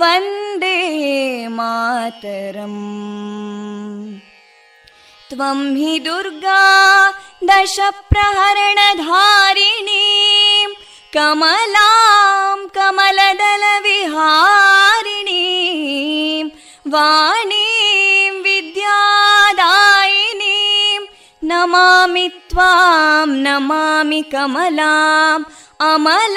वन्दे मातरम् त्वं हि दुर्गा दशप्रहरणधारिणीं कमलां कमलदलविहारिणीं वाणीं विद्यादायिनीं नमामि त्वां नमामि कमलाम् अमलामतुलां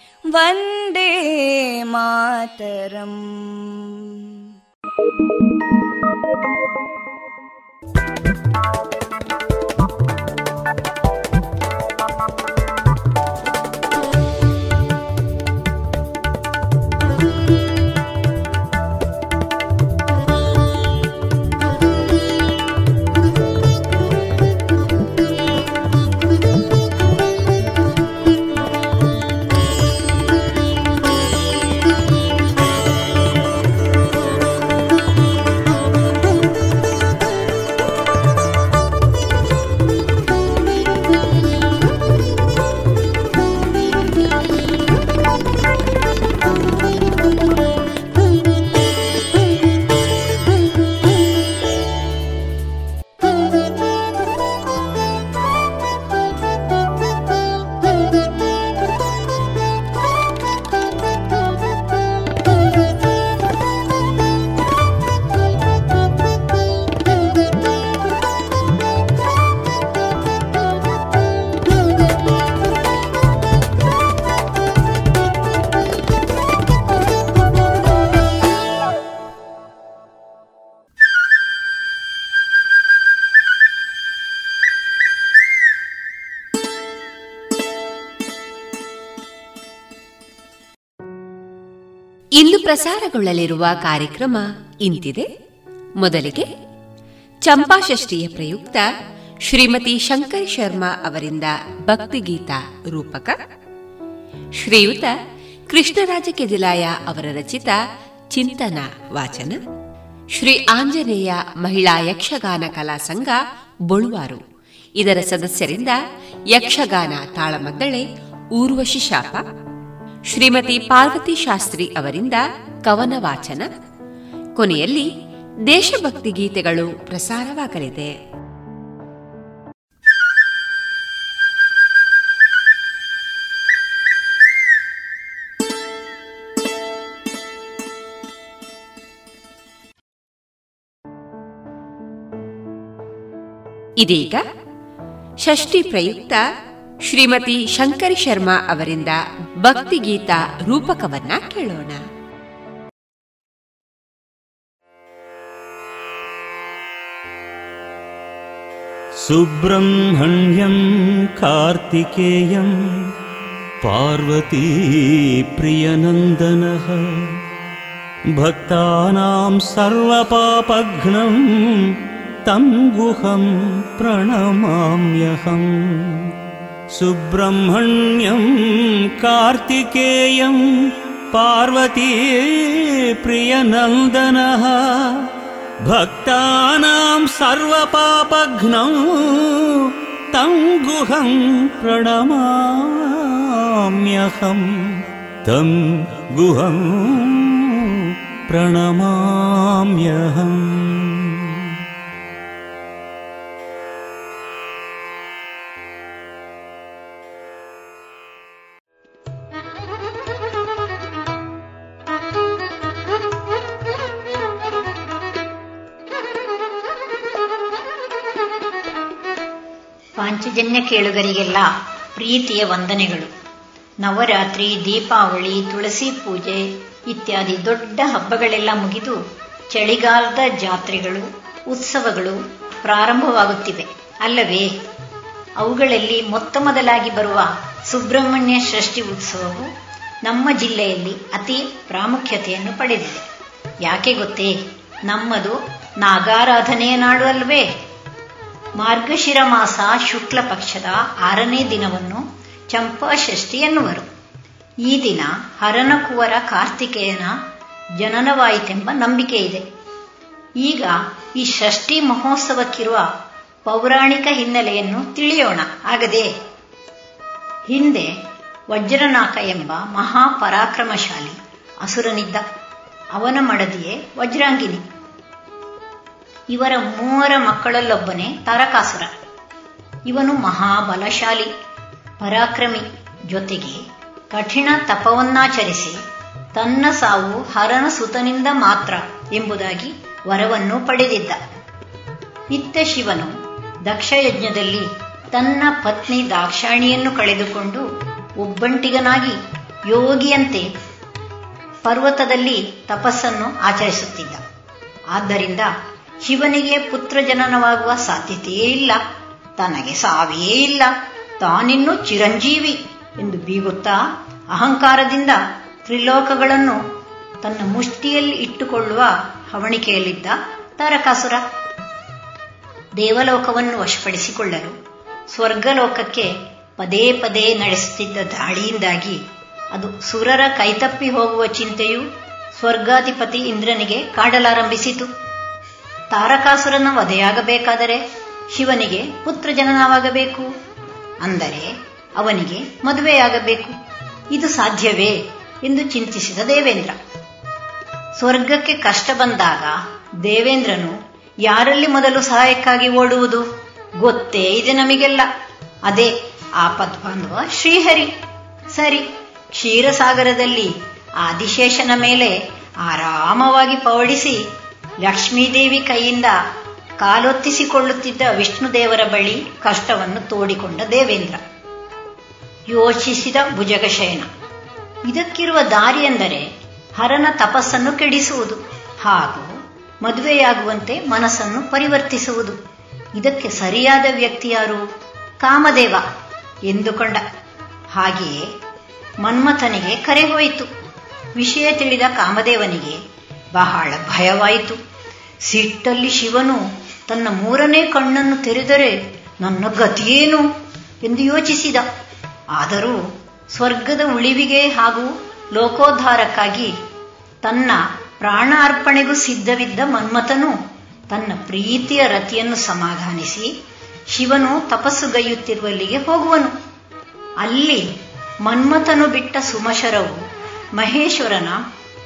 वन्दे मातरम् ಪ್ರಸಾರಗೊಳ್ಳಲಿರುವ ಕಾರ್ಯಕ್ರಮ ಇಂತಿದೆ. ಮೊದಲಿಗೆ ಚಂಪಾಷಷ್ಠಿಯ ಪ್ರಯುಕ್ತ ಶ್ರೀಮತಿ ಶಂಕರ್ ಶರ್ಮಾ ಅವರಿಂದ ಭಕ್ತಿಗೀತ ರೂಪಕ. ಶ್ರೀಯುತ ಕೃಷ್ಣರಾಜ ಕೆದಿಲಾಯ ಅವರ ರಚಿತ ಚಿಂತನ ವಾಚನ. ಶ್ರೀ ಆಂಜನೇಯ ಮಹಿಳಾ ಯಕ್ಷಗಾನ ಕಲಾ ಸಂಘ ಬೊಳುವಾರು. ಇದರ ಸದಸ್ಯರಿಂದ ಯಕ್ಷಗಾನ ತಾಳಮದ್ದಳೆ ಊರ್ವಶಿ ಶಾಪ. ಶ್ರೀಮತಿ ಪಾರ್ವತಿ ಶಾಸ್ತ್ರಿ ಅವರಿಂದ ಕವನ ವಾಚನ ಕೊನೆಯಲ್ಲಿ ದೇಶಭಕ್ತಿ ಗೀತೆಗಳು ಪ್ರಸಾರವಾಗಲಿದೆ. ಇದೀಗ ಷಷ್ಠಿ ಪ್ರಯುಕ್ತ ಶ್ರೀಮತಿ ಶಂಕರಿ ಶರ್ಮಾ ಅವರಿಂದ ಭಕ್ತಿಗೀತ ರೂಪಕವನ್ನ ಕೇಳೋಣ सुब्रह्मण्यं कार्तिकेयं पार्वतीप्रियनन्दनः भक्तानां सर्वपापघ्नं तं गुहं प्रणमाम्यहम् सुब्रह्मण्यं कार्तिकेयं पार्वतीप्रियनन्दनः भक्तानां सर्वपापघ्नौ तं गुहं प्रणमाम्यहम् तं गुहं प्रणमाम्यहम् ಪಾಂಚಜನ್ಯ ಕೇಳುಗರಿಗೆಲ್ಲ ಪ್ರೀತಿಯ ವಂದನೆಗಳು. ನವರಾತ್ರಿ, ದೀಪಾವಳಿ, ತುಳಸಿ ಪೂಜೆ ಇತ್ಯಾದಿ ದೊಡ್ಡ ಹಬ್ಬಗಳೆಲ್ಲ ಮುಗಿದು ಚಳಿಗಾಲದ ಜಾತ್ರೆಗಳು, ಉತ್ಸವಗಳು ಪ್ರಾರಂಭವಾಗುತ್ತಿವೆ. ಅಲ್ಲವೇ, ಅವುಗಳಲ್ಲಿ ಮೊತ್ತ ಮೊದಲಾಗಿ ಬರುವ ಸುಬ್ರಹ್ಮಣ್ಯ ಷಷ್ಠಿ ಉತ್ಸವವು ನಮ್ಮ ಜಿಲ್ಲೆಯಲ್ಲಿ ಅತಿ ಪ್ರಾಮುಖ್ಯತೆಯನ್ನು ಪಡೆದಿದೆ. ಯಾಕೆ ಗೊತ್ತೇ, ನಮ್ಮದು ನಾಗಾರಾಧನೆಯ ನಾಡು ಅಲ್ವೇ? ಮಾರ್ಗಶಿರ ಮಾಸ ಶುಕ್ಲ ಪಕ್ಷದ ಆರನೇ ದಿನವನ್ನು ಚಂಪಾಷಷ್ಠಿ ಎನ್ನುವರು. ಈ ದಿನ ಹರನಕುವರ ಕಾರ್ತಿಕೇಯನ ಜನನವಾಯಿತೆಂಬ ನಂಬಿಕೆ ಇದೆ. ಈಗ ಈ ಷಷ್ಠಿ ಮಹೋತ್ಸವಕ್ಕಿರುವ ಪೌರಾಣಿಕ ಹಿನ್ನೆಲೆಯನ್ನು ತಿಳಿಯೋಣ. ಆಗದೆ ಹಿಂದೆ ವಜ್ರನಾಕ ಎಂಬ ಮಹಾಪರಾಕ್ರಮಶಾಲಿ ಅಸುರನಿದ್ದ. ಅವನ ಮಡದಿಯೇ ವಜ್ರಾಂಗಿನಿ. ಇವರ ಮೂವರ ಮಕ್ಕಳಲ್ಲೊಬ್ಬನೇ ತಾರಕಾಸುರ. ಇವನು ಮಹಾಬಲಶಾಲಿ, ಪರಾಕ್ರಮಿ ಜೊತೆಗೆ ಕಠಿಣ ತಪವನ್ನಾಚರಿಸಿ ತನ್ನ ಸಾವು ಹರನ ಸುತನಿಂದ ಮಾತ್ರ ಎಂಬುದಾಗಿ ವರವನ್ನು ಪಡೆದಿದ್ದ. ಇತ್ತ ಶಿವನು ದಕ್ಷಯಜ್ಞದಲ್ಲಿ ತನ್ನ ಪತ್ನಿ ದಾಕ್ಷಾಣಿಯನ್ನು ಕಳೆದುಕೊಂಡು ಒಬ್ಬಂಟಿಗನಾಗಿ ಯೋಗಿಯಂತೆ ಪರ್ವತದಲ್ಲಿ ತಪಸ್ಸನ್ನು ಆಚರಿಸುತ್ತಿದ್ದ. ಆದ್ದರಿಂದ ಶಿವನಿಗೆ ಪುತ್ರ ಜನನವಾಗುವ ಸಾಧ್ಯತೆಯೇ ಇಲ್ಲ. ತನಗೆ ಸಾವಿಯೇ ಇಲ್ಲ. ತಾನಿನ್ನು ಚಿರಂಜೀವಿ ಎಂದು ಬೀಗುತ್ತಾ ಅಹಂಕಾರದಿಂದ ತ್ರಿಲೋಕಗಳನ್ನು ತನ್ನ ಮುಷ್ಟಿಯಲ್ಲಿ ಇಟ್ಟುಕೊಳ್ಳುವ ಹವಣಿಕೆಯಲ್ಲಿದ್ದ ತಾರಕಾಸುರ ದೇವಲೋಕವನ್ನು ವಶಪಡಿಸಿಕೊಳ್ಳಲು ಸ್ವರ್ಗಲೋಕಕ್ಕೆ ಪದೇ ಪದೇ ನಡೆಸುತ್ತಿದ್ದ ದಾಳಿಯಿಂದಾಗಿ ಅದು ಸುರರ ಕೈತಪ್ಪಿ ಹೋಗುವ ಚಿಂತೆಯು ಸ್ವರ್ಗಾಧಿಪತಿ ಇಂದ್ರನಿಗೆ ಕಾಡಲಾರಂಭಿಸಿತು. ತಾರಕಾಸುರನ ವಧೆಯಾಗಬೇಕಾದರೆ ಶಿವನಿಗೆ ಪುತ್ರ ಜನನವಾಗಬೇಕು ಅಂದರೆ ಅವನಿಗೆ ಮದುವೆಯಾಗಬೇಕು. ಇದು ಸಾಧ್ಯವೇ ಎಂದು ಚಿಂತಿಸಿದ ದೇವೇಂದ್ರ. ಸ್ವರ್ಗಕ್ಕೆ ಕಷ್ಟ ಬಂದಾಗ ದೇವೇಂದ್ರನು ಯಾರಲ್ಲಿ ಮೊದಲು ಸಹಾಯಕ್ಕಾಗಿ ಓಡುವುದು? ಗೊತ್ತೇ ಇದೆ ನಮಗೆಲ್ಲ. ಅದೇ ಆಪದ್ಬಾಂಧವ ಶ್ರೀಹರಿ. ಸರಿ, ಕ್ಷೀರಸಾಗರದಲ್ಲಿ ಆದಿಶೇಷನ ಮೇಲೆ ಆರಾಮವಾಗಿ ಪವಡಿಸಿ ಲಕ್ಷ್ಮೀದೇವಿ ಕೈಯಿಂದ ಕಾಲೊತ್ತಿಸಿಕೊಳ್ಳುತ್ತಿದ್ದ ವಿಷ್ಣುದೇವರ ಬಳಿ ಕಷ್ಟವನ್ನು ತೋಡಿಕೊಂಡ ದೇವೇಂದ್ರ. ಯೋಚಿಸಿದ ಭುಜಗಶಯನ. ಇದಕ್ಕಿರುವ ದಾರಿ ಎಂದರೆ ಹರನ ತಪಸ್ಸನ್ನು ಕೆಡಿಸುವುದು ಹಾಗೂ ಮದುವೆಯಾಗುವಂತೆ ಮನಸ್ಸನ್ನು ಪರಿವರ್ತಿಸುವುದು. ಇದಕ್ಕೆ ಸರಿಯಾದ ವ್ಯಕ್ತಿ ಯಾರು? ಕಾಮದೇವ ಎಂದುಕೊಂಡ. ಹಾಗೆಯೇ ಮನ್ಮಥನಿಗೆ ಕರೆ ಹೋಯಿತು. ವಿಷಯ ತಿಳಿದ ಕಾಮದೇವನಿಗೆ ಬಹಳ ಭಯವಾಯಿತು. ಸಿಟ್ಟಲ್ಲಿ ಶಿವನು ತನ್ನ ಮೂರನೇ ಕಣ್ಣನ್ನು ತೆರೆದರೆ ನನ್ನ ಗತಿಯೇನು ಎಂದು ಯೋಚಿಸಿದ. ಆದರೂ ಸ್ವರ್ಗದ ಉಳಿವಿಗೆ ಹಾಗೂ ಲೋಕೋದ್ಧಾರಕ್ಕಾಗಿ ತನ್ನ ಪ್ರಾಣ ಅರ್ಪಣೆಗೂ ಸಿದ್ಧವಿದ್ದ ಮನ್ಮಥನು ತನ್ನ ಪ್ರೀತಿಯ ರತಿಯನ್ನು ಸಮಾಧಾನಿಸಿ ಶಿವನು ತಪಸ್ಸುಗೈಯುತ್ತಿರುವಲ್ಲಿಗೆ ಹೋಗುವನು. ಅಲ್ಲಿ ಮನ್ಮಥನು ಬಿಟ್ಟ ಸುಮಶರವು ಮಹೇಶ್ವರನ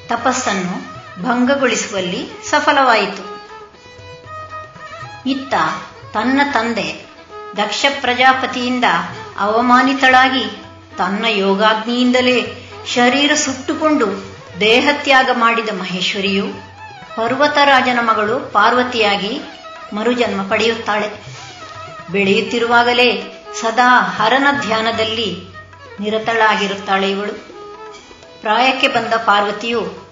ತಪಸ್ಸನ್ನು ಭಂಗಗೊಳಿಸುವಲ್ಲಿ ಸಫಲವಾಯಿತು. ಇತ್ತ ತನ್ನ ತಂದೆ ದಕ್ಷ ಪ್ರಜಾಪತಿಯಿಂದ ಅವಮಾನಿತಳಾಗಿ ತನ್ನ ಯೋಗಾಗ್ನಿಯಿಂದಲೇ ಶರೀರ ಸುಟ್ಟುಕೊಂಡು ದೇಹತ್ಯಾಗ ಮಾಡಿದ ಮಹೇಶ್ವರಿಯು ಪರ್ವತರಾಜನ ಮಗಳು ಪಾರ್ವತಿಯಾಗಿ ಮರುಜನ್ಮ ಪಡೆಯುತ್ತಾಳೆ. ಬೆಳೆಯುತ್ತಿರುವಾಗಲೇ ಸದಾ ಹರನ ಧ್ಯಾನದಲ್ಲಿ ನಿರತಳಾಗಿರುತ್ತಾಳೆ ಇವಳು. ಪ್ರಾಯಕ್ಕೆ ಬಂದ ಪಾರ್ವತಿಯು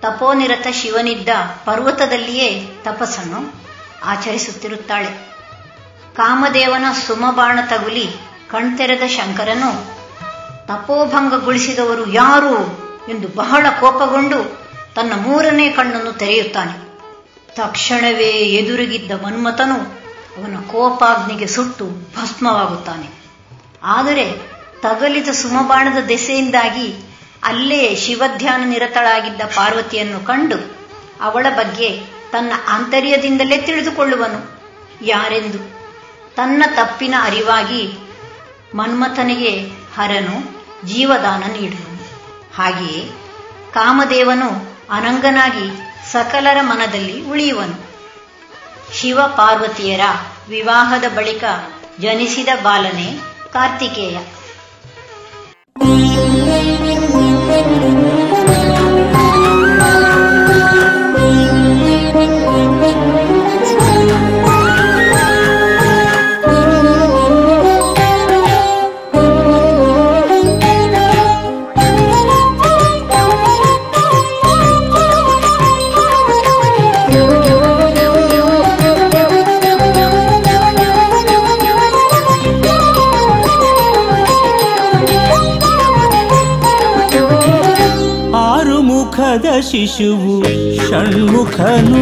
ತಪೋನಿರತ ಶಿವನಿದ್ದ ಪರ್ವತದಲ್ಲಿಯೇ ತಪಸ್ಸನ್ನು ಆಚರಿಸುತ್ತಿರುತ್ತಾಳೆ. ಕಾಮದೇವನ ಸುಮಬಾಣ ತಗುಲಿ ಕಣ್ತೆರೆದ ಶಂಕರನು ತಪೋಭಂಗಗೊಳಿಸಿದವರು ಯಾರು ಎಂದು ಬಹಳ ಕೋಪಗೊಂಡು ತನ್ನ ಮೂರನೇ ಕಣ್ಣನ್ನು ತೆರೆಯುತ್ತಾನೆ. ತಕ್ಷಣವೇ ಎದುರುಗಿದ್ದ ಮನ್ಮಥನು ಅವನ ಕೋಪಾಗ್ನಿಗೆ ಸುಟ್ಟು ಭಸ್ಮವಾಗುತ್ತಾನೆ. ಆದರೆ ತಗಲಿದ ಸುಮಬಾಣದ ದೆಸೆಯಿಂದಾಗಿ ಅಲ್ಲೇ ಶಿವಧ್ಯಾನ ನಿರತಳಾಗಿದ್ದ ಪಾರ್ವತಿಯನ್ನು ಕಂಡು ಅವಳ ಬಗ್ಗೆ ತನ್ನ ಆಂತರ್ಯದಿಂದಲೇ ತಿಳಿದುಕೊಳ್ಳುವನು. ಯಾರೆಂದು? ತನ್ನ ತಪ್ಪಿನ ಅರಿವಾಗಿ ಮನ್ಮಥನಿಗೆ ಹರನು, ಜೀವದಾನ ನೀಡುವನು ಹಾಗೆಯೇ ಕಾಮದೇವನು ಅನಂಗನಾಗಿ ಸಕಲರ ಮನದಲ್ಲಿ ಉಳಿಯುವನು. ಶಿವ ಪಾರ್ವತಿಯರ ವಿವಾಹದ ಬಳಿಕ ಜನಿಸಿದ ಬಾಲನೆ ಕಾರ್ತಿಕೇಯ. ಆರು ಮುಖದ ಶಿಶುವು ಷಣ್ಮುಖನು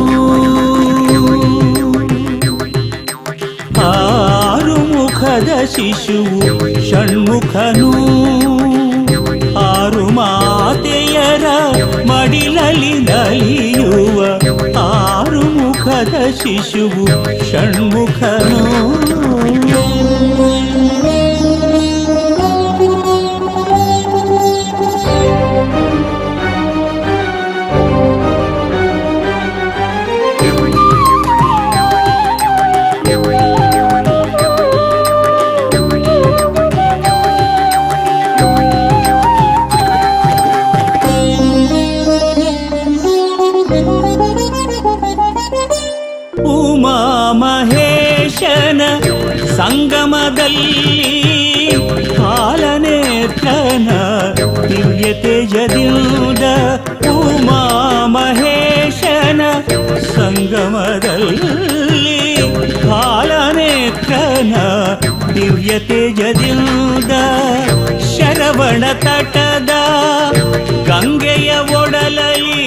ಆರು ಮುಖದ ಶಿಶುವು ಷಣ್ಮುಖನು ಆರು ಮಾತೆಯರ ಮಡಿಲಲಿ ನಲಿಯುವ ಆರು ಮುಖದ ಶಿಶುವು ಷಣ್ಮುಖನು ಉಮಾ ಮಹೇಶನ ಸಂಗಮದಲ್ಲಿ ಕಾಲನೇತನ ದಿವ್ಯತೆ ತೇಜದಿಂದ ಉಮಾ ಮಹೇಶನ ಸಂಗಮದಲ್ಲಿ ಕಾಲನೇತನ ದಿವ್ಯತೆ ತೇಜದಿಂದ ಶರವಣ ತಟದ ಗಂಗೆಯ ಒಡಲಲಿ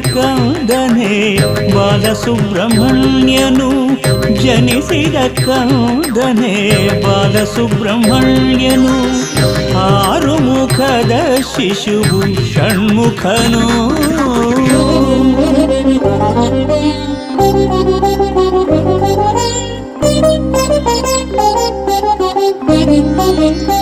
ಕಂದನೆ ಬಾಲಸುಬ್ರಹ್ಮಣ್ಯನು ಜನಿಸಿದ ಕಂದನೆ ಬಾಲಸುಬ್ರಹ್ಮಣ್ಯನು ಆರು ಮುಖದ ಶಿಶುವು ಷಣ್ಮುಖನು ಪ್ರಣವದ ಅರ್ಥವ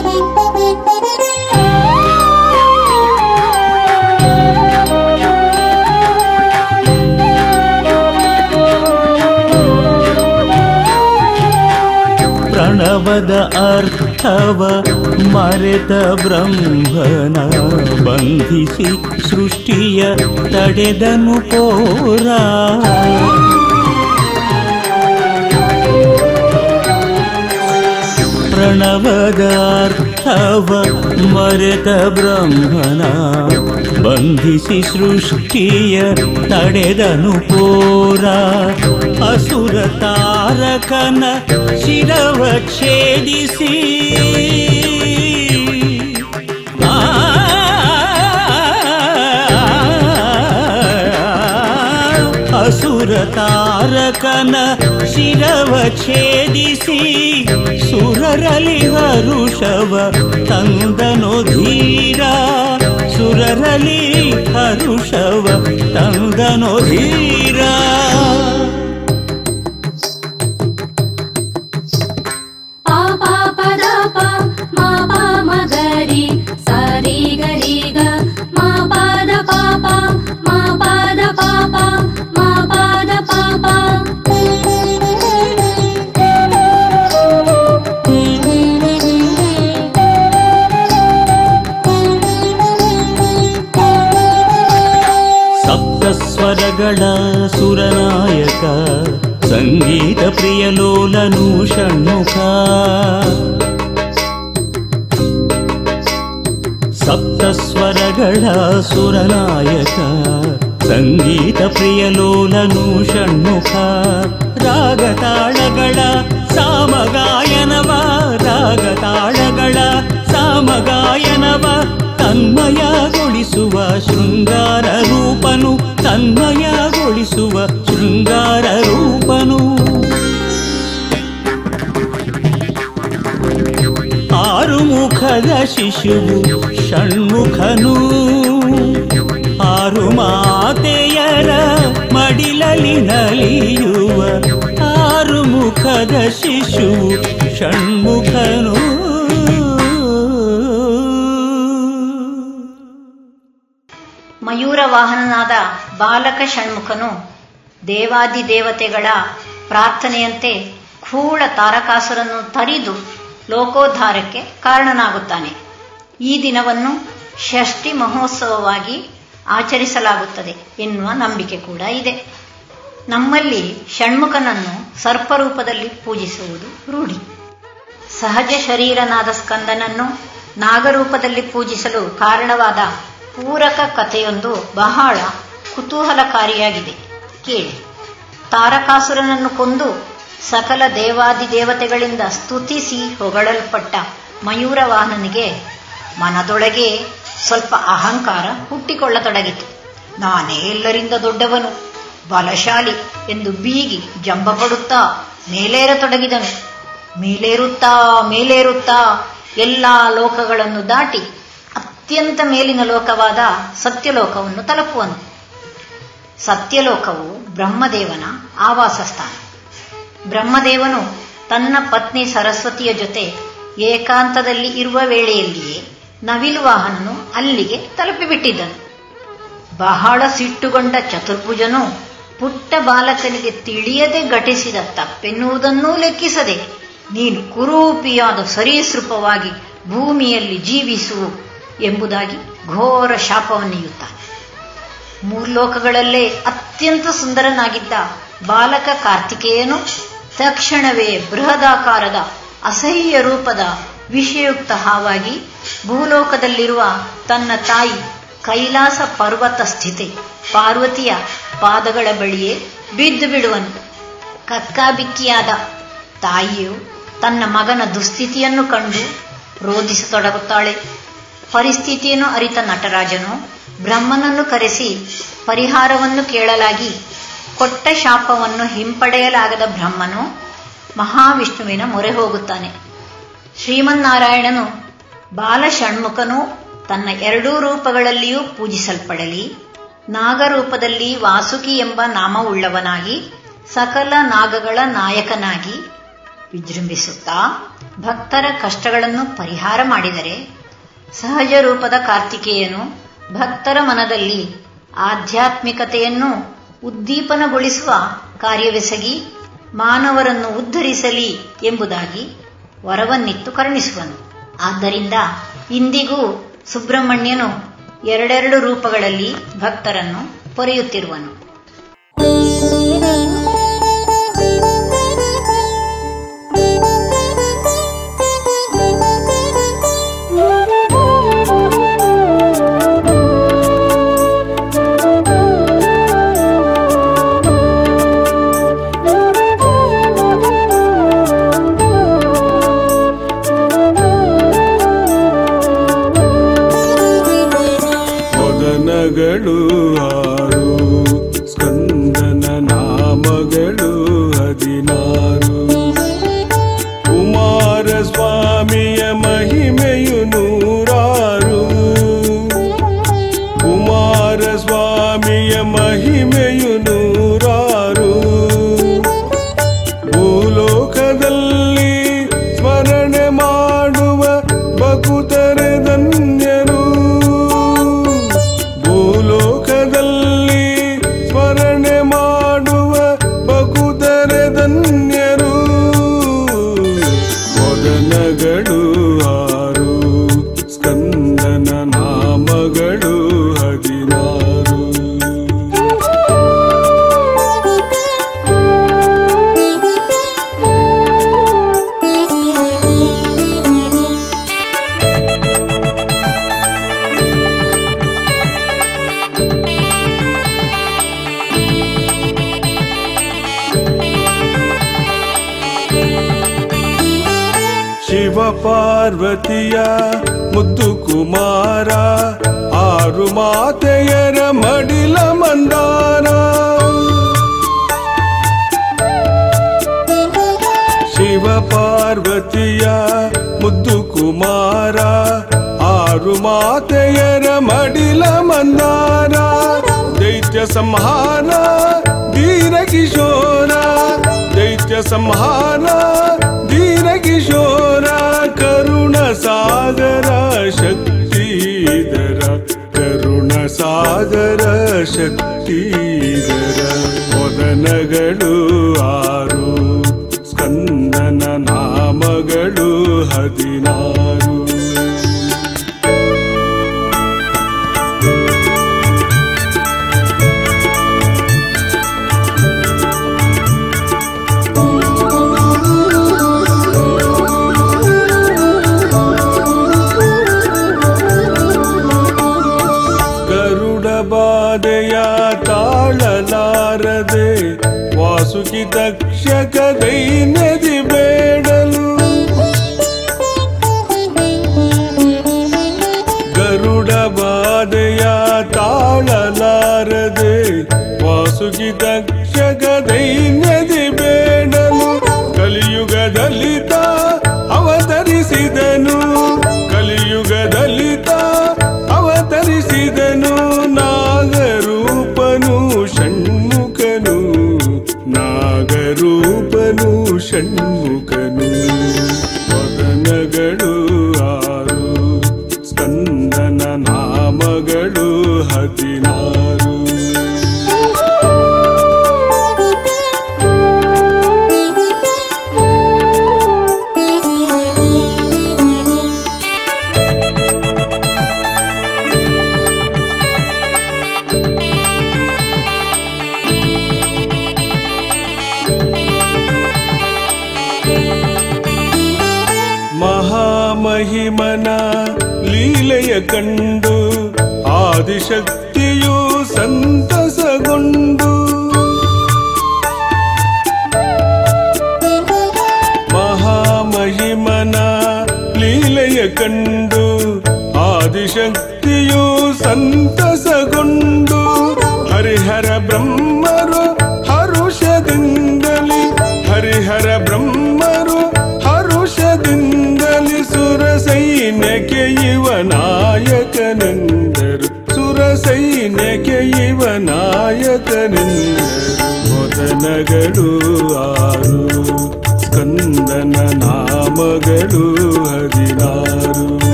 अर्थव मरेत ब्रह्मण बन्धिसि सृष्टिय तडेदनुपोरा प्रणवदार्थव मरत ब्रह्मणा बन्धिसि सृष्टिय तडेदनुपोरा असुरता ತಾರಕನ ಶಿರವ ಛೇದಿಸಿ ಆ ಅಸುರ ತಾರಕನ ಶಿರವ ಛೇದಿಸಿ ಸುರರಲಿ ಹರುಷವ ತಂದನು ಧೀರ ಸುರರಲಿ ಹರುಷವ ತಂದನು ಧೀರ ಪ್ರಿಯಲೋಲನು ಷಣ್ಮುಖ. ಸಪ್ತಸ್ವರಗಳ ಸುರನಾಯಕ, ಸಂಗೀತ ಪ್ರಿಯಲೋಲನು ಷಣ್ಮುಖ. ರಾಗತಾಳಗಳ ಸಾಮಗಾಯನವ ರಾಗತಾಳಗಳ ಸಾಮಗಾಯನವ, ತನ್ಮಯಗೊಳಿಸುವ ಶೃಂಗಾರ ರೂಪನು, ತನ್ಮಯಗೊಳಿಸುವ ಶೃಂಗಾರ ರೂಪನು. ಮುಖದ ಶಿಶುವು ಷಣ್ಮುಖನು ಆರು ಮಾತೆಯರ ಮಡಿಲಲಿ ನಲಿಯುವ ಆರು ಮುಖದ ಶಿಶುವು ಷಣ್ಮುಖನು. ಮಯೂರ ವಾಹನನಾದ ಬಾಲಕ ಷಣ್ಮುಖನು ದೇವಾದಿ ದೇವತೆಗಳ ಪ್ರಾರ್ಥನೆಯಂತೆ ಖೂಳ ತಾರಕಾಸುರನ್ನು ತರಿದು ಲೋಕೋದ್ಧಾರಕ್ಕೆ ಕಾರಣನಾಗುತ್ತಾನೆ. ಈ ದಿನವನ್ನು ಷಷ್ಠಿ ಮಹೋತ್ಸವವಾಗಿ ಆಚರಿಸಲಾಗುತ್ತದೆ ಎನ್ನುವ ನಂಬಿಕೆ ಕೂಡ ಇದೆ. ನಮ್ಮಲ್ಲಿ ಷಣ್ಮುಖನನ್ನು ಸರ್ಪರೂಪದಲ್ಲಿ ಪೂಜಿಸುವುದು ರೂಢಿ. ಸಹಜ ಶರೀರನಾದ ಸ್ಕಂದನನ್ನು ನಾಗರೂಪದಲ್ಲಿ ಪೂಜಿಸಲು ಕಾರಣವಾದ ಪೂರಕ ಕಥೆಯೊಂದು ಬಹಳ ಕುತೂಹಲಕಾರಿಯಾಗಿದೆ. ಕೇಳಿ. ತಾರಕಾಸುರನನ್ನು ಕೊಂದು ಸಕಲ ದೇವಾದಿ ದೇವತೆಗಳಿಂದ ಸ್ತುತಿಸಿ ಹೊಗಳಲ್ಪಟ್ಟ ಮಯೂರವಾಹನನಿಗೆ ಮನದೊಳಗೆ ಸ್ವಲ್ಪ ಅಹಂಕಾರ ಹುಟ್ಟಿಕೊಳ್ಳತೊಡಗಿತು. ನಾನೇ ಎಲ್ಲರಿಂದ ದೊಡ್ಡವನು, ಬಲಶಾಲಿ ಎಂದು ಬೀಗಿ ಜಂಬಪಡುತ್ತಾ ಮೇಲೇರತೊಡಗಿದನು. ಮೇಲೇರುತ್ತಾ ಮೇಲೇರುತ್ತಾ ಎಲ್ಲಾ ಲೋಕಗಳನ್ನು ದಾಟಿ ಅತ್ಯಂತ ಮೇಲಿನ ಲೋಕವಾದ ಸತ್ಯಲೋಕವನ್ನು ತಲುಪುವನು. ಸತ್ಯಲೋಕವು ಬ್ರಹ್ಮದೇವನ ಆವಾಸ ಸ್ಥಾನ ಬ್ರಹ್ಮದೇವನು ತನ್ನ ಪತ್ನಿ ಸರಸ್ವತಿಯ ಜೊತೆ ಏಕಾಂತದಲ್ಲಿ ಇರುವ ವೇಳೆಯಲ್ಲಿಯೇ ನವಿಲು ವಾಹನನು ಅಲ್ಲಿಗೆ ತಲುಪಿಬಿಟ್ಟಿದ್ದನು. ಬಹಳ ಸಿಟ್ಟುಗೊಂಡ ಚತುರ್ಭುಜನು ಪುಟ್ಟ ಬಾಲಕನಿಗೆ ತಿಳಿಯದೆ ಘಟಿಸಿದ ತಪ್ಪೆನ್ನುವುದನ್ನೂ ಲೆಕ್ಕಿಸದೆ ನೀನು ಕುರೂಪಿಯಾದ ಸರೀಸೃಪವಾಗಿ ಭೂಮಿಯಲ್ಲಿ ಜೀವಿಸು ಎಂಬುದಾಗಿ ಘೋರ ಶಾಪವನ್ನೆಯುತ್ತಾನೆ ಮೂರ್ಲೋಕಗಳಲ್ಲೇ ಅತ್ಯಂತ ಸುಂದರನಾಗಿದ್ದ ಬಾಲಕ ಕಾರ್ತಿಕೇಯನು ತಕ್ಷಣವೇ ಬೃಹದಾಕಾರದ ಅಸಹ್ಯ ರೂಪದ ವಿಷಯುಕ್ತ ಹಾವಾಗಿ ಭೂಲೋಕದಲ್ಲಿರುವ ತನ್ನ ತಾಯಿ ಕೈಲಾಸ ಪರ್ವತ ಸ್ಥಿತಿ ಪಾರ್ವತಿಯ ಪಾದಗಳ ಬಳಿಯೇ ಬಿದ್ದು ಬಿಡುವನು. ಕಕ್ಕಾಬಿಕ್ಕಿಯಾದ ತಾಯಿಯು ತನ್ನ ಮಗನ ದುಸ್ಥಿತಿಯನ್ನು ಕಂಡು ರೋಧಿಸತೊಡಗುತ್ತಾಳೆ. ಪರಿಸ್ಥಿತಿಯನ್ನು ಅರಿತ ನಟರಾಜನು ಬ್ರಹ್ಮನನ್ನು ಕರೆಸಿ ಪರಿಹಾರವನ್ನು ಕೇಳಲಾಗಿ ಕೊಟ್ಟ ಶಾಪವನ್ನು ಹಿಂಪಡೆಯಲಾಗದ ಬ್ರಹ್ಮನು ಮಹಾವಿಷ್ಣುವಿನ ಮೊರೆ ಹೋಗುತ್ತಾನೆ. ಶ್ರೀಮನ್ನಾರಾಯಣನು ಬಾಲಷಣ್ಮುಖನು ತನ್ನ ಎರಡೂ ರೂಪಗಳಲ್ಲಿಯೂ ಪೂಜಿಸಲ್ಪಡಲಿ, ನಾಗರೂಪದಲ್ಲಿ ವಾಸುಕಿ ಎಂಬ ನಾಮವುಳ್ಳವನಾಗಿ ಸಕಲ ನಾಗಗಳ ನಾಯಕನಾಗಿ ವಿಜೃಂಭಿಸುತ್ತಾ ಭಕ್ತರ ಕಷ್ಟಗಳನ್ನು ಪರಿಹಾರ ಮಾಡಿದರೆ ಸಹಜ ರೂಪದ ಕಾರ್ತಿಕೇಯನು ಭಕ್ತರ ಮನದಲ್ಲಿ ಆಧ್ಯಾತ್ಮಿಕತೆಯನ್ನು ಉದ್ದೀಪನಗೊಳಿಸುವ ಕಾರ್ಯವೆಸಗಿ ಮಾನವರನ್ನು ಉದ್ಧರಿಸಲಿ ಎಂಬುದಾಗಿ ವರವನ್ನಿತ್ತು ಕರುಣಿಸುವನು. ಆದ್ದರಿಂದ ಇಂದಿಗೂ ಸುಬ್ರಹ್ಮಣ್ಯನು ಎರಡೆರಡು ರೂಪಗಳಲ್ಲಿ ಭಕ್ತರನ್ನು ಪೊರೆಯುತ್ತಿರುವನು.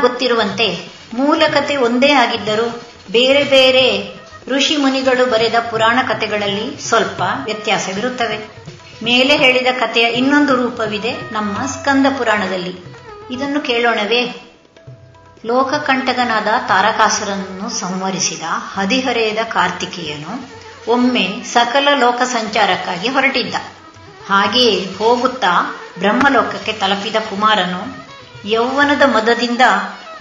ಗೊತ್ತಿರುವಂತೆ ಮೂಲ ಕತೆ ಒಂದೇ ಆಗಿದ್ದರೂ ಬೇರೆ ಬೇರೆ ಋಷಿ ಮುನಿಗಳು ಬರೆದ ಪುರಾಣ ಕಥೆಗಳಲ್ಲಿ ಸ್ವಲ್ಪ ವ್ಯತ್ಯಾಸವಿರುತ್ತವೆ. ಮೇಲೆ ಹೇಳಿದ ಕಥೆಯ ಇನ್ನೊಂದು ರೂಪವಿದೆ ನಮ್ಮ ಸ್ಕಂದ ಪುರಾಣದಲ್ಲಿ. ಇದನ್ನು ಕೇಳೋಣವೇ? ಲೋಕಕಂಟಕನಾದ ತಾರಕಾಸುರನನ್ನು ಸಂವರಿಸಿದ ಹದಿಹರೆಯದ ಕಾರ್ತಿಕೇಯನು ಒಮ್ಮೆ ಸಕಲ ಲೋಕ ಸಂಚಾರಕ್ಕಾಗಿ ಹೊರಟಿದ್ದ. ಹಾಗೆಯೇ ಹೋಗುತ್ತಾ ಬ್ರಹ್ಮಲೋಕಕ್ಕೆ ತಲುಪಿದ ಕುಮಾರನು ಯೌವನದ ಮದದಿಂದ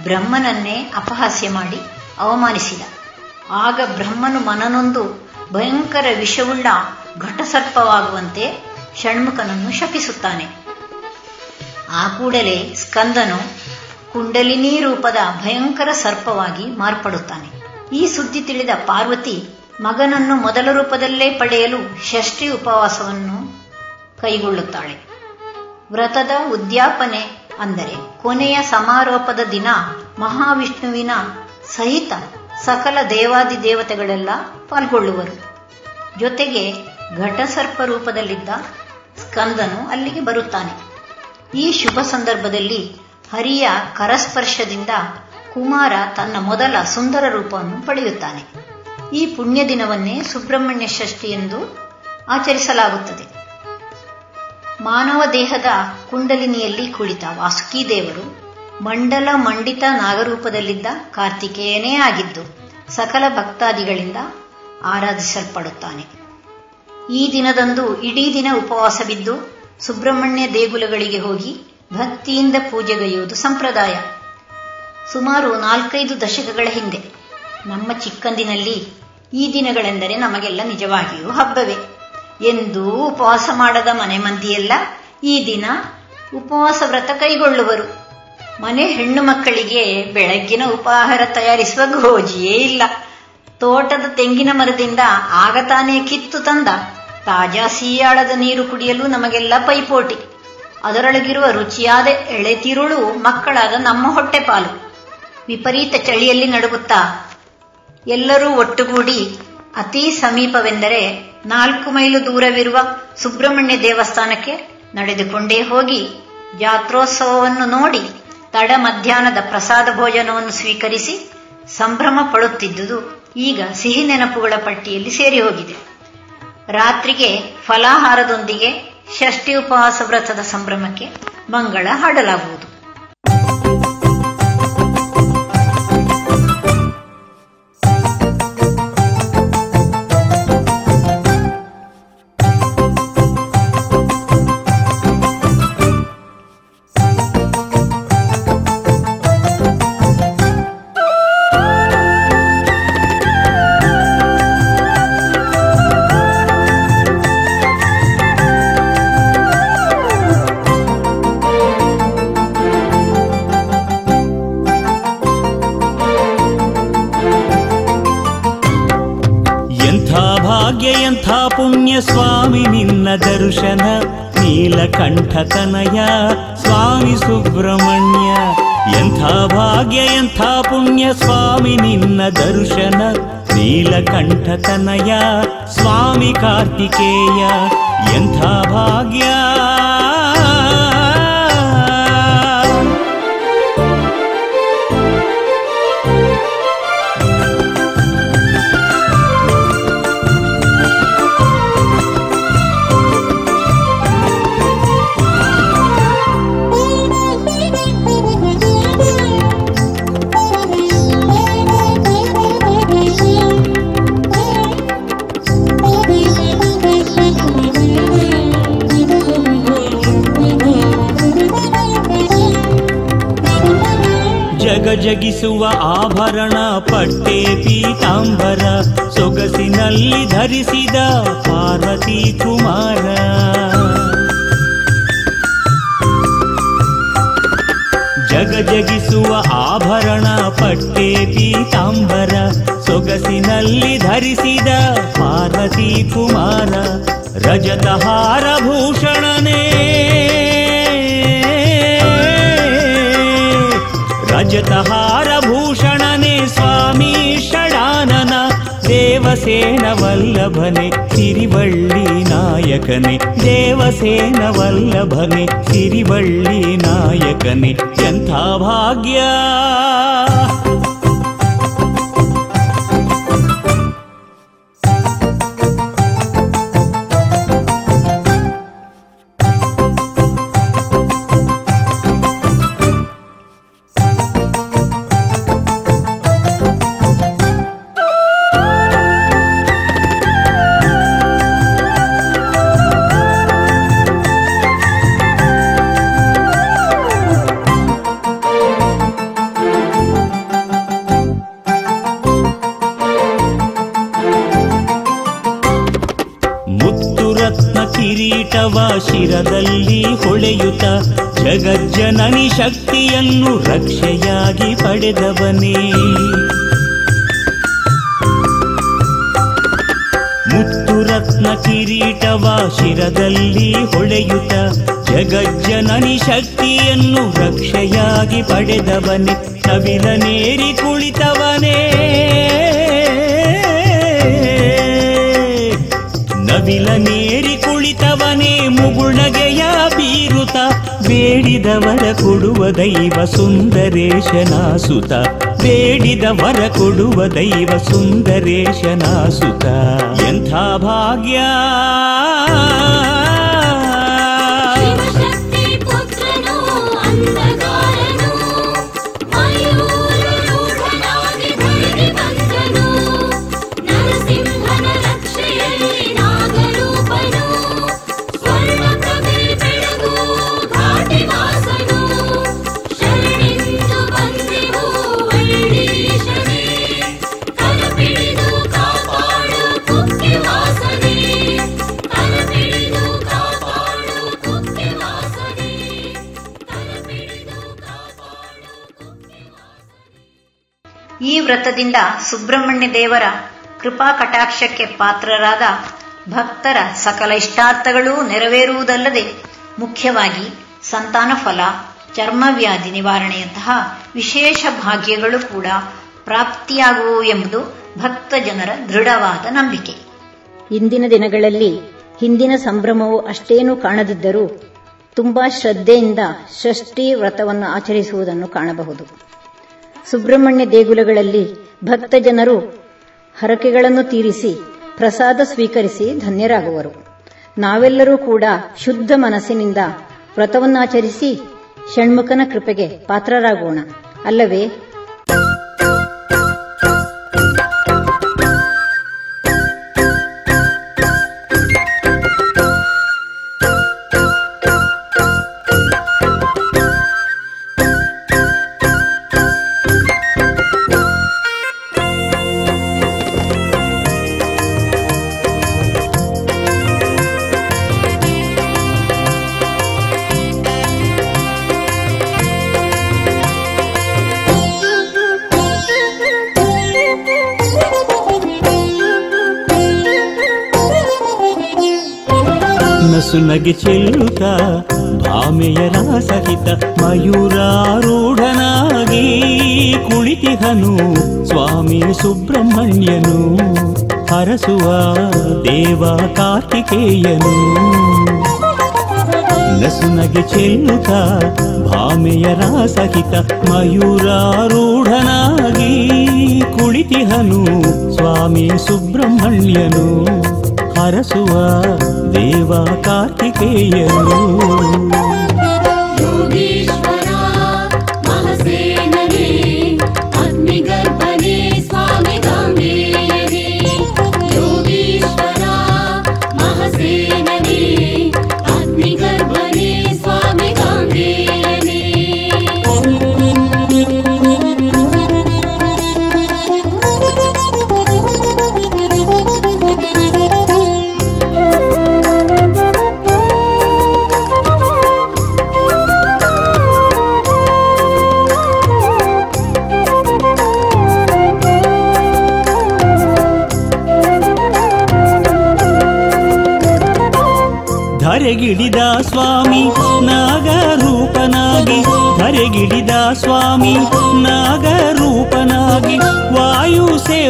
ಬ್ರಹ್ಮನನ್ನೇ ಅಪಹಾಸ್ಯ ಮಾಡಿ ಅವಮಾನಿಸಿದ. ಆಗ ಬ್ರಹ್ಮನು ಮನನೊಂದು ಭಯಂಕರ ವಿಷವುಳ್ಳ ಘಟಸರ್ಪವಾಗುವಂತೆ ಷಣ್ಮುಖನನ್ನು ಶಪಿಸುತ್ತಾನೆ. ಆ ಕೂಡಲೇ ಸ್ಕಂದನು ಕುಂಡಲಿನಿ ರೂಪದ ಭಯಂಕರ ಸರ್ಪವಾಗಿ ಮಾರ್ಪಡುತ್ತಾನೆ. ಈ ಸುದ್ದಿ ತಿಳಿದ ಪಾರ್ವತಿ ಮಗನನ್ನು ಮೊದಲ ರೂಪದಲ್ಲೇ ಪಡೆಯಲು ಷಷ್ಠಿ ಉಪವಾಸವನ್ನು ಕೈಗೊಳ್ಳುತ್ತಾಳೆ. ವ್ರತದ ಉದ್ಯಾಪನೆ ಅಂದರೆ ಕೊನೆಯ ಸಮಾರೋಪದ ದಿನ ಮಹಾವಿಷ್ಣುವಿನ ಸಹಿತ ಸಕಲ ದೇವಾದಿ ದೇವತೆಗಳೆಲ್ಲ ಪಾಲ್ಗೊಳ್ಳುವರು. ಜೊತೆಗೆ ಘಟಸರ್ಪ ರೂಪದಲ್ಲಿದ್ದ ಸ್ಕಂದನು ಅಲ್ಲಿಗೆ ಬರುತ್ತಾನೆ. ಈ ಶುಭ ಸಂದರ್ಭದಲ್ಲಿ ಹರಿಯ ಕರಸ್ಪರ್ಶದಿಂದ ಕುಮಾರ ತನ್ನ ಮೊದಲ ಸುಂದರ ರೂಪವನ್ನು ಪಡೆಯುತ್ತಾನೆ. ಈ ಪುಣ್ಯ ದಿನವನ್ನೇ ಸುಬ್ರಹ್ಮಣ್ಯ ಷಷ್ಠಿ ಎಂದು ಆಚರಿಸಲಾಗುತ್ತದೆ. ಮಾನವ ದೇಹದ ಕುಂಡಲಿನಿಯಲ್ಲಿ ಕುಳಿತ ವಾಸುಕಿ ದೇವರು ಮಂಡಲ ಮಂಡಿತ ನಾಗರೂಪದಲ್ಲಿದ್ದ ಕಾರ್ತಿಕೇಯನೇ ಆಗಿದ್ದು ಸಕಲ ಭಕ್ತಾದಿಗಳಿಂದ ಆರಾಧಿಸಲ್ಪಡುತ್ತಾನೆ. ಈ ದಿನದಂದು ಇಡೀ ದಿನ ಉಪವಾಸ ಬಿದ್ದು ಸುಬ್ರಹ್ಮಣ್ಯ ದೇಗುಲಗಳಿಗೆ ಹೋಗಿ ಭಕ್ತಿಯಿಂದ ಪೂಜೆಗೈಯುವುದು ಸಂಪ್ರದಾಯ. ಸುಮಾರು ನಾಲ್ಕೈದು ದಶಕಗಳ ಹಿಂದೆ ನಮ್ಮ ಚಿಕ್ಕಂದಿನಲ್ಲಿ ಈ ದಿನಗಳೆಂದರೆ ನಮಗೆಲ್ಲ ನಿಜವಾಗಿಯೂ ಹಬ್ಬವೇ. ಎಂದೂ ಉಪವಾಸ ಮಾಡದ ಮನೆ ಮಂದಿಯೆಲ್ಲ ಈ ದಿನ ಉಪವಾಸ ವ್ರತ ಕೈಗೊಳ್ಳುವರು. ಮನೆ ಹೆಣ್ಣು ಮಕ್ಕಳಿಗೆ ಬೆಳಗ್ಗಿನ ಉಪಾಹಾರ ತಯಾರಿಸುವ ಗೋಜಿಯೇ ಇಲ್ಲ. ತೋಟದ ತೆಂಗಿನ ಮರದಿಂದ ಆಗ ತಾನೇ ಕಿತ್ತು ತಂದ. ತಾಜಾ ಸೀಯಾಳದ ನೀರು ಕುಡಿಯಲು ನಮಗೆಲ್ಲ ಪೈಪೋಟಿ. ಅದರೊಳಗಿರುವ ರುಚಿಯಾದ ಎಳೆತಿರುಳು ಮಕ್ಕಳಾದ ನಮ್ಮ ಹೊಟ್ಟೆಪಾಲು ವಿಪರೀತ ಚಳಿಯಲ್ಲಿ ನಡುಗುತ್ತಾ ಎಲ್ಲರೂ ಒಟ್ಟುಗೂಡಿ ಅತಿ ಸಮೀಪವೆಂದರೆ ನಾಲ್ಕು ಮೈಲು ದೂರವಿರುವ ಸುಬ್ರಹ್ಮಣ್ಯ ದೇವಸ್ಥಾನಕ್ಕೆ ನಡೆದುಕೊಂಡೇ ಹೋಗಿ ಜಾತ್ರೋತ್ಸವವನ್ನು ನೋಡಿ ತಡ ಮಧ್ಯಾಹ್ನದ ಪ್ರಸಾದ ಭೋಜನವನ್ನು ಸ್ವೀಕರಿಸಿ ಸಂಭ್ರಮ ಪಡುತ್ತಿದ್ದುದು ಈಗ ಸಿಹಿ ನೆನಪುಗಳ ಪಟ್ಟಿಯಲ್ಲಿ ಸೇರಿ ಹೋಗಿದೆ. ರಾತ್ರಿಗೆ ಫಲಾಹಾರದೊಂದಿಗೆ ಷಷ್ಠಿ ಉಪವಾಸ ವ್ರತದ ಸಂಭ್ರಮಕ್ಕೆ ಮಂಗಳ ಹಾಡಲಾಗುವುದು. ಎಂಥ ಭಾಗ್ಯ ಎಂಥ ಪುಣ್ಯ ಸ್ವಾಮಿ ನಿನ್ನ ದರ್ಶನ. ನೀಲಕಂಠ ತನಯ ಸ್ವಾಮಿ ಕಾರ್ತಿಕೇಯ. ಎಂಥ ಭಾಗ್ಯ. ಜಗಜಗಿಸುವ ಆಭರಣ, ಪಟ್ಟೆ ಪೀತಾಂಬರ, ಸೊಗಸಿನಲ್ಲಿ ಧರಿಸಿದ ಪಾರ್ವತಿ ಕುಮಾರ. ಜಗ ಜಗಿಸುವ ಆಭರಣ, ಪಟ್ಟೆ ಪೀತಾಂಬರ, ಸೊಗಸಿನಲ್ಲಿ ಧರಿಸಿದ ಪಾರ್ವತಿ ಕುಮಾರ, ರಜತಹಾರ ಭೂಷಣನೇ. जतहारभूषणने स्वामी षडानन देवसेनवल्लभने वल्लभनि देवसेनवल्लभने नायकनि यन्था भाग्या। ಜಗಜ್ಜನನಿ ಶಕ್ತಿಯನ್ನು ರಕ್ಷೆಯಾಗಿ ಪಡೆದವನೇ. ಮುತ್ತು ರತ್ನ ಕಿರೀಟವ ಶಿರದಲ್ಲಿ ಹೊಳೆಯುತ್ತ ಜಗಜ್ಜನನಿ ಶಕ್ತಿಯನ್ನು ರಕ್ಷೆಯಾಗಿ ಪಡೆದವನೇ. ನವಿಲನೇರಿ ಬೇಡಿದವರ ಕೊಡುವ ದೈವ ಸುಂದರೇಶನ ಸುತ ಬೇಡಿದವರ ಕೊಡುವ ದೈವ ಸುಂದರೇಶನ ಸುತ ಎಂಥ ಭಾಗ್ಯ? ವ್ರತದಿಂದ ಸುಬ್ರಹ್ಮಣ್ಯ ದೇವರ ಕೃಪಾ ಕಟಾಕ್ಷಕ್ಕೆ ಪಾತ್ರರಾದ ಭಕ್ತರ ಸಕಲ ಇಷ್ಟಾರ್ಥಗಳೂ ನೆರವೇರುವುದಲ್ಲದೆ ಮುಖ್ಯವಾಗಿ ಸಂತಾನ ಫಲ ಚರ್ಮವ್ಯಾಧಿ ನಿವಾರಣೆಯಂತಹ ವಿಶೇಷ ಭಾಗ್ಯಗಳು ಕೂಡ ಪ್ರಾಪ್ತಿಯಾಗುವು ಎಂಬುದು ಭಕ್ತ ಜನರ ದೃಢವಾದ ನಂಬಿಕೆ. ಇಂದಿನ ದಿನಗಳಲ್ಲಿ ಹಿಂದಿನ ಸಂಭ್ರಮವು ಅಷ್ಟೇನು ಕಾಣದಿದ್ದರೂ ತುಂಬಾ ಶ್ರದ್ಧೆಯಿಂದ ಷಷ್ಠಿ ವ್ರತವನ್ನು ಆಚರಿಸುವುದನ್ನು ಕಾಣಬಹುದು. ಸುಬ್ರಹ್ಮಣ್ಯ ದೇಗುಲಗಳಲ್ಲಿ ಭಕ್ತ ಜನರು ಹರಕೆಗಳನ್ನು ತೀರಿಸಿ ಪ್ರಸಾದ ಸ್ವೀಕರಿಸಿ ಧನ್ಯರಾಗುವರು. ನಾವೆಲ್ಲರೂ ಕೂಡ ಶುದ್ಧ ಮನಸ್ಸಿನಿಂದ ವ್ರತವನ್ನಾಚರಿಸಿ ಷಣ್ಮುಖನ ಕೃಪೆಗೆ ಪಾತ್ರರಾಗೋಣ. ಅಲ್ಲವೇ ನಸುನಗೆ ಚೆಲ್ಲುತ್ತ ಭಾಮೆಯರ ಸಹಿತ ಮಯೂರಾರೂಢನಾಗಿ ಕುಳಿತಿಹನು ಸ್ವಾಮಿ ಸುಬ್ರಹ್ಮಣ್ಯನು ಹರಸುವ ದೇವ ಕಾರ್ತಿಕೇಯನು ನಸುನಗೆ ಚೆಲ್ಲುತ್ತ ಭಾಮೆಯರ ಸಹಿತ ಮಯೂರಾರೂಢನಾಗಿ ಕುಳಿತಿಹನು ಸ್ವಾಮಿ ಸುಬ್ರಹ್ಮಣ್ಯನು ಹರಸುವ ದೇವ ಕಾರ್ತಿಕೇಯನು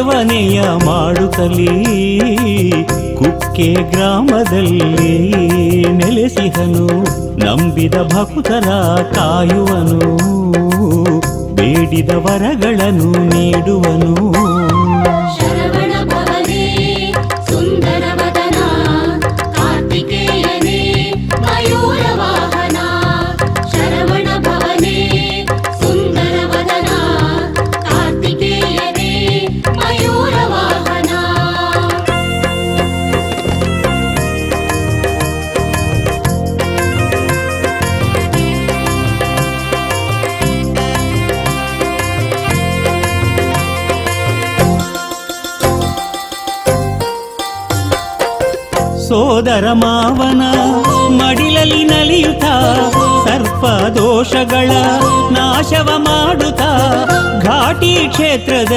ಸೇವನೆಯ ಮಾಡುತ್ತಲೀ ಕುಕ್ಕೆ ಗ್ರಾಮದಲ್ಲಿ ನೆಲೆಸಿಹನು ನಂಬಿದ ಭಕ್ತರ ಕಾಯುವನು ಬೇಡಿದ ವರಗಳನ್ನು ನೀಡುವನು.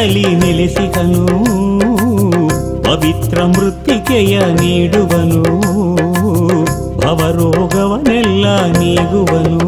ಕ್ಷೇತ್ರದಲ್ಲಿ ನೆಲೆಸಿದನು ಪವಿತ್ರ ಮೃತ್ತಿಕೆಯ ನೀಡುವನು ಭವರೋಗವನೆಲ್ಲ ನೀಗುವನು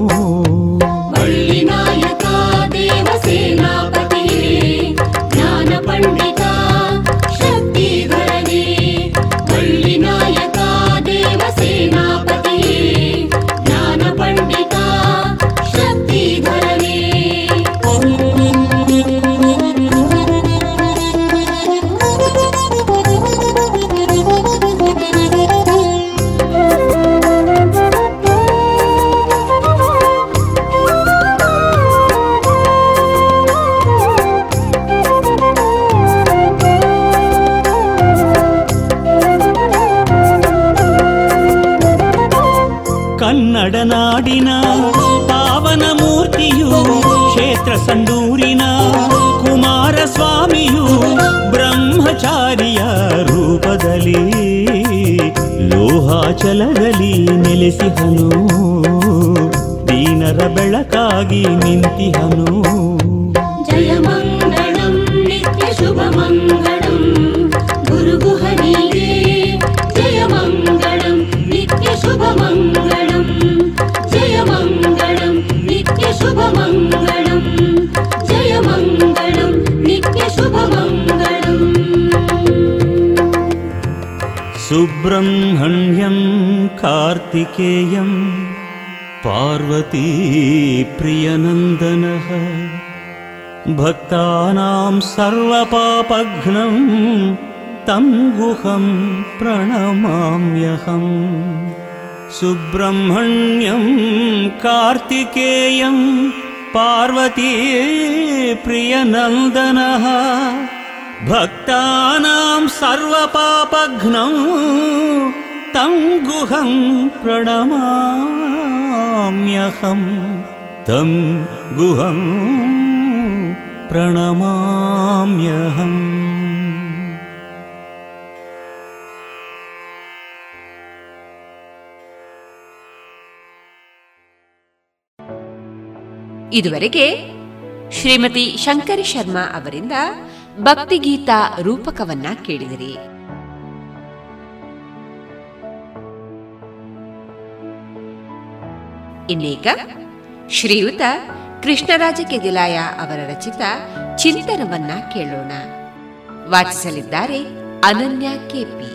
सुब्रह्मण्यं कार्तिकेयं पार्वती प्रियनन्दनः। भक्तानां सर्वपापघ्नं तं गुहं प्रणमाम्यहम् तं गुहं प्रणमाम्यहम् ಇದುವರೆಗೆ ಶ್ರೀಮತಿ ಶಂಕರಿ ಶರ್ಮಾ ಅವರಿಂದ ಭಕ್ತಿಗೀತ ರೂಪಕವನ್ನ ಕೇಳಿದಿರಿ. ಇನ್ನೀಗ ಶ್ರೀಯುತ ಕೃಷ್ಣರಾಜ ಕೆದಿಲಾಯ ಅವರ ರಚಿತ ಚಿಂತನವನ್ನ ಕೇಳೋಣ. ವಾಚಿಸಲಿದ್ದಾರೆ ಅನನ್ಯ ಕೆಪಿ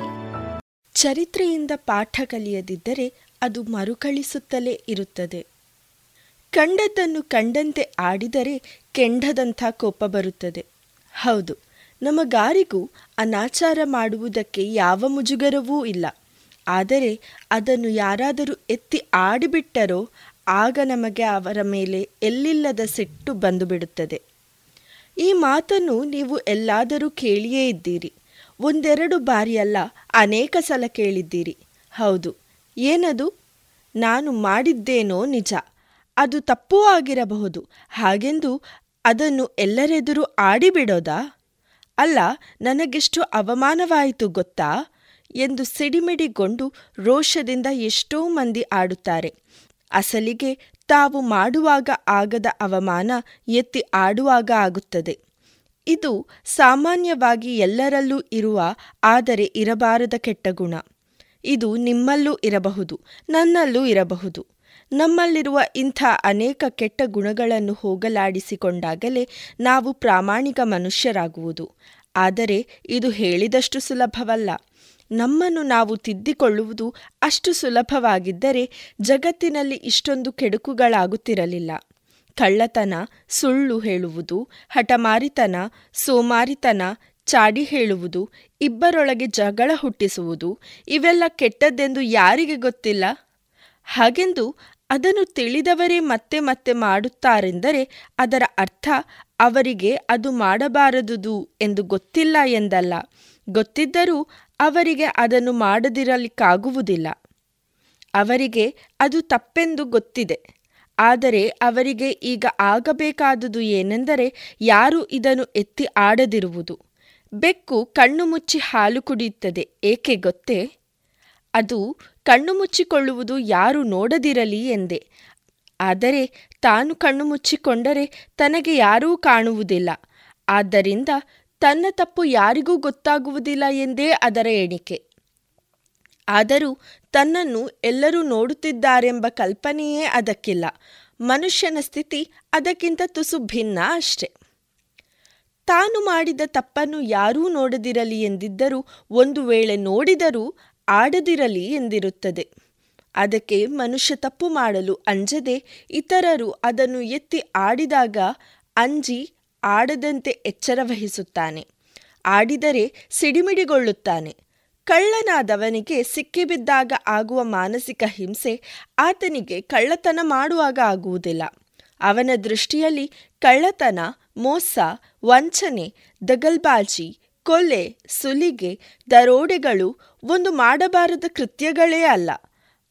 ಚರಿತ್ರೆಯಿಂದ ಪಾಠ ಕಲಿಯದಿದ್ದರೆ ಅದು ಮರುಕಳಿಸುತ್ತಲೇ ಇರುತ್ತದೆ. ಕಂಡದ್ದನ್ನು ಕಂಡಂತೆ ಆಡಿದರೆ ಕೆಂಡದಂಥ ಕೋಪ ಬರುತ್ತದೆ. ಹೌದು, ನಮಗಾರಿಗೂ ಅನಾಚಾರ ಮಾಡುವುದಕ್ಕೆ ಯಾವ ಮುಜುಗರವೂ ಇಲ್ಲ. ಆದರೆ ಅದನ್ನು ಯಾರಾದರೂ ಎತ್ತಿ ಆಡಿಬಿಟ್ಟರೋ ಆಗ ನಮಗೆ ಅವರ ಮೇಲೆ ಎಲ್ಲಿಲ್ಲದ ಸಿಟ್ಟು ಬಂದು ಬಿಡುತ್ತದೆ ಈ ಮಾತನ್ನು ನೀವು ಎಲ್ಲಾದರೂ ಕೇಳಿಯೇ ಇದ್ದೀರಿ. ಒಂದೆರಡು ಬಾರಿಯಲ್ಲ ಅನೇಕ ಸಲ ಕೇಳಿದ್ದೀರಿ. ಹೌದು, ಏನದು? ನಾನು ಮಾಡಿದ್ದೇನೋ ನಿಜ. ಅದು ತಪ್ಪೂ ಆಗಿರಬಹುದು. ಹಾಗೆಂದು ಅದನ್ನು ಎಲ್ಲರೆದುರು ಆಡಿಬಿಡೋದಾ? ಅಲ್ಲ, ನನಗೆಷ್ಟು ಅವಮಾನವಾಯಿತು ಗೊತ್ತಾ? ಎಂದು ಸಿಡಿಮಿಡಿಗೊಂಡು ರೋಷದಿಂದ ಎಷ್ಟೋ ಮಂದಿ ಆಡುತ್ತಾರೆ. ಅಸಲಿಗೆ ತಾವು ಮಾಡುವಾಗ ಆಗದ ಅವಮಾನ ಎತ್ತಿ ಆಡುವಾಗ ಆಗುತ್ತದೆ. ಇದು ಸಾಮಾನ್ಯವಾಗಿ ಎಲ್ಲರಲ್ಲೂ ಇರುವ, ಆದರೆ ಇರಬಾರದ ಕೆಟ್ಟ ಗುಣ. ಇದು ನಿಮ್ಮಲ್ಲೂ ಇರಬಹುದು, ನನ್ನಲ್ಲೂ ಇರಬಹುದು. ನಮ್ಮಲ್ಲಿರುವ ಇಂಥ ಅನೇಕ ಕೆಟ್ಟ ಗುಣಗಳನ್ನು ಹೋಗಲಾಡಿಸಿಕೊಂಡಾಗಲೇ ನಾವು ಪ್ರಾಮಾಣಿಕ ಮನುಷ್ಯರಾಗುವುದು. ಆದರೆ ಇದು ಹೇಳಿದಷ್ಟು ಸುಲಭವಲ್ಲ. ನಮ್ಮನ್ನು ನಾವು ತಿದ್ದಿಕೊಳ್ಳುವುದು ಅಷ್ಟು ಸುಲಭವಾಗಿದ್ದರೆ ಜಗತ್ತಿನಲ್ಲಿ ಇಷ್ಟೊಂದು ಕೆಡುಕುಗಳಾಗುತ್ತಿರಲಿಲ್ಲ. ಕಳ್ಳತನ, ಸುಳ್ಳು ಹೇಳುವುದು, ಹಠಮಾರಿತನ, ಸೋಮಾರಿತನ, ಚಾಡಿ ಹೇಳುವುದು, ಇಬ್ಬರೊಳಗೆ ಜಗಳ ಹುಟ್ಟಿಸುವುದು, ಇವೆಲ್ಲ ಕೆಟ್ಟದ್ದೆಂದು ಯಾರಿಗೆ ಗೊತ್ತಿಲ್ಲ? ಹಾಗೆಂದು ಅದನ್ನು ತಿಳಿದವರೇ ಮತ್ತೆ ಮತ್ತೆ ಮಾಡುತ್ತಾರೆಂದರೆ ಅದರ ಅರ್ಥ ಅವರಿಗೆ ಅದು ಮಾಡಬಾರದುದು ಎಂದು ಗೊತ್ತಿಲ್ಲ ಎಂದಲ್ಲ. ಗೊತ್ತಿದ್ದರೂ ಅವರಿಗೆ ಅದನ್ನು ಮಾಡದಿರಲಿಕ್ಕಾಗುವುದಿಲ್ಲ. ಅವರಿಗೆ ಅದು ತಪ್ಪೆಂದು ಗೊತ್ತಿದೆ. ಆದರೆ ಅವರಿಗೆ ಈಗ ಆಗಬೇಕಾದುದು ಏನೆಂದರೆ ಯಾರು ಇದನ್ನು ಎತ್ತಿ ಆಡದಿರುವುದು. ಬೆಕ್ಕು ಕಣ್ಣು ಮುಚ್ಚಿ ಹಾಲು ಕುಡಿಯುತ್ತದೆ, ಏಕೆ ಗೊತ್ತೇ? ಅದು ಕಣ್ಣು ಮುಚ್ಚಿಕೊಳ್ಳುವುದು ಯಾರು ನೋಡದಿರಲಿ ಎಂದೆ. ಆದರೆ ತಾನು ಕಣ್ಣು ಮುಚ್ಚಿಕೊಂಡರೆ ತನಗೆ ಯಾರೂ ಕಾಣುವುದಿಲ್ಲ. ಆದ್ದರಿಂದ ತನ್ನ ತಪ್ಪು ಯಾರಿಗೂ ಗೊತ್ತಾಗುವುದಿಲ್ಲ ಎಂದೇ ಅದರ ಎಣಿಕೆ. ಆದರೂ ತನ್ನನ್ನು ಎಲ್ಲರೂ ನೋಡುತ್ತಿದ್ದಾರೆಂಬ ಕಲ್ಪನೆಯೇ ಅದಕ್ಕಿಲ್ಲ. ಮನುಷ್ಯನ ಸ್ಥಿತಿ ಅದಕ್ಕಿಂತ ತುಸು ಭಿನ್ನ ಅಷ್ಟೆ. ತಾನು ಮಾಡಿದ ತಪ್ಪನ್ನು ಯಾರೂ ನೋಡದಿರಲಿ ಎಂದಿದ್ದರೂ ಒಂದು ವೇಳೆ ನೋಡಿದರೂ ಆಡದಿರಲಿ ಎಂದಿರುತ್ತದೆ. ಅದಕ್ಕೆ ಮನುಷ್ಯ ತಪ್ಪು ಮಾಡಲು ಅಂಜದೆ ಇತರರು ಅದನ್ನು ಎತ್ತಿ ಆಡಿದಾಗ ಅಂಜಿ ಆಡದಂತೆ ಎಚ್ಚರ ವಹಿಸುತ್ತಾನೆ ಆಡಿದರೆ ಸಿಡಿಮಿಡಿಗೊಳ್ಳುತ್ತಾನೆ. ಕಳ್ಳನಾದವನಿಗೆ ಸಿಕ್ಕಿಬಿದ್ದಾಗ ಆಗುವ ಮಾನಸಿಕ ಹಿಂಸೆ ಆತನಿಗೆ ಕಳ್ಳತನ ಮಾಡುವಾಗ ಆಗುವುದಿಲ್ಲ. ಅವನ ದೃಷ್ಟಿಯಲ್ಲಿ ಕಳ್ಳತನ, ಮೋಸ, ವಂಚನೆ, ದಗಲ್ಬಾಜಿ ಕೊಲೆ, ಸುಲಿಗೆ, ದರೋಡೆಗಳು ಒಂದು ಮಾಡಬಾರದ ಕೃತ್ಯಗಳೇ ಅಲ್ಲ.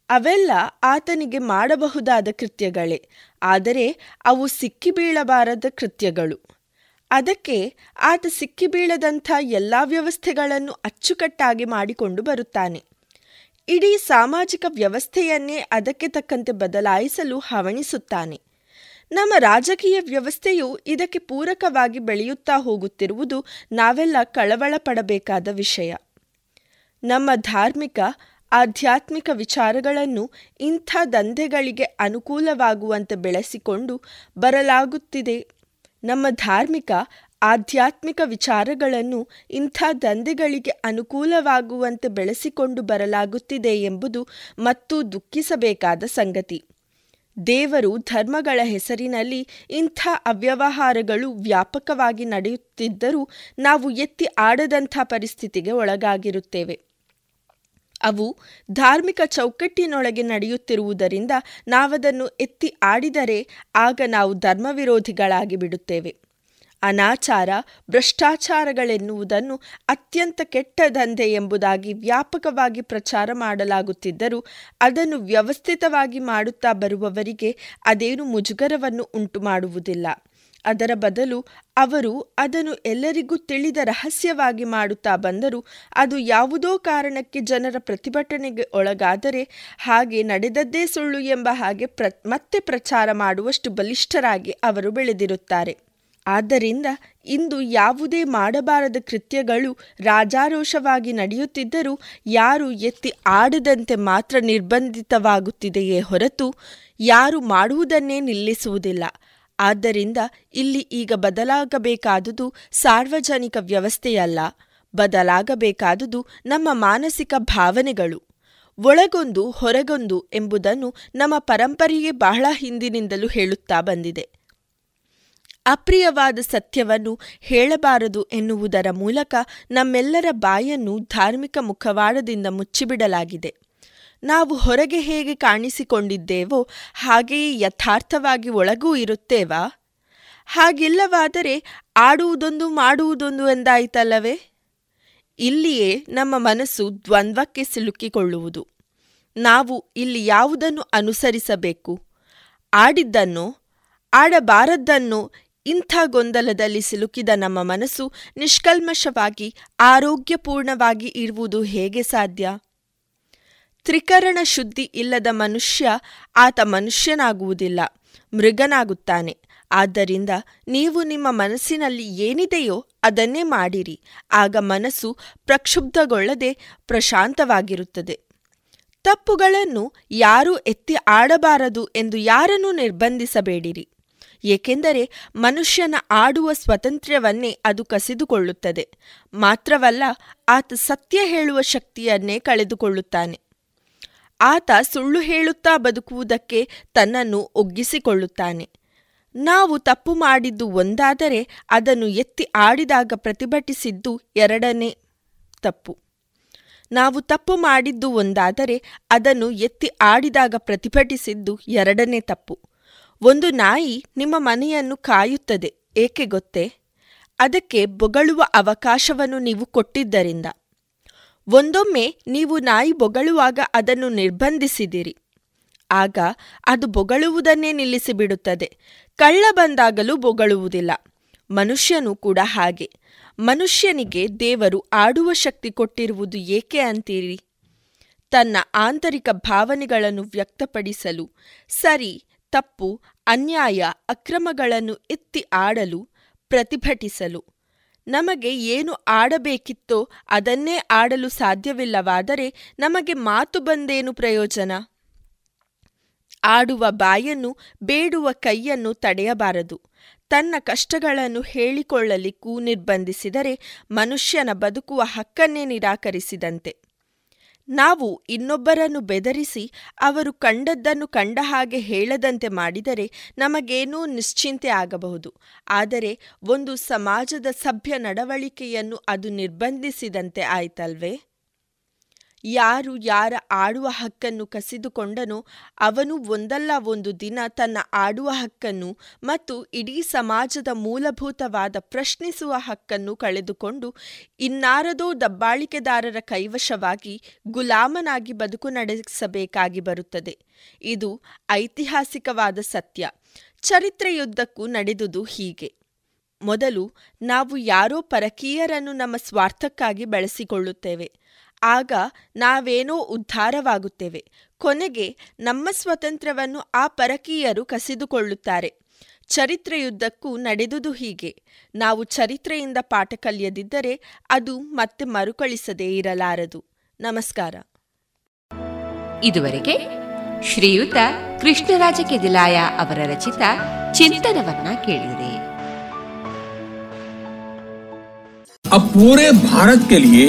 ಅವೆಲ್ಲ ಆತನಿಗೆ ಮಾಡಬಹುದಾದ ಕೃತ್ಯಗಳೇ. ಆದರೆ ಅವು ಸಿಕ್ಕಿಬೀಳಬಾರದ ಕೃತ್ಯಗಳು. ಅದಕ್ಕೆ ಆತ ಸಿಕ್ಕಿಬೀಳದಂಥ ಎಲ್ಲ ವ್ಯವಸ್ಥೆಗಳನ್ನು ಅಚ್ಚುಕಟ್ಟಾಗಿ ಮಾಡಿಕೊಂಡು ಬರುತ್ತಾನೆ. ಇಡೀ ಸಾಮಾಜಿಕ ವ್ಯವಸ್ಥೆಯನ್ನೇ ಅದಕ್ಕೆ ತಕ್ಕಂತೆ ಬದಲಾಯಿಸಲು ಹವಣಿಸುತ್ತಾನೆ. ನಮ್ಮ ರಾಜಕೀಯ ವ್ಯವಸ್ಥೆಯು ಇದಕ್ಕೆ ಪೂರಕವಾಗಿ ಬೆಳೆಯುತ್ತಾ ಹೋಗುತ್ತಿರುವುದು ನಾವೆಲ್ಲ ಕಳವಳ ಪಡಬೇಕಾದ ವಿಷಯ. ನಮ್ಮ ಧಾರ್ಮಿಕ, ಆಧ್ಯಾತ್ಮಿಕ ವಿಚಾರಗಳನ್ನು ಇಂಥ ದಂಧೆಗಳಿಗೆ ಅನುಕೂಲವಾಗುವಂತೆ ಬೆಳೆಸಿಕೊಂಡು ಬರಲಾಗುತ್ತಿದೆ. ನಮ್ಮ ಧಾರ್ಮಿಕ, ಆಧ್ಯಾತ್ಮಿಕ ವಿಚಾರಗಳನ್ನು ಇಂಥ ದಂಧೆಗಳಿಗೆ ಅನುಕೂಲವಾಗುವಂತೆ ಬೆಳೆಸಿಕೊಂಡು ಬರಲಾಗುತ್ತಿದೆ ಎಂಬುದು ಮತ್ತೂ ದುಃಖಿಸಬೇಕಾದ ಸಂಗತಿ. ದೇವರು ಧರ್ಮಗಳ ಹೆಸರಿನಲ್ಲಿ ಇಂಥ ಅವ್ಯವಹಾರಗಳು ವ್ಯಾಪಕವಾಗಿ ನಡೆಯುತ್ತಿದ್ದರೂ ನಾವು ಎತ್ತಿ ಆಡದಂಥ ಪರಿಸ್ಥಿತಿಗೆ ಒಳಗಾಗಿರುತ್ತೇವೆ. ಅವು ಧಾರ್ಮಿಕ ಚೌಕಟ್ಟಿನೊಳಗೆ ನಡೆಯುತ್ತಿರುವುದರಿಂದ ನಾವದನ್ನು ಎತ್ತಿ ಆಡಿದರೆ ಆಗ ನಾವು ಧರ್ಮವಿರೋಧಿಗಳಾಗಿ ಬಿಡುತ್ತೇವೆ ಅನಾಚಾರ, ಭ್ರಷ್ಟಾಚಾರಗಳೆನ್ನುವುದನ್ನು ಅತ್ಯಂತ ಕೆಟ್ಟ ದಂಧೆ ಎಂಬುದಾಗಿ ವ್ಯಾಪಕವಾಗಿ ಪ್ರಚಾರ ಮಾಡಲಾಗುತ್ತಿದ್ದರೂ ಅದನ್ನು ವ್ಯವಸ್ಥಿತವಾಗಿ ಮಾಡುತ್ತಾ ಬರುವವರಿಗೆ ಅದೇನು ಮುಜುಗರವನ್ನು ಉಂಟು ಮಾಡುವುದಿಲ್ಲ ಅದರ ಬದಲು ಅವರು ಅದನ್ನು ಎಲ್ಲರಿಗೂ ತಿಳಿದ ರಹಸ್ಯವಾಗಿ ಮಾಡುತ್ತಾ ಬಂದರೂ ಅದು ಯಾವುದೋ ಕಾರಣಕ್ಕೆ ಜನರ ಪ್ರತಿಭಟನೆಗೆ ಒಳಗಾದರೆ ಹಾಗೆ ನಡೆದದ್ದೇ ಸುಳ್ಳು ಎಂಬ ಹಾಗೆ ಪ್ರ, ಮತ್ತೆ ಪ್ರಚಾರ ಮಾಡುವಷ್ಟು ಬಲಿಷ್ಠರಾಗಿ ಅವರು ಬೆಳೆದಿರುತ್ತಾರೆ. ಆದ್ದರಿಂದ ಇಂದು ಯಾವುದೇ ಮಾಡಬಾರದ ಕೃತ್ಯಗಳು ರಾಜಾರೋಷವಾಗಿ ನಡೆಯುತ್ತಿದ್ದರೂ ಯಾರು ಎತ್ತಿ ಆಡದಂತೆ ಮಾತ್ರ ನಿರ್ಬಂಧಿತವಾಗುತ್ತಿದೆಯೇ ಹೊರತು ಯಾರು ಮಾಡುವುದನ್ನೇ ನಿಲ್ಲಿಸುವುದಿಲ್ಲ. ಆದ್ದರಿಂದ ಇಲ್ಲಿ ಈಗ ಬದಲಾಗಬೇಕಾದುದು ಸಾರ್ವಜನಿಕ ವ್ಯವಸ್ಥೆಯಲ್ಲ. ಬದಲಾಗಬೇಕಾದುದು ನಮ್ಮ ಮಾನಸಿಕ ಭಾವನೆಗಳು. ಒಳಗೊಂದು ಹೊರಗೊಂದು ಎಂಬುದನ್ನು ನಮ್ಮ ಪರಂಪರೆಯೇ ಬಹಳ ಹಿಂದಿನಿಂದಲೂ ಹೇಳುತ್ತಾ ಬಂದಿದೆ. ಅಪ್ರಿಯವಾದ ಸತ್ಯವನ್ನು ಹೇಳಬಾರದು ಎನ್ನುವುದರ ಮೂಲಕ ನಮ್ಮೆಲ್ಲರ ಬಾಯನ್ನು ಧಾರ್ಮಿಕ ಮುಖವಾಡದಿಂದ ಮುಚ್ಚಿಬಿಡಲಾಗಿದೆ. ನಾವು ಹೊರಗೆ ಹೇಗೆ ಕಾಣಿಸಿಕೊಂಡಿದ್ದೇವೋ ಹಾಗೆಯೇ ಯಥಾರ್ಥವಾಗಿ ಒಳಗೂ ಇರುತ್ತೇವಾ? ಹಾಗಿಲ್ಲವಾದರೆ ಆಡುವುದೊಂದು ಮಾಡುವುದೊಂದು ಎಂದಾಯಿತಲ್ಲವೇ? ಇಲ್ಲಿಯೇ ನಮ್ಮ ಮನಸ್ಸು ದ್ವಂದ್ವಕ್ಕೆ ಸಿಲುಕಿಕೊಳ್ಳುವುದು. ನಾವು ಇಲ್ಲಿ ಯಾವುದನ್ನು ಅನುಸರಿಸಬೇಕು? ಆಡಿದ್ದನ್ನು, ಆಡಬಾರದ್ದನ್ನು ಇಂಥ ಗೊಂದಲದಲ್ಲಿ ಸಿಲುಕಿದ ನಮ್ಮ ಮನಸ್ಸು ನಿಷ್ಕಲ್ಮಶವಾಗಿ, ಆರೋಗ್ಯಪೂರ್ಣವಾಗಿ ಇರುವುದು ಹೇಗೆ ಸಾಧ್ಯ? ತ್ರಿಕರಣ ಶುದ್ಧಿ ಇಲ್ಲದ ಮನುಷ್ಯ ಆತ ಮನುಷ್ಯನಾಗುವುದಿಲ್ಲ, ಮೃಗನಾಗುತ್ತಾನೆ. ಆದ್ದರಿಂದ ನೀವು ನಿಮ್ಮ ಮನಸ್ಸಿನಲ್ಲಿ ಏನಿದೆಯೋ ಅದನ್ನೇ ಮಾಡಿರಿ. ಆಗ ಮನಸ್ಸು ಪ್ರಕ್ಷುಬ್ಧಗೊಳ್ಳದೆ ಪ್ರಶಾಂತವಾಗಿರುತ್ತದೆ. ತಪ್ಪುಗಳನ್ನು ಯಾರೂ ಎತ್ತಿ ಆಡಬಾರದು ಎಂದು ಯಾರನ್ನೂ ನಿರ್ಬಂಧಿಸಬೇಡಿರಿ. ಏಕೆಂದರೆ ಮನುಷ್ಯನ ಆಡುವ ಸ್ವಾತಂತ್ರ್ಯವನ್ನೇ ಅದು ಕಸಿದುಕೊಳ್ಳುತ್ತದೆ. ಮಾತ್ರವಲ್ಲ, ಆತ ಸತ್ಯ ಹೇಳುವ ಶಕ್ತಿಯನ್ನೇ ಕಳೆದುಕೊಳ್ಳುತ್ತಾನೆ. ಆತ ಸುಳ್ಳು ಹೇಳುತ್ತಾ ಬದುಕುವುದಕ್ಕೆ ತನ್ನನ್ನು ಒಗ್ಗಿಸಿಕೊಳ್ಳುತ್ತಾನೆ. ನಾವು ತಪ್ಪು ಮಾಡಿದ್ದು ಒಂದಾದರೆ ಅದನ್ನು ಎತ್ತಿ ಆಡಿದಾಗ ಪ್ರತಿಭಟಿಸಿದ್ದು ಎರಡನೇ ತಪ್ಪು. ನಾವು ತಪ್ಪು ಮಾಡಿದ್ದು ಒಂದಾದರೆ ಅದನ್ನು ಎತ್ತಿ ಆಡಿದಾಗ ಪ್ರತಿಭಟಿಸಿದ್ದು ಎರಡನೇ ತಪ್ಪು. ಒಂದು ನಾಯಿ ನಿಮ್ಮ ಮನೆಯನ್ನು ಕಾಯುತ್ತದೆ, ಏಕೆ ಗೊತ್ತೇ? ಅದಕ್ಕೆ ಬೊಗಳುವ ಅವಕಾಶವನ್ನು ನೀವು ಕೊಟ್ಟಿದ್ದರಿಂದ. ಒಂದೊಮ್ಮೆ ನೀವು ನಾಯಿ ಬೊಗಳುವಾಗ ಅದನ್ನು ನಿರ್ಬಂಧಿಸಿದಿರಿ. ಆಗ ಅದು ಬೊಗಳುವುದನ್ನೇ ನಿಲ್ಲಿಸಿಬಿಡುತ್ತದೆ. ಕಳ್ಳ ಬಂದಾಗಲೂ ಬೊಗಳುವುದಿಲ್ಲ. ಮನುಷ್ಯನೂ ಕೂಡ ಹಾಗೆ. ಮನುಷ್ಯನಿಗೆ ದೇವರು ಆಡುವ ಶಕ್ತಿ ಕೊಟ್ಟಿರುವುದು ಏಕೆ ಅಂತೀರಿ? ತನ್ನ ಆಂತರಿಕ ಭಾವನೆಗಳನ್ನು ವ್ಯಕ್ತಪಡಿಸಲು ಸರಿ ತಪ್ಪು, ಅನ್ಯಾಯ, ಅಕ್ರಮಗಳನ್ನು ಎತ್ತಿ ಆಡಲು, ಪ್ರತಿಭಟಿಸಲು. ನಮಗೆ ಏನು ಆಡಬೇಕಿತ್ತೋ ಅದನ್ನೇ ಆಡಲು ಸಾಧ್ಯವಿಲ್ಲವಾದರೆ ನಮಗೆ ಮಾತು ಬಂದೇನು ಪ್ರಯೋಜನ? ಆಡುವ ಬಾಯನ್ನು, ಬೇಡುವ ಕೈಯನ್ನು ತಡೆಯಬಾರದು. ತನ್ನ ಕಷ್ಟಗಳನ್ನು ಹೇಳಿಕೊಳ್ಳಲಿಕ್ಕೂ ನಿರ್ಬಂಧಿಸಿದರೆ ಮನುಷ್ಯನ ಬದುಕುವ ಹಕ್ಕನ್ನೇ ನಿರಾಕರಿಸಿದಂತೆ. ನಾವು ಇನ್ನೊಬ್ಬರನ್ನು ಬೆದರಿಸಿ ಅವರು ಕಂಡದ್ದನ್ನು ಕಂಡ ಹಾಗೆ ಹೇಳದಂತೆ ಮಾಡಿದರೆ ನಮಗೇನೂ ನಿಶ್ಚಿಂತೆ ಆಗಬಹುದು. ಆದರೆ ಒಂದು ಸಮಾಜದ ಸಭ್ಯ ನಡವಳಿಕೆಯನ್ನು ಅದು ನಿರ್ಬಂಧಿಸಿದಂತೆ ಆಯ್ತಲ್ವೇ? ಯಾರು ಯಾರ ಆಡುವ ಹಕ್ಕನ್ನು ಕಸಿದುಕೊಂಡನೋ ಅವನು ಒಂದಲ್ಲ ಒಂದು ದಿನ ತನ್ನ ಆಡುವ ಹಕ್ಕನ್ನು ಮತ್ತು ಇಡೀ ಸಮಾಜದ ಮೂಲಭೂತವಾದ ಪ್ರಶ್ನಿಸುವ ಹಕ್ಕನ್ನು ಕಳೆದುಕೊಂಡು ಇನ್ನಾರದೋ ದಬ್ಬಾಳಿಕೆದಾರರ ಕೈವಶವಾಗಿ ಗುಲಾಮನಾಗಿ ಬದುಕು ನಡೆಸಬೇಕಾಗಿ ಬರುತ್ತದೆ. ಇದು ಐತಿಹಾಸಿಕವಾದ ಸತ್ಯ. ಚರಿತ್ರೆಯುದ್ದಕ್ಕೂ ನಡೆದುದು ಹೀಗೆ. ಮೊದಲು ನಾವು ಯಾರೋ ಪರಕೀಯರನ್ನು ನಮ್ಮ ಸ್ವಾರ್ಥಕ್ಕಾಗಿ ಬೆಳೆಸಿಕೊಳ್ಳುತ್ತೇವೆ. ಆಗ ನಾವೇನೋ ಉದ್ಧಾರವಾಗುತ್ತೇವೆ ಕೊನೆಗೆ ನಮ್ಮ ಸ್ವತಂತ್ರವನ್ನು ಆ ಪರಕೀಯರು ಕಸಿದುಕೊಳ್ಳುತ್ತಾರೆ ಚರಿತ್ರೆಯುದ್ದಕ್ಕೂ ನಡೆದುದು ಹೀಗೆ ನಾವು ಚರಿತ್ರೆಯಿಂದ ಪಾಠ ಕಲಿಯದಿದ್ದರೆ ಅದು ಮತ್ತೆ ಮರುಕಳಿಸದೇ ಇರಲಾರದು ನಮಸ್ಕಾರ ಇದುವರೆಗೆ ಶ್ರೀಯುತ ಕೃಷ್ಣರಾಜ ಕೆದಿಲಾಯ ಅವರ ರಚಿತ ಚಿಂತನವನ್ನ ಕೇಳಿದೆ अब पूरे भारत के लिए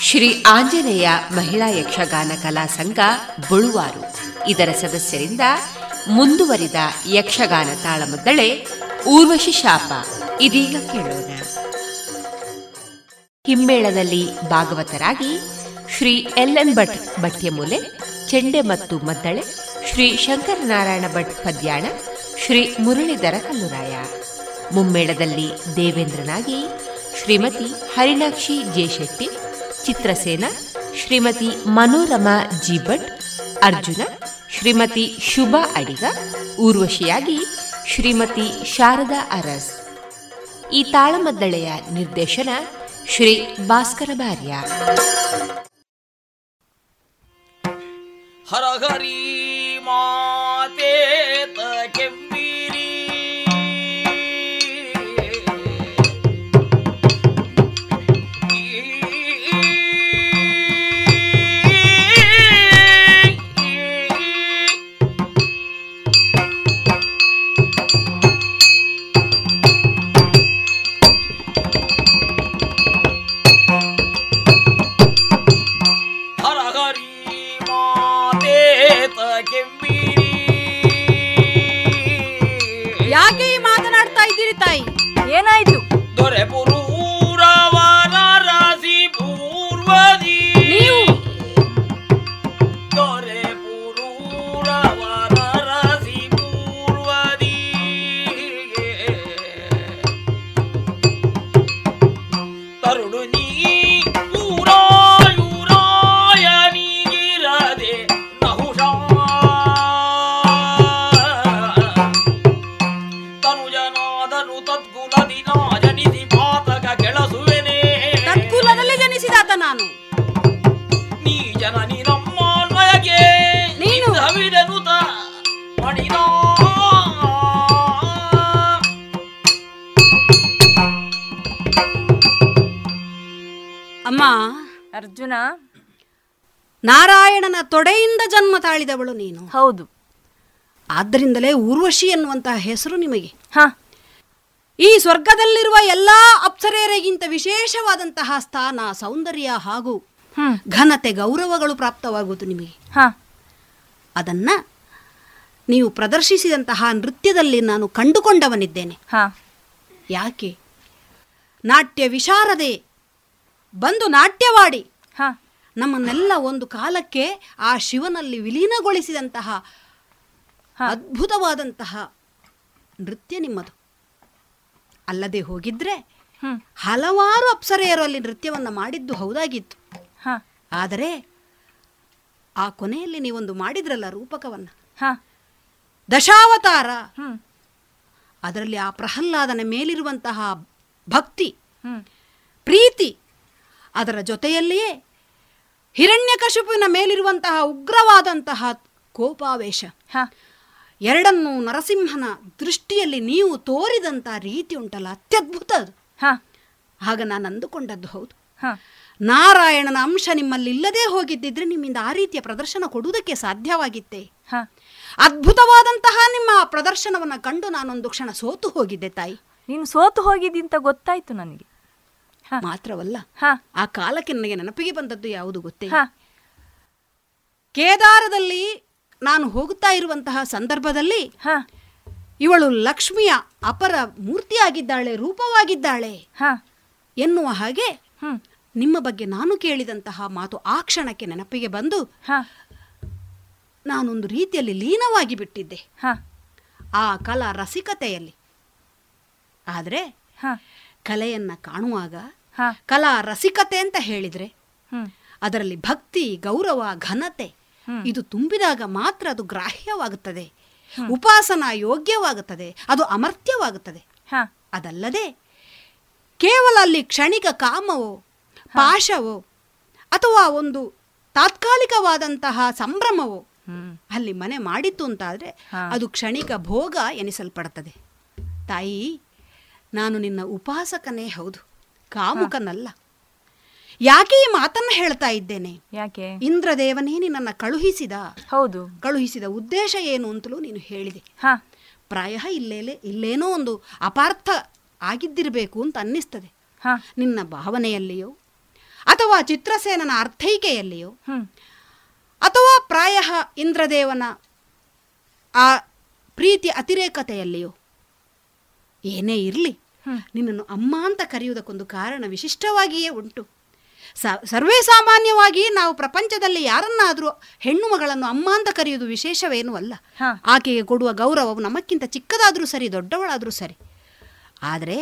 ಶ್ರೀ ಆಂಜನೇಯ ಮಹಿಳಾ ಯಕ್ಷಗಾನ ಕಲಾ ಸಂಘ ಬಳುವಾರು. ಇದರ ಸದಸ್ಯರಿಂದ ಮುಂದುವರಿದ ಯಕ್ಷಗಾನ ತಾಳಮದ್ದಳೆ ಊರ್ವಶಿ ಶಾಪ. ಇದೀಗ ಕೇಳೋಣ. ಹಿಮ್ಮೇಳದಲ್ಲಿ ಭಾಗವತರಾಗಿ ಶ್ರೀ ಎಲ್ ಎನ್ ಭಟ್ ಭಟ್ಯಮೂಲೆ, ಚೆಂಡೆ ಮತ್ತು ಮದ್ದಳೆ, ಶ್ರೀ ಶಂಕರನಾರಾಯಣ ಭಟ್ ಪದ್ಯಾಣ, ಶ್ರೀ ಮುರಳೀಧರ ಕಲ್ಲುರಾಯ. ಮುಮ್ಮೇಳದಲ್ಲಿ ದೇವೇಂದ್ರನಾಗಿ ಶ್ರೀಮತಿ ಹರಿಣಾಕ್ಷಿ ಜೆ ಶೆಟ್ಟಿ ಚಿತ್ರಸೇನ ಶ್ರೀಮತಿ ಮನೋರಮಾ ಜಿಭಟ್ ಅರ್ಜುನ ಶ್ರೀಮತಿ ಶುಭಾ ಅಡಿಗ, ಊರ್ವಶಿಯಾಗಿ ಶ್ರೀಮತಿ ಶಾರದಾ ಅರಸ್. ಈ ತಾಳಮದ್ದಳೆಯ ನಿರ್ದೇಶನ ಶ್ರೀ ಭಾಸ್ಕರ ಭಾರ್ಯ. ಹರಹರಿ ಮಾತೆ ಅರ್ಜುನ ನಾರಾಯಣನ ತೊಡೆಯಿಂದ ಜನ್ಮ ತಾಳಿದವಳು ನೀನು. ಹೌದು. ಆದ್ದರಿಂದಲೇ ಊರ್ವಶಿ ಎನ್ನುವಂತಹ ಹೆಸರು ನಿಮಗೆ. ಹ. ಈ ಸ್ವರ್ಗದಲ್ಲಿರುವ ಎಲ್ಲಾ ಅಪ್ಸರೆಯರಿಗಿಂತ ವಿಶೇಷವಾದಂತಹ ಸ್ಥಾನ ಸೌಂದರ್ಯ ಹಾಗೂ ಘನತೆ ಗೌರವಗಳು ಪ್ರಾಪ್ತವಾಗುವುದು ನಿಮಗೆ. ಹ. ಅದನ್ನ ನೀವು ಪ್ರದರ್ಶಿಸಿದಂತಹ ನೃತ್ಯದಲ್ಲಿ ನಾನು ಕಂಡುಕೊಂಡವನಿದ್ದೇನೆ. ಹ. ಯಾಕೆ? ನಾಟ್ಯ ವಿಶಾರದೆ ಬಂದು ನಾಟ್ಯವಾಡಿ. ಹ. ನಮ್ಮನ್ನೆಲ್ಲ ಒಂದು ಕಾಲಕ್ಕೆ ಆ ಶಿವನಲ್ಲಿ ವಿಲೀನಗೊಳಿಸಿದಂತಹ ಅದ್ಭುತವಾದಂತಹ ನೃತ್ಯ ನಿಮ್ಮದು. ಅಲ್ಲದೆ ಹೋಗಿದ್ರೆ ಹಲವಾರು ಅಪ್ಸರೆಯರು ಅಲ್ಲಿ ನೃತ್ಯವನ್ನು ಮಾಡಿದ್ದು ಹೌದಾಗಿತ್ತು. ಹ. ಆದರೆ ಆ ಕೊನೆಯಲ್ಲಿ ನೀವೊಂದು ಮಾಡಿದ್ರಲ್ಲ ರೂಪಕವನ್ನು. ಹ. ದಶಾವತಾರ. ಅದರಲ್ಲಿ ಆ ಪ್ರಹ್ಲಾದನ ಮೇಲಿರುವಂತಹ ಭಕ್ತಿ. ಪ್ರೀತಿ. ಅದರ ಜೊತೆಯಲ್ಲಿಯೇ ಹಿರಣ್ಯಕಶಿಪುವಿನ ಮೇಲಿರುವಂತಹ ಉಗ್ರವಾದಂತಹ ಕೋಪಾವೇಶ. ಎರಡನ್ನು ಎರಡನ್ನೂ ನರಸಿಂಹನ ದೃಷ್ಟಿಯಲ್ಲಿ ನೀವು ತೋರಿದಂಥ ರೀತಿ ಉಂಟಲ್ಲ ಅತ್ಯದ್ಭುತ ಅದು. ಹ. ಆಗ ನಾನು ಅಂದುಕೊಂಡದ್ದು ಹೌದು. ಹ. ನಾರಾಯಣನ ಅಂಶ ನಿಮ್ಮಲ್ಲಿ ಇಲ್ಲದೆ ಹೋಗಿದ್ದಿದ್ರೆ ನಿಮ್ಮಿಂದ ಆ ರೀತಿಯ ಪ್ರದರ್ಶನ ಕೊಡುವುದಕ್ಕೆ ಸಾಧ್ಯವಾಗಿತ್ತೆ. ಹ. ಅದ್ಭುತವಾದಂತಹ ನಿಮ್ಮ ಪ್ರದರ್ಶನವನ್ನು ಕಂಡು ನಾನೊಂದು ಕ್ಷಣ ಸೋತು ಹೋಗಿದ್ದೆ ತಾಯಿ. ನೀನು ಸೋತು ಹೋಗಿದ್ದಿ ಅಂತ ಗೊತ್ತಾಯ್ತು ನನಗೆ. ಮಾತ್ರವಲ್ಲ ಆ ಕಾಲಕ್ಕೆ ನನಗೆ ನೆನಪಿಗೆ ಬಂದದ್ದು ಯಾವುದು ಗೊತ್ತೇ? ಕೇದಾರದಲ್ಲಿ ನಾನು ಹೋಗುತ್ತಾ ಇರುವಂತಹ ಸಂದರ್ಭದಲ್ಲಿ ಹ. ಇವಳು ಲಕ್ಷ್ಮಿಯ ಅಪರ ಮೂರ್ತಿಯಾಗಿದ್ದಾಳೆ ರೂಪವಾಗಿದ್ದಾಳೆ ಹ. ಎನ್ನುವ ಹಾಗೆ ನಿಮ್ಮ ಬಗ್ಗೆ ನಾನು ಕೇಳಿದಂತಹ ಮಾತು ಆ ಕ್ಷಣಕ್ಕೆ ನೆನಪಿಗೆ ಬಂದು ನಾನೊಂದು ರೀತಿಯಲ್ಲಿ ಲೀನವಾಗಿ ಬಿಟ್ಟಿದ್ದೆ. ಹ. ಆ ಕಲಾ ರಸಿಕತೆಯಲ್ಲಿ. ಆದರೆ ಕಲೆಯನ್ನ ಕಾಣುವಾಗ ಕಲಾ ರಸಿಕತೆ ಅಂತ ಹೇಳಿದ್ರೆ ಅದರಲ್ಲಿ ಭಕ್ತಿ ಗೌರವ ಘನತೆ ಇದು ತುಂಬಿದಾಗ ಮಾತ್ರ ಅದು ಗ್ರಾಹ್ಯವಾಗುತ್ತದೆ. ಉಪಾಸನಾ ಯೋಗ್ಯವಾಗುತ್ತದೆ. ಅದು ಅಮರ್ತ್ಯವಾಗುತ್ತದೆ ಅದಲ್ಲದೆ ಕೇವಲ ಅಲ್ಲಿ ಕ್ಷಣಿಕ ಕಾಮವೋ ಪಾಶವೋ ಅಥವಾ ಒಂದು ತಾತ್ಕಾಲಿಕವಾದಂತಹ ಸಂಭ್ರಮವೋ ಅಲ್ಲಿ ಮನೆ ಮಾಡಿತ್ತು ಅಂತಾದರೆ ಅದು ಕ್ಷಣಿಕ ಭೋಗ ಎನಿಸಲ್ಪಡುತ್ತದೆ ತಾಯಿ ನಾನು ನಿನ್ನ ಉಪಾಸಕನೇ ಹೌದು. ಕಾಮುಕನಲ್ಲ. ಯಾಕೆ ಈ ಮಾತನ್ನ ಹೇಳ್ತಾ ಇದ್ದೇನೆ? ಯಾಕೆ? ಇಂದ್ರದೇವನೇ ನಿನ್ನನ್ನು ಕಳುಹಿಸಿದ. ಹೌದು. ಕಳುಹಿಸಿದ ಉದ್ದೇಶ ಏನು ಅಂತಲೂ ನೀನು ಹೇಳಿದೆ. ಹ. ಪ್ರಾಯ ಇಲ್ಲೇಲೆ ಇಲ್ಲೇನೋ ಒಂದು ಅಪಾರ್ಥ ಆಗಿದ್ದಿರಬೇಕು ಅಂತ ಅನ್ನಿಸ್ತದೆ. ಹ. ನಿನ್ನ ಭಾವನೆಯಲ್ಲಿಯೋ ಅಥವಾ ಚಿತ್ರಸೇನನ ಅರ್ಥೈಕೆಯಲ್ಲಿಯೋ ಅಥವಾ ಪ್ರಾಯ ಇಂದ್ರದೇವನ ಆ ಪ್ರೀತಿ ಅತಿರೇಕತೆಯಲ್ಲಿಯೋ ಏನೇ ಇರಲಿ ನಿನ್ನನ್ನು ಅಮ್ಮ ಅಂತ ಕರೆಯುವುದಕ್ಕೊಂದು ಕಾರಣ ವಿಶಿಷ್ಟವಾಗಿಯೇ ಉಂಟು. ಸ ಸರ್ವೇ ಸಾಮಾನ್ಯವಾಗಿ ನಾವು ಪ್ರಪಂಚದಲ್ಲಿ ಯಾರನ್ನಾದರೂ ಹೆಣ್ಣು ಮಗಳನ್ನು ಅಮ್ಮ ಅಂತ ಕರೆಯುವುದು ವಿಶೇಷವೇನೂ ಅಲ್ಲ. ಆಕೆಗೆ ಕೊಡುವ ಗೌರವವು ನಮಕ್ಕಿಂತ ಚಿಕ್ಕದಾದರೂ ಸರಿ ದೊಡ್ಡವಳಾದರೂ ಸರಿ. ಆದರೆ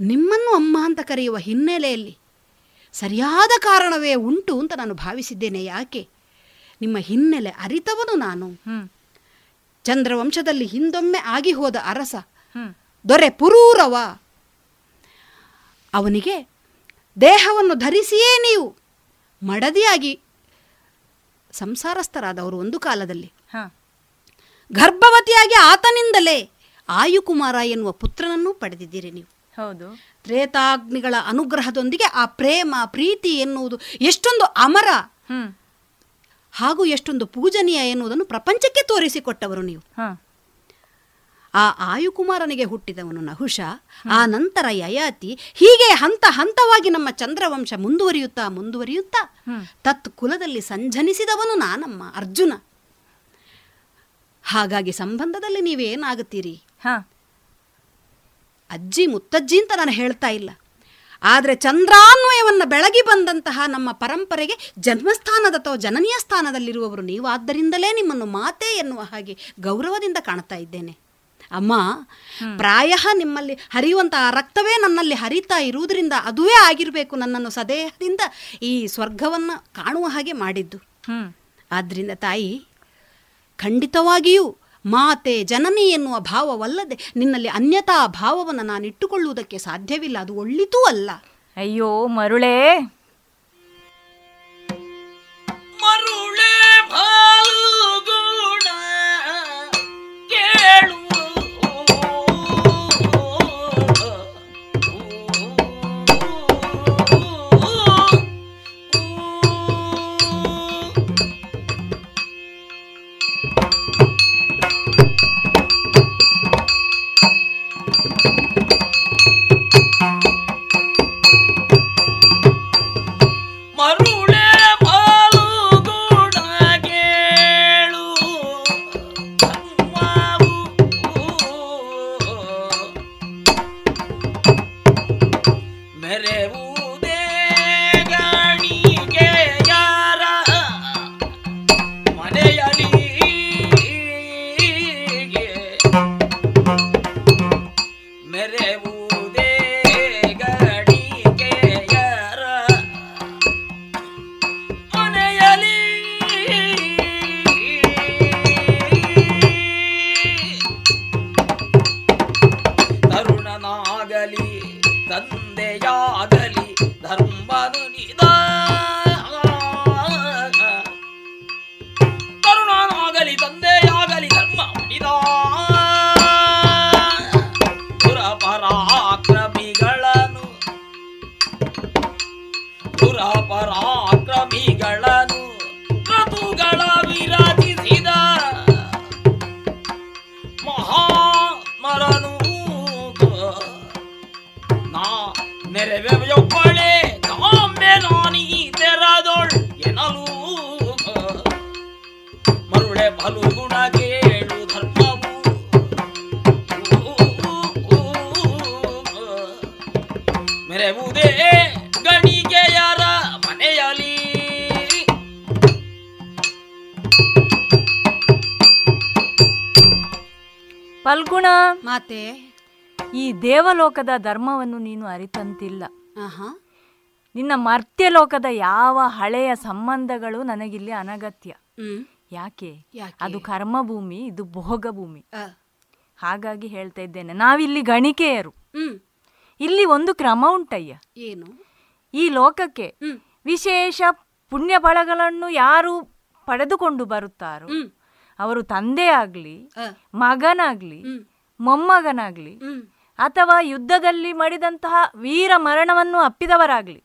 ನಿಮ್ಮನ್ನು ಅಮ್ಮ ಅಂತ ಕರೆಯುವ ಹಿನ್ನೆಲೆಯಲ್ಲಿ ಸರಿಯಾದ ಕಾರಣವೇ ಉಂಟು ಅಂತ ನಾನು ಭಾವಿಸಿದ್ದೇನೆ ಯಾಕೆ? ನಿಮ್ಮ ಹಿನ್ನೆಲೆ ಅರಿತವನು ನಾನು. ಚಂದ್ರವಂಶದಲ್ಲಿ ಹಿಂದೊಮ್ಮೆ ಆಗಿ ಹೋದ ಅರಸ. ದೊರೆ ಪುರೂರವ. ಅವನಿಗೆ ದೇಹವನ್ನು ಧರಿಸಿಯೇ ನೀವು. ಮಡದಿಯಾಗಿ ಸಂಸಾರಸ್ಥರಾದವರು ಒಂದು ಕಾಲದಲ್ಲಿ. ಹ. ಗರ್ಭವತಿಯಾಗಿ ಆತನಿಂದಲೇ ಆಯುಕುಮಾರ ಎನ್ನುವ ಪುತ್ರನನ್ನು ಪಡೆದಿದ್ದೀರಿ ನೀವು. ಹೌದು. ತ್ರೇತಾಗ್ನಿಗಳ ಅನುಗ್ರಹದೊಂದಿಗೆ ಆ ಪ್ರೇಮ ಪ್ರೀತಿ ಎನ್ನುವುದು ಎಷ್ಟೊಂದು ಅಮರ ಹಾಗೂ ಎಷ್ಟೊಂದು ಪೂಜನೀಯ ಎನ್ನುವುದನ್ನು ಪ್ರಪಂಚಕ್ಕೆ ತೋರಿಸಿಕೊಟ್ಟವರು ನೀವು. ಹ. ಆ ಆಯುಕುಮಾರನಿಗೆ ಹುಟ್ಟಿದವನು ನಹುಷ ಆ ನಂತರ ಯಯಾತಿ ಹೀಗೆ ಹಂತ ಹಂತವಾಗಿ ನಮ್ಮ ಚಂದ್ರವಂಶ ಮುಂದುವರಿಯುತ್ತಾ ಮುಂದುವರಿಯುತ್ತಾ ತತ್ ಕುಲದಲ್ಲಿ ಸಂಜನಿಸಿದವನು ನಾನಮ್ಮ ಅರ್ಜುನ. ಹಾಗಾಗಿ ಸಂಬಂಧದಲ್ಲಿ ನೀವೇನಾಗುತ್ತೀರಿ? ಹ. ಅಜ್ಜಿ ಮುತ್ತಜ್ಜಿ ಅಂತ ನಾನು ಹೇಳ್ತಾ ಇಲ್ಲ. ಆದರೆ ಚಂದ್ರಾನ್ವಯವನ್ನು ಬೆಳಗಿ ಬಂದಂತಹ ನಮ್ಮ ಪರಂಪರೆಗೆ ಜನ್ಮಸ್ಥಾನದ ಅಥವಾ ಜನನೀಯ ಸ್ಥಾನದಲ್ಲಿರುವವರು ನೀವು ಆದ್ದರಿಂದಲೇ ನಿಮ್ಮನ್ನು ಮಾತೆ ಎನ್ನುವ ಹಾಗೆ ಗೌರವದಿಂದ ಕಾಣ್ತಾ ಇದ್ದೇನೆ. ಅಮ್ಮ ಪ್ರಾಯ ನಿಮ್ಮಲ್ಲಿ ಹರಿಯುವಂತಹ ರಕ್ತವೇ ನನ್ನಲ್ಲಿ ಹರಿತಾ ಇರುವುದರಿಂದ ಅದುವೇ ಆಗಿರಬೇಕು ನನ್ನನ್ನು ಸದೇಹದಿಂದ ಈ ಸ್ವರ್ಗವನ್ನು ಕಾಣುವ ಹಾಗೆ ಮಾಡಿದ್ದು. ಆದ್ದರಿಂದ ತಾಯಿ ಖಂಡಿತವಾಗಿಯೂ ಮಾತೆ ಜನನಿ ಎನ್ನುವ ಭಾವವಲ್ಲದೆ ನಿನ್ನಲ್ಲಿ ಅನ್ಯತಾ ಭಾವವನ್ನು ನಾನು ಇಟ್ಟುಕೊಳ್ಳುವುದಕ್ಕೆ ಸಾಧ್ಯವಿಲ್ಲ. ಅದು ಒಳ್ಳಿತೂ ಅಲ್ಲ. ಅಯ್ಯೋ ಮರುಳೇ. ಮರುಳೆ. ದೇವಲೋಕದ ಧರ್ಮವನ್ನು ನೀನು ಅರಿತಂತಿಲ್ಲ. ನಿನ್ನ ಮರ್ತ್ಯಲೋಕದ ಯಾವ ಹಳೆಯ ಸಂಬಂಧಗಳು ನನಗಿಲ್ಲಿ ಅನಗತ್ಯ. ಯಾಕೆ? ಅದು ಕರ್ಮಭೂಮಿ ಇದು ಭೋಗ ಭೂಮಿ ಹಾಗಾಗಿ ಹೇಳ್ತಾ ಇದ್ದೇನೆ ನಾವಿಲ್ಲಿ ಗಣಿಕೆಯರು. ಇಲ್ಲಿ ಒಂದು ಕ್ರಮ ಉಂಟಯ್ಯ. ಏನು? ಈ ಲೋಕಕ್ಕೆ ವಿಶೇಷ ಪುಣ್ಯ ಫಲಗಳನ್ನು ಯಾರು ಪಡೆದುಕೊಂಡು ಬರುತ್ತಾರೋ ಅವರು ತಂದೆ ಆಗ್ಲಿ ಮಗನಾಗ್ಲಿ. ಮೊಮ್ಮಗನಾಗ್ಲಿ ಅಥವಾ ಯುದ್ಧದಲ್ಲಿ ಮಾಡಿದಂತಹ ವೀರ ಮರಣವನ್ನು ಅಪ್ಪಿದವರಾಗಲಿ.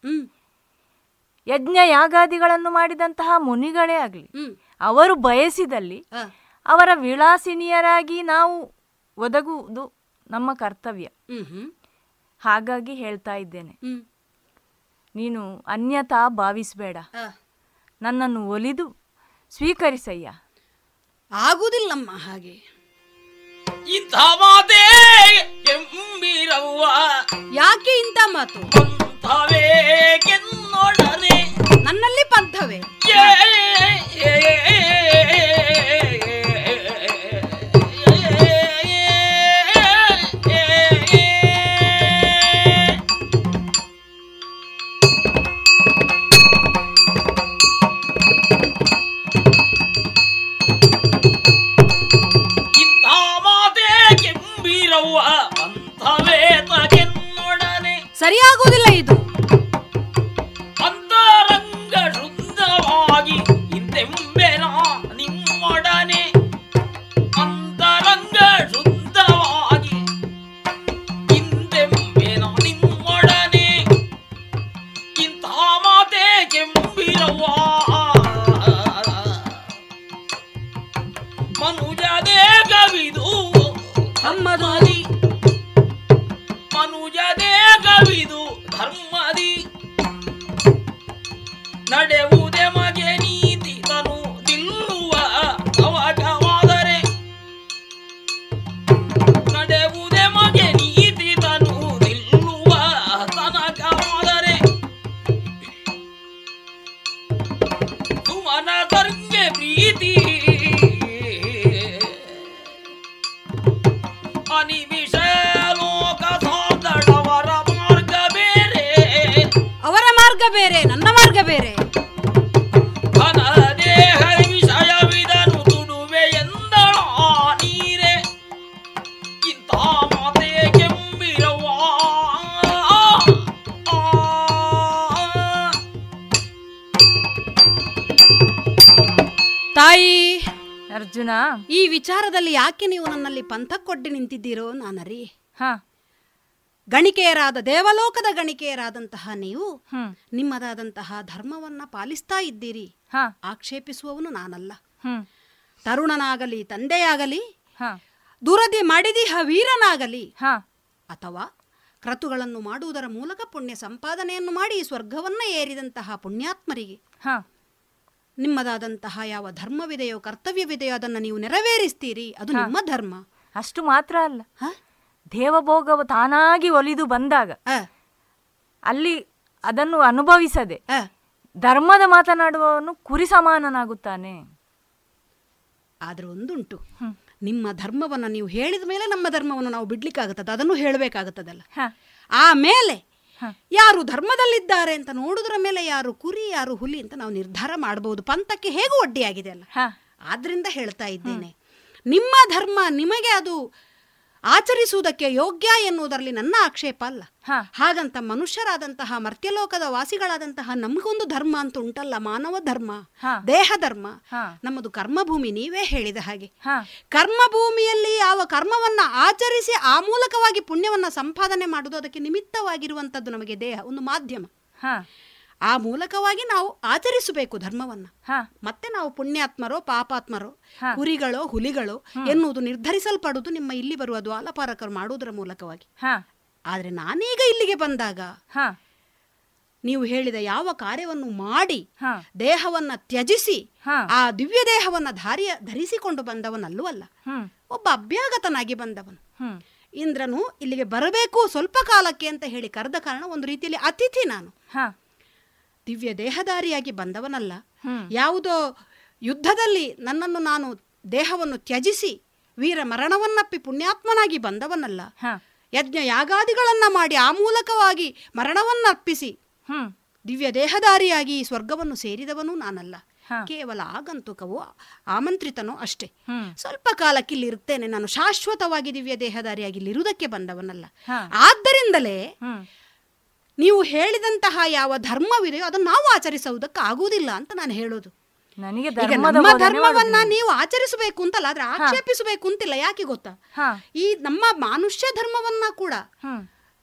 ಯಜ್ಞ ಯಾಗಾದಿಗಳನ್ನು ಮಾಡಿದಂತಹ ಮುನಿಗಳೇ ಆಗಲಿ. ಅವರು ಬಯಸಿದಲ್ಲಿ ಅವರ ವಿಳಾಸಿನಿಯರಾಗಿ ನಾವು ಒದಗುವುದು ನಮ್ಮ ಕರ್ತವ್ಯ. ಹಾಗಾಗಿ ಹೇಳ್ತಾ ಇದ್ದೇನೆ. ನೀನು ಅನ್ಯತಾ ಭಾವಿಸಬೇಡ. ನನ್ನನ್ನು ಒಲಿದು ಸ್ವೀಕರಿಸಯ್ಯ. ಆಗುವುದಿಲ್ಲಮ್ಮ ಹಾಗೆ. ಇಂಥ ಮಾತೇ ಕೆಂಬಿರವ್ವ ಯಾಕೆ ಇಂಥ ಮಾತು? ಪಂಥವೇ ಕೆನ್ನೊಡನೆ ನನ್ನಲ್ಲಿ ಪಂಥವೇ ಏ, ಸರಿಯಾಗುವುದಿಲ್ಲ ಯಾಕೆ ನೀವು ನನ್ನಲ್ಲಿ ಪಂಥಕ್ಕೊಡ್ಡಿ ನಿಂತಿದ್ದೀರೋ ನಾನರಿ? ಹ. ಗಣಿಕೆಯರಾದ ದೇವಲೋಕದ ಗಣಿಕೆಯರಾದಂತಹ ನೀವು ನಿಮ್ಮದಾದಂತಹ ಧರ್ಮವನ್ನ ಪಾಲಿಸ್ತಾ ಇದ್ದೀರಿ. ಹ. ಆಕ್ಷೇಪಿಸುವವನು ನಾನಲ್ಲ. ತರುಣನಾಗಲಿ ತಂದೆಯಾಗಲಿ ದುರದಿ ಮಾಡಿದಿಹ ವೀರನಾಗಲಿ ಹ. ಅಥವಾ ಕ್ರತುಗಳನ್ನು ಮಾಡುವುದರ ಮೂಲಕ ಪುಣ್ಯ ಸಂಪಾದನೆಯನ್ನು ಮಾಡಿ ಸ್ವರ್ಗವನ್ನ ಏರಿದಂತಹ ಪುಣ್ಯಾತ್ಮರಿಗೆ ನಿಮ್ಮದಾದಂತಹ ಯಾವ ಧರ್ಮವಿದೆಯೋ ಕರ್ತವ್ಯವಿದೆಯೋ ಅದನ್ನು ನೀವು ನೆರವೇರಿಸ್ತೀರಿ. ಅದು ನಿಮ್ಮ ಧರ್ಮ. ಅಷ್ಟು ಮಾತ್ರ ಅಲ್ಲ? ದೇವಭೋಗವು ತಾನಾಗಿ ಒಲಿದು ಬಂದಾಗ ಅಲ್ಲಿ ಅದನ್ನು ಅನುಭವಿಸದೆ ಧರ್ಮದ ಮಾತನಾಡುವವನು ಕುರಿ ಸಮಾನನಾಗುತ್ತಾನೆ. ಆದರೆ ಒಂದುಂಟು. ನಿಮ್ಮ ಧರ್ಮವನ್ನು ನೀವು ಹೇಳಿದ ಮೇಲೆ ನಮ್ಮ ಧರ್ಮವನ್ನು ನಾವು ಬಿಡ್ಲಿಕ್ಕಾಗುತ್ತದೆ? ಅದನ್ನು ಹೇಳಬೇಕಾಗುತ್ತದಲ್ಲ. ಆಮೇಲೆ ಯಾರು ಧರ್ಮದಲ್ಲಿದ್ದಾರೆ ಅಂತ ನೋಡುವುದರ ಮೇಲೆ ಯಾರು ಕುರಿ ಯಾರು ಹುಲಿ ಅಂತ ನಾವು ನಿರ್ಧಾರ ಮಾಡಬಹುದು ಪಂಥಕ್ಕೆ ಹೇಗೂ ಒಡ್ಡಿಯಾಗಿದೆ ಅಲ್ಲ? ಆದ್ರಿಂದ ಹೇಳ್ತಾ ಇದ್ದೇನೆ. ನಿಮ್ಮ ಧರ್ಮ ನಿಮಗೆ ಅದು ಆಚರಿಸುವುದಕ್ಕೆ ಯೋಗ್ಯ ಎನ್ನುವುದರಲ್ಲಿ ನನ್ನ ಆಕ್ಷೇಪ ಅಲ್ಲ. ಹಾಗಂತ ಮನುಷ್ಯರಾದಂತಹ ಮರ್ತ್ಯಲೋಕದ ವಾಸಿಗಳಾದಂತಹ ನಮಗೊಂದು ಧರ್ಮ ಅಂತ ಉಂಟಲ್ಲ ಮಾನವ ಧರ್ಮ. ದೇಹ ಧರ್ಮ. ನಮ್ಮದು ಕರ್ಮಭೂಮಿ ನೀವೇ ಹೇಳಿದ ಹಾಗೆ ಕರ್ಮಭೂಮಿಯಲ್ಲಿ ಯಾವ ಕರ್ಮವನ್ನ ಆಚರಿಸಿ ಆ ಮೂಲಕವಾಗಿ ಪುಣ್ಯವನ್ನ ಸಂಪಾದನೆ ಮಾಡುವುದು ಅದಕ್ಕೆ ನಿಮಿತ್ತವಾಗಿರುವಂತದ್ದು ನಮಗೆ ದೇಹ ಒಂದು ಮಾಧ್ಯಮ ಆ ಮೂಲಕವಾಗಿ ನಾವು ಆಚರಿಸಬೇಕು ಧರ್ಮವನ್ನ. ಮತ್ತೆ ನಾವು ಪುಣ್ಯಾತ್ಮರೋ ಪಾಪಾತ್ಮರೋ. ಕುರಿಗಳೋ ಹುಲಿಗಳೋ ಎನ್ನುವುದು ನಿರ್ಧರಿಸಲ್ಪಡುವುದು ನಿಮ್ಮ ಇಲ್ಲಿ ಬರುವ ದ್ವಾಲಪಾರಕರು ಮಾಡುವುದರ ಮೂಲಕವಾಗಿ. ಆದ್ರೆ ನಾನೀಗ ಇಲ್ಲಿಗೆ ಬಂದಾಗ ನೀವು ಹೇಳಿದ ಯಾವ ಕಾರ್ಯವನ್ನು ಮಾಡಿ ದೇಹವನ್ನ ತ್ಯಜಿಸಿ ಆ ದಿವ್ಯ ದೇಹವನ್ನ ಧಾರಿಯ ಧರಿಸಿಕೊಂಡು ಬಂದವನಲ್ಲೂ ಅಲ್ಲ ಒಬ್ಬ ಅಭ್ಯಾಗತನಾಗಿ ಬಂದವನು. ಇಂದ್ರನು ಇಲ್ಲಿಗೆ ಬರಬೇಕು ಸ್ವಲ್ಪ ಕಾಲಕ್ಕೆ ಅಂತ ಹೇಳಿ ಕರೆದ ಕಾರಣ ಒಂದು ರೀತಿಯಲ್ಲಿ ಅತಿಥಿ ನಾನು. ದಿವ್ಯ ದೇಹಧಾರಿಯಾಗಿ ಬಂದವನಲ್ಲ. ಯಾವುದೋ ಯುದ್ಧದಲ್ಲಿ ನನ್ನನ್ನು ನಾನು ದೇಹವನ್ನು ತ್ಯಜಿಸಿ ವೀರ ಮರಣವನ್ನಪ್ಪಿ ಪುಣ್ಯಾತ್ಮನಾಗಿ ಬಂದವನಲ್ಲ. ಯಜ್ಞ ಯಾಗಾದಿಗಳನ್ನ ಮಾಡಿ ಆ ಮೂಲಕವಾಗಿ ಮರಣವನ್ನರ್ಪಿಸಿ ದಿವ್ಯ ದೇಹಧಾರಿಯಾಗಿ ಈ ಸ್ವರ್ಗವನ್ನು ಸೇರಿದವನು ನಾನಲ್ಲ. ಕೇವಲ ಆಗಂತುಕವೋ ಆಮಂತ್ರಿತನೋ ಅಷ್ಟೇ. ಸ್ವಲ್ಪ ಕಾಲಕ್ಕೆ ಇಲ್ಲಿ ಇರುತ್ತೇನೆ ನಾನು ಶಾಶ್ವತವಾಗಿ ದಿವ್ಯ ದೇಹಧಾರಿಯಾಗಿ ಇಲ್ಲಿರುವುದಕ್ಕೆ ಬಂದವನಲ್ಲ. ಆದ್ದರಿಂದಲೇ ನೀವು ಹೇಳಿದಂತಹ ಯಾವ ಧರ್ಮವಿದೆಯೋ ಅದನ್ನು ನಾವು ಆಚರಿಸುವುದಕ್ಕೆ ಆಗುವುದಿಲ್ಲ ಅಂತ ನಾನು ಹೇಳೋದು. ನನಗೆ ನಮ್ಮ ಧರ್ಮವನ್ನ ನೀವು ಆಚರಿಸಬೇಕು ಅಂತಲ್ಲ ಆದ್ರೆ ಆಕ್ಷೇಪಿಸಬೇಕು ಅಂತಿಲ್ಲ ಯಾಕೆ ಗೊತ್ತಾ? ಈ ನಮ್ಮ ಮನುಷ್ಯ ಧರ್ಮವನ್ನ ಕೂಡ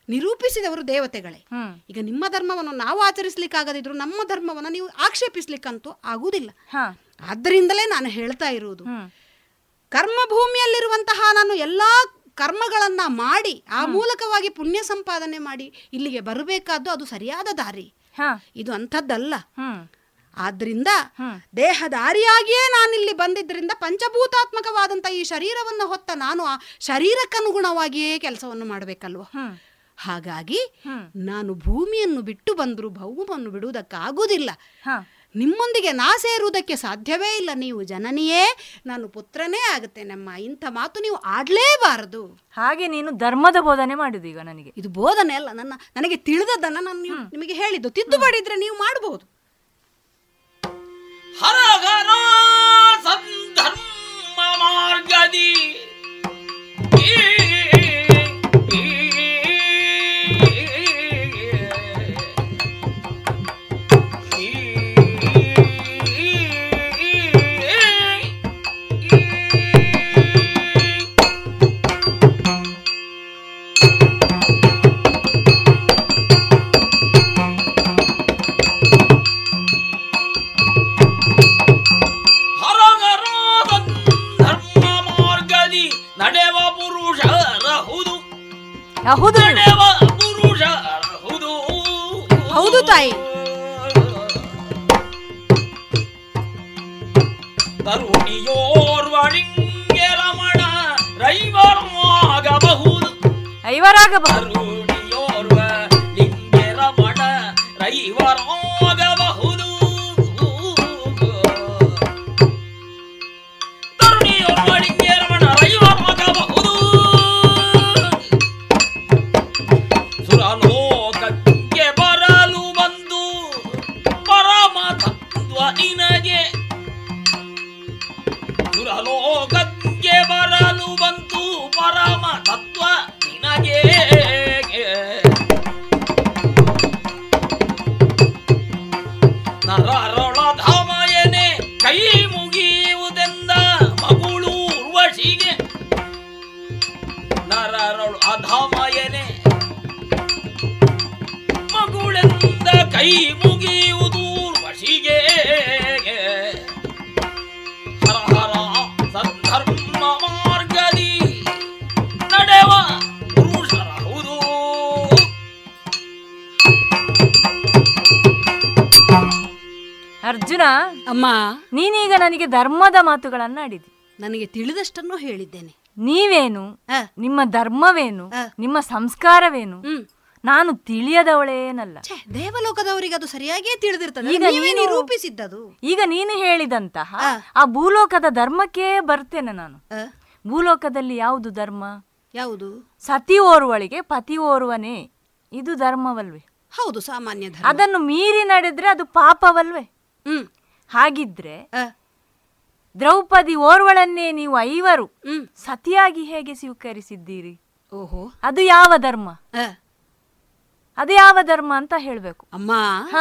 ನಿರೂಪಿಸಿದವರು ದೇವತೆಗಳೇ. ಈಗ ನಿಮ್ಮ ಧರ್ಮವನ್ನು ನಾವು ಆಚರಿಸ್ಲಿಕ್ಕಾಗದಿದ್ರು ನಮ್ಮ ಧರ್ಮವನ್ನ ನೀವು ಆಕ್ಷೇಪಿಸ್ಲಿಕ್ಕಂತೂ ಆಗುವುದಿಲ್ಲ. ಆದ್ದರಿಂದಲೇ ನಾನು ಹೇಳ್ತಾ ಇರುವುದು. ಕರ್ಮ ಕರ್ಮಭೂಮಿಯಲ್ಲಿರುವಂತಹ ನಾನು ಎಲ್ಲಾ ಕರ್ಮಗಳನ್ನ ಮಾಡಿ ಆ ಮೂಲಕವಾಗಿ ಪುಣ್ಯ ಸಂಪಾದನೆ ಮಾಡಿ ಇಲ್ಲಿಗೆ ಬರಬೇಕಾದ್ದು ಅದು ಸರಿಯಾದ ದಾರಿ. ಇದು ಅಂಥದ್ದಲ್ಲ. ಆದ್ರಿಂದ. ದೇಹದಾರಿಯಾಗಿಯೇ ನಾನಿಲ್ಲಿ ಬಂದಿದ್ದರಿಂದ ಪಂಚಭೂತಾತ್ಮಕವಾದಂಥ ಈ ಶರೀರವನ್ನು ಹೊತ್ತ ನಾನು ಆ ಶರೀರಕ್ಕನುಗುಣವಾಗಿಯೇ ಕೆಲಸವನ್ನು ಮಾಡಬೇಕಲ್ವ? ಹಾಗಾಗಿ ನಾನು ಭೂಮಿಯನ್ನು ಬಿಟ್ಟು ಬಂದರೂ ಭೌಮವನ್ನು ಬಿಡುವುದಕ್ಕಾಗುವುದಿಲ್ಲ. ನಿಮ್ಮೊಂದಿಗೆ ನಾ ಸೇರುವುದಕ್ಕೆ ಸಾಧ್ಯವೇ ಇಲ್ಲ. ನೀವು ಜನನಿಯೇ ನಾನು ಪುತ್ರನೇ ಆಗುತ್ತೇನಮ್ಮ ಇಂಥ ಮಾತು ನೀವು ಆಡಲೇಬಾರದು. ಹಾಗೆ ನೀನು ಧರ್ಮದ ಬೋಧನೆ ಮಾಡಿದ್ದು ಈಗ ನನಗೆ. ಇದು ಬೋಧನೆ ಅಲ್ಲ. ನನ್ನ ನನಗೆ ತಿಳಿದದನ್ನ ನಾನು ನೀವು- ನಿಮಗೆ ಹೇಳಿದ್ದು. ತಿದ್ದು ಮಾಡಿದ್ರೆ ನೀವು ಮಾಡಬಹುದು ಹರಗನ ಸಂಧರ್ಮ ಮಾರ್ಗದಿ ಹೌದು ನಡೆವ ಪುರುಷರಹುದು ಹೌದು. ತಾಯಿ. ತರುಣಿಯೋರ್ವಳಿಂಗೆ ರಮಣ ರೈವರಾಗಬಹುದು ಐವರಾಗಬಹುದು. ಅರ್ಜುನ ಅಮ್ಮ. ನೀನೀಗ ನನಗೆ ಧರ್ಮದ ಮಾತುಗಳನ್ನ ಆಡಿದಿ. ನನಗೆ ತಿಳಿದಷ್ಟನ್ನು ಹೇಳಿದ್ದೇನೆ. ನೀವೇನು? ನಿಮ್ಮ ಧರ್ಮವೇನು? ನಿಮ್ಮ ಸಂಸ್ಕಾರವೇನು? ನಾನು ತಿಳಿಯದವಳೇನಲ್ಲ. ದೇವಲೋಕದವರಿಗೆ ಅದು ಸರಿಯಾಗಿಯೇ ತಿಳಿದಿರ್ತದೆ. ಈಗ ನೀನು- ನಿರೂಪಿಸಿದ್ದದು. ಈಗ ನೀನು ಹೇಳಿದಂತಹ ಆ. ಭೂಲೋಕದ ಧರ್ಮಕ್ಕೆ ಬರ್ತೇನೆ ನಾನು. ಭೂಲೋಕದಲ್ಲಿ ಯಾವುದು ಧರ್ಮ? ಯಾವುದು? ಸತಿ ಓರ್ವಳಿಗೆ ಪತಿ ಓರ್ವನೇ. ಇದು ಧರ್ಮವಲ್ವೇ? ಹೌದು ಸಾಮಾನ್ಯ ಅದನ್ನು ಮೀರಿ ನಡೆದ್ರೆ ಅದು ಪಾಪವಲ್ವೇ? ಹ್ಮ್. ಹಾಗಿದ್ರೆ ದ್ರೌಪದಿ ಓರ್ವಳನ್ನೇ ನೀವು ಐವರು ಹ್ಮ್. ಸತಿಯಾಗಿ ಹೇಗೆ ಸ್ವೀಕರಿಸಿದ್ದೀರಿ? ಓಹೋ. ಅದು ಯಾವ ಧರ್ಮ? ಆ, ಅದು ಯಾವ ಧರ್ಮ ಅಂತ ಹೇಳಬೇಕು. ಅಮ್ಮ. ಹ.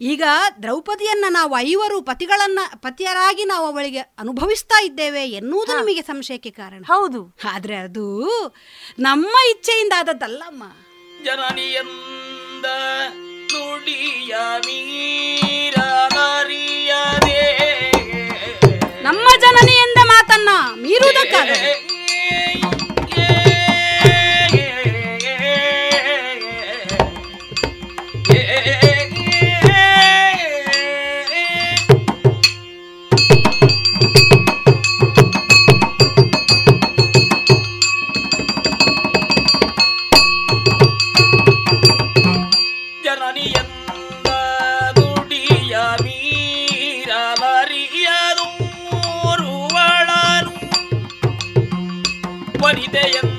ಈಗ ದ್ರೌಪದಿಯನ್ನ ನಾವು ಐವರು ಪತಿಗಳನ್ನ ಪತಿಯರಾಗಿ ನಾವು ಅವಳಿಗೆ ಅನುಭವಿಸ್ತಾ ಇದ್ದೇವೆ ಎನ್ನುವುದು ನಿಮಗೆ ಸಂಶಯಕ್ಕೆ ಕಾರಣ. ಹೌದು. ಆದ್ರೆ ಅದು ನಮ್ಮ ಇಚ್ಛೆಯಿಂದ ಆದದ್ದಲ್ಲಮ್ಮ. ಜನನಿಯಂದ ನಮ್ಮ ಜನನಿಯಿಂದ ಮಾತನ್ನ ಮೀರುವುದಕ್ಕಾಗದು ವನಿತೆಯಂದು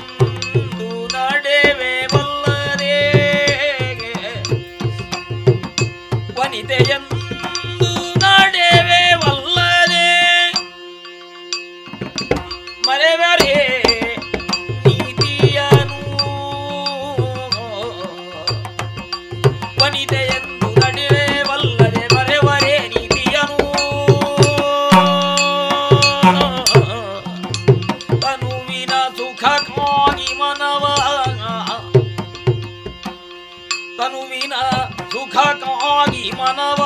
ಮನವ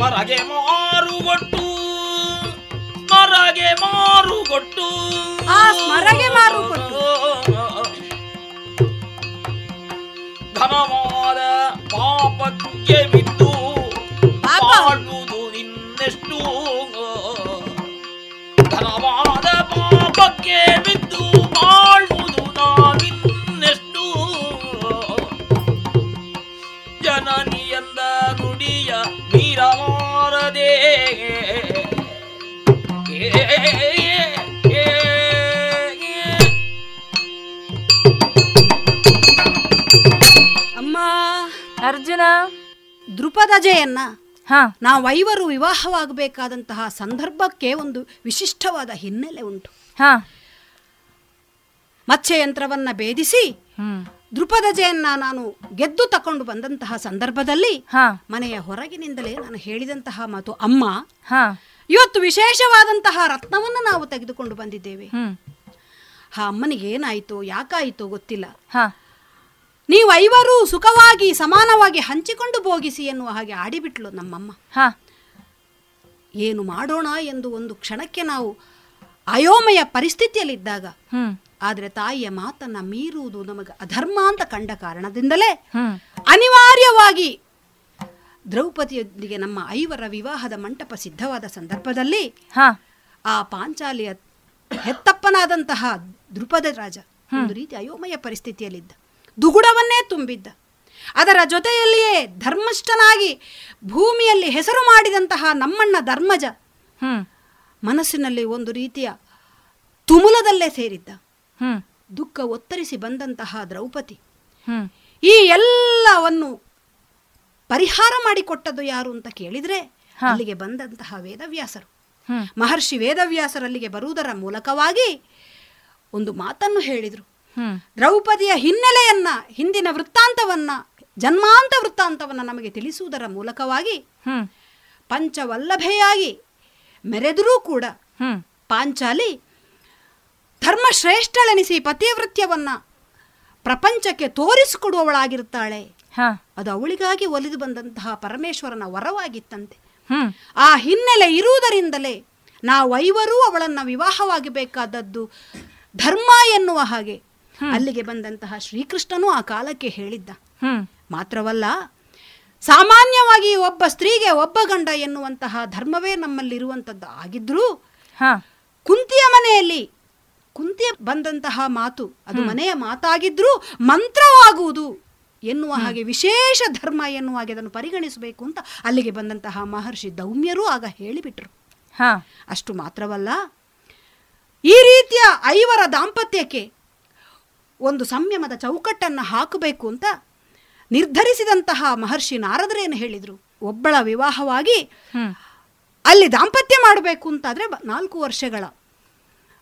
ಮರಗೆ ಮಾರುಗೊಟ್ಟು ಮರಗೆ ಮಾರುಗೊಟ್ಟು ಆ ಸ್ಮರಗೆ ಮಾರುಗೊಟ್ಟು ಘನವಾದ ಪಾಪಕ್ಕೆ ಅರ್ಜುನ? ದೃಪದಜೆಯನ್ನ ಹಾ. ನಾವೈವರು ವಿವಾಹವಾಗಬೇಕಾದಂತಹ ಸಂದರ್ಭಕ್ಕೆ ಒಂದು ವಿಶಿಷ್ಟವಾದ ಹಿನ್ನೆಲೆ ಉಂಟು. ಹಾ. ಮತ್ಸ್ಯಯಂತ್ರವನ್ನ ಭೇದಿಸಿ ದೃಪದಜೆಯನ್ನ ನಾನು ಗೆದ್ದು ತಕೊಂಡು ಬಂದಂತಹ ಸಂದರ್ಭದಲ್ಲಿ ಹಾ. ಮನೆಯ ಹೊರಗಿನಿಂದಲೇ ನಾನು ಹೇಳಿದಂತಹ ಮಾತು ಅಮ್ಮ. ಹಾ. ಇವತ್ತು ವಿಶೇಷವಾದಂತಹ ರತ್ನವನ್ನು ನಾವು ತೆಗೆದುಕೊಂಡು ಬಂದಿದ್ದೇವೆ. ಹಾ ಆ ಅಮ್ಮನಿಗೆ ಏನಾಯ್ತು ಯಾಕಾಯಿತು ಗೊತ್ತಿಲ್ಲ. ಹಾ. ನೀವು ಐವರು ಸುಖವಾಗಿ ಸಮಾನವಾಗಿ ಹಂಚಿಕೊಂಡು ಭೋಗಿಸಿ ಎನ್ನುವ ಹಾಗೆ ಆಡಿಬಿಟ್ಲು ನಮ್ಮಮ್ಮ. ಹಾ. ಏನು ಮಾಡೋಣ ಎಂದು ಒಂದು ಕ್ಷಣಕ್ಕೆ ನಾವು ಅಯೋಮಯ ಪರಿಸ್ಥಿತಿಯಲ್ಲಿದ್ದಾಗ ಆದರೆ ತಾಯಿಯ ಮಾತನ್ನ ಮೀರುವುದು ನಮಗೆ ಅಧರ್ಮ ಅಂತ ಕಂಡ ಕಾರಣದಿಂದಲೇ ಅನಿವಾರ್ಯವಾಗಿ ದ್ರೌಪದಿಯೊಂದಿಗೆ ನಮ್ಮ ಐವರ ವಿವಾಹದ ಮಂಟಪ ಸಿದ್ಧವಾದ ಸಂದರ್ಭದಲ್ಲಿ ಆ ಪಾಂಚಾಲಿಯ ಹೆತ್ತಪ್ಪನಾದಂತಹ ದೃಪದ ರಾಜ ಒಂದು ರೀತಿ ಅಯೋಮಯ ಪರಿಸ್ಥಿತಿಯಲ್ಲಿದ್ದ. ದುಗುಡವನ್ನೇ ತುಂಬಿದ್ದ. ಅದರ ಜೊತೆಯಲ್ಲಿಯೇ ಧರ್ಮಷ್ಠನಾಗಿ ಭೂಮಿಯಲ್ಲಿ ಹೆಸರು ಮಾಡಿದಂತಹ ನಮ್ಮಣ್ಣ ಧರ್ಮಜ ಮನಸ್ಸಿನಲ್ಲಿ ಒಂದು ರೀತಿಯ ತುಮುಲದಲ್ಲೇ ಸೇರಿದ್ದ. ದುಃಖ ಒತ್ತರಿಸಿ ಬಂದಂತಹ ದ್ರೌಪದಿ. ಈ ಎಲ್ಲವನ್ನು ಪರಿಹಾರ ಮಾಡಿಕೊಟ್ಟದ್ದು ಯಾರು ಅಂತ ಕೇಳಿದ್ರೆ ಅಲ್ಲಿಗೆ ಬಂದಂತಹ ವೇದವ್ಯಾಸರು. ಮಹರ್ಷಿ ವೇದವ್ಯಾಸರಲ್ಲಿಗೆ ಬರುವುದರ ಮೂಲಕವಾಗಿ ಒಂದು ಮಾತನ್ನು ಹೇಳಿದರು. ದ್ರೌಪದಿಯ ಹಿನ್ನೆಲೆಯನ್ನ ಹಿಂದಿನ ವೃತ್ತಾಂತವನ್ನ ಜನ್ಮಾಂತ ವೃತ್ತಾಂತವನ್ನ ನಮಗೆ ತಿಳಿಸುವುದರ ಮೂಲಕವಾಗಿ ಪಂಚವಲ್ಲಭೆಯಾಗಿ ಮೆರೆದರೂ ಕೂಡ ಪಾಂಚಾಲಿ ಧರ್ಮಶ್ರೇಷ್ಠಳೆನಿಸಿ ಪತಿವೃತ್ಯವನ್ನ ಪ್ರಪಂಚಕ್ಕೆ ತೋರಿಸಿಕೊಡುವವಳಾಗಿರುತ್ತಾಳೆ. ಅದು ಅವಳಿಗಾಗಿ ಒಲಿದು ಬಂದಂತಹ ಪರಮೇಶ್ವರನ ವರವಾಗಿತ್ತಂತೆ. ಆ ಹಿನ್ನೆಲೆ ಇರುವುದರಿಂದಲೇ ನಾವೈವರೂ ಅವಳನ್ನು ವಿವಾಹವಾಗಬೇಕಾದದ್ದು ಧರ್ಮ ಎನ್ನುವ ಹಾಗೆ. ಅಲ್ಲಿಗೆ ಬಂದಂತಹ ಶ್ರೀಕೃಷ್ಣನು ಆ ಕಾಲಕ್ಕೆ ಹೇಳಿದ್ದ. ಮಾತ್ರವಲ್ಲ ಸಾಮಾನ್ಯವಾಗಿ ಒಬ್ಬ ಸ್ತ್ರೀಗೆ ಒಬ್ಬ ಗಂಡ ಎನ್ನುವಂತಹ ಧರ್ಮವೇ ನಮ್ಮಲ್ಲಿರುವಂಥದ್ದು ಆಗಿದ್ರೂ ಕುಂತಿಯ ಮನೆಯಲ್ಲಿ ಕುಂತಿಯ ಬಂದಂತಹ ಮಾತು ಅದು ಮನೆಯ ಮಾತಾಗಿದ್ರೂ ಮಂತ್ರವಾಗುವುದು ಎನ್ನುವ ಹಾಗೆ ವಿಶೇಷ ಧರ್ಮ ಎನ್ನುವ ಹಾಗೆ ಅದನ್ನು ಪರಿಗಣಿಸಬೇಕು ಅಂತ ಅಲ್ಲಿಗೆ ಬಂದಂತಹ ಮಹರ್ಷಿ ದೌಮ್ಯರು ಆಗ ಹೇಳಿಬಿಟ್ರು. ಅಷ್ಟು ಮಾತ್ರವಲ್ಲ ಈ ರೀತಿಯ ಐವರ ದಾಂಪತ್ಯಕ್ಕೆ ಒಂದು ಸಂಯಮದ ಚೌಕಟ್ಟನ್ನು ಹಾಕಬೇಕು ಅಂತ ನಿರ್ಧರಿಸಿದಂತಹ ಮಹರ್ಷಿ ನಾರದರೇನು ಹೇಳಿದರು? ಒಬ್ಬಳ ವಿವಾಹವಾಗಿ ಅಲ್ಲಿ ದಾಂಪತ್ಯ ಮಾಡಬೇಕು ಅಂತಾದರೆ ನಾಲ್ಕು ವರ್ಷಗಳ.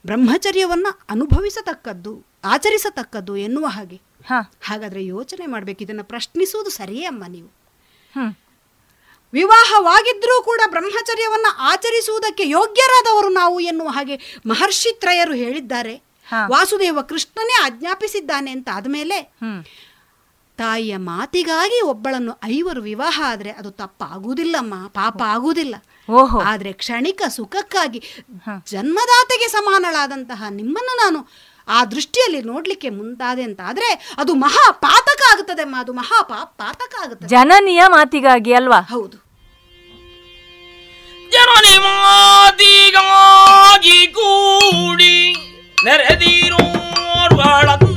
ಬ್ರಹ್ಮಚರ್ಯವನ್ನು ಅನುಭವಿಸತಕ್ಕದ್ದು ಆಚರಿಸತಕ್ಕದ್ದು ಎನ್ನುವ ಹಾಗೆ. ಹಾಗಾದರೆ ಯೋಚನೆ ಮಾಡಬೇಕು ಇದನ್ನು ಪ್ರಶ್ನಿಸುವುದು ಸರಿಯೇ ಅಮ್ಮ ನೀವು. ವಿವಾಹವಾಗಿದ್ದರೂ ಕೂಡ ಬ್ರಹ್ಮಚರ್ಯವನ್ನು ಆಚರಿಸುವುದಕ್ಕೆ ಯೋಗ್ಯರಾದವರು ನಾವು ಎನ್ನುವ ಹಾಗೆ ಮಹರ್ಷಿತ್ರಯರು ಹೇಳಿದ್ದಾರೆ. ವಾಸುದೇವ ಕೃಷ್ಣನೇ ಆಜ್ಞಾಪಿಸಿದ್ದಾನೆ ಅಂತ ಆದಮೇಲೆ ತಾಯಿಯ ಮಾತಿಗಾಗಿ ಒಬ್ಬಳನ್ನು ಐವರು ವಿವಾಹ ಆದ್ರೆ ಅದು ತಪ್ಪಾಗುವುದಿಲ್ಲಮ್ಮ ಪಾಪ ಆಗುವುದಿಲ್ಲ. ಆದರೆ ಕ್ಷಣಿಕ ಸುಖಕ್ಕಾಗಿ ಜನ್ಮದಾತೆಗೆ ಸಮಾನಳಾದಂತಹ ನಿಮ್ಮನ್ನು ನಾನು ಆ ದೃಷ್ಟಿಯಲ್ಲಿ ನೋಡ್ಲಿಕ್ಕೆ ಮುಂತಾದೆ ಅಂತ ಆದ್ರೆ ಅದು ಮಹಾ ಪಾತಕ ಆಗುತ್ತದೆ ಅಮ್ಮ ಅದು ಮಹಾ ಪಾತಕ ಆಗುತ್ತದೆ ಜನನಿಯ ಮಾತಿಗಾಗಿ ಅಲ್ವಾ? ಹೌದು. ಜನನಿ ಮಾತಿಗಾಗಿ ಕೂಡಿ ನೆರೆದಿರೋರ್ಗಳನ್ನೇ ಜನನಿ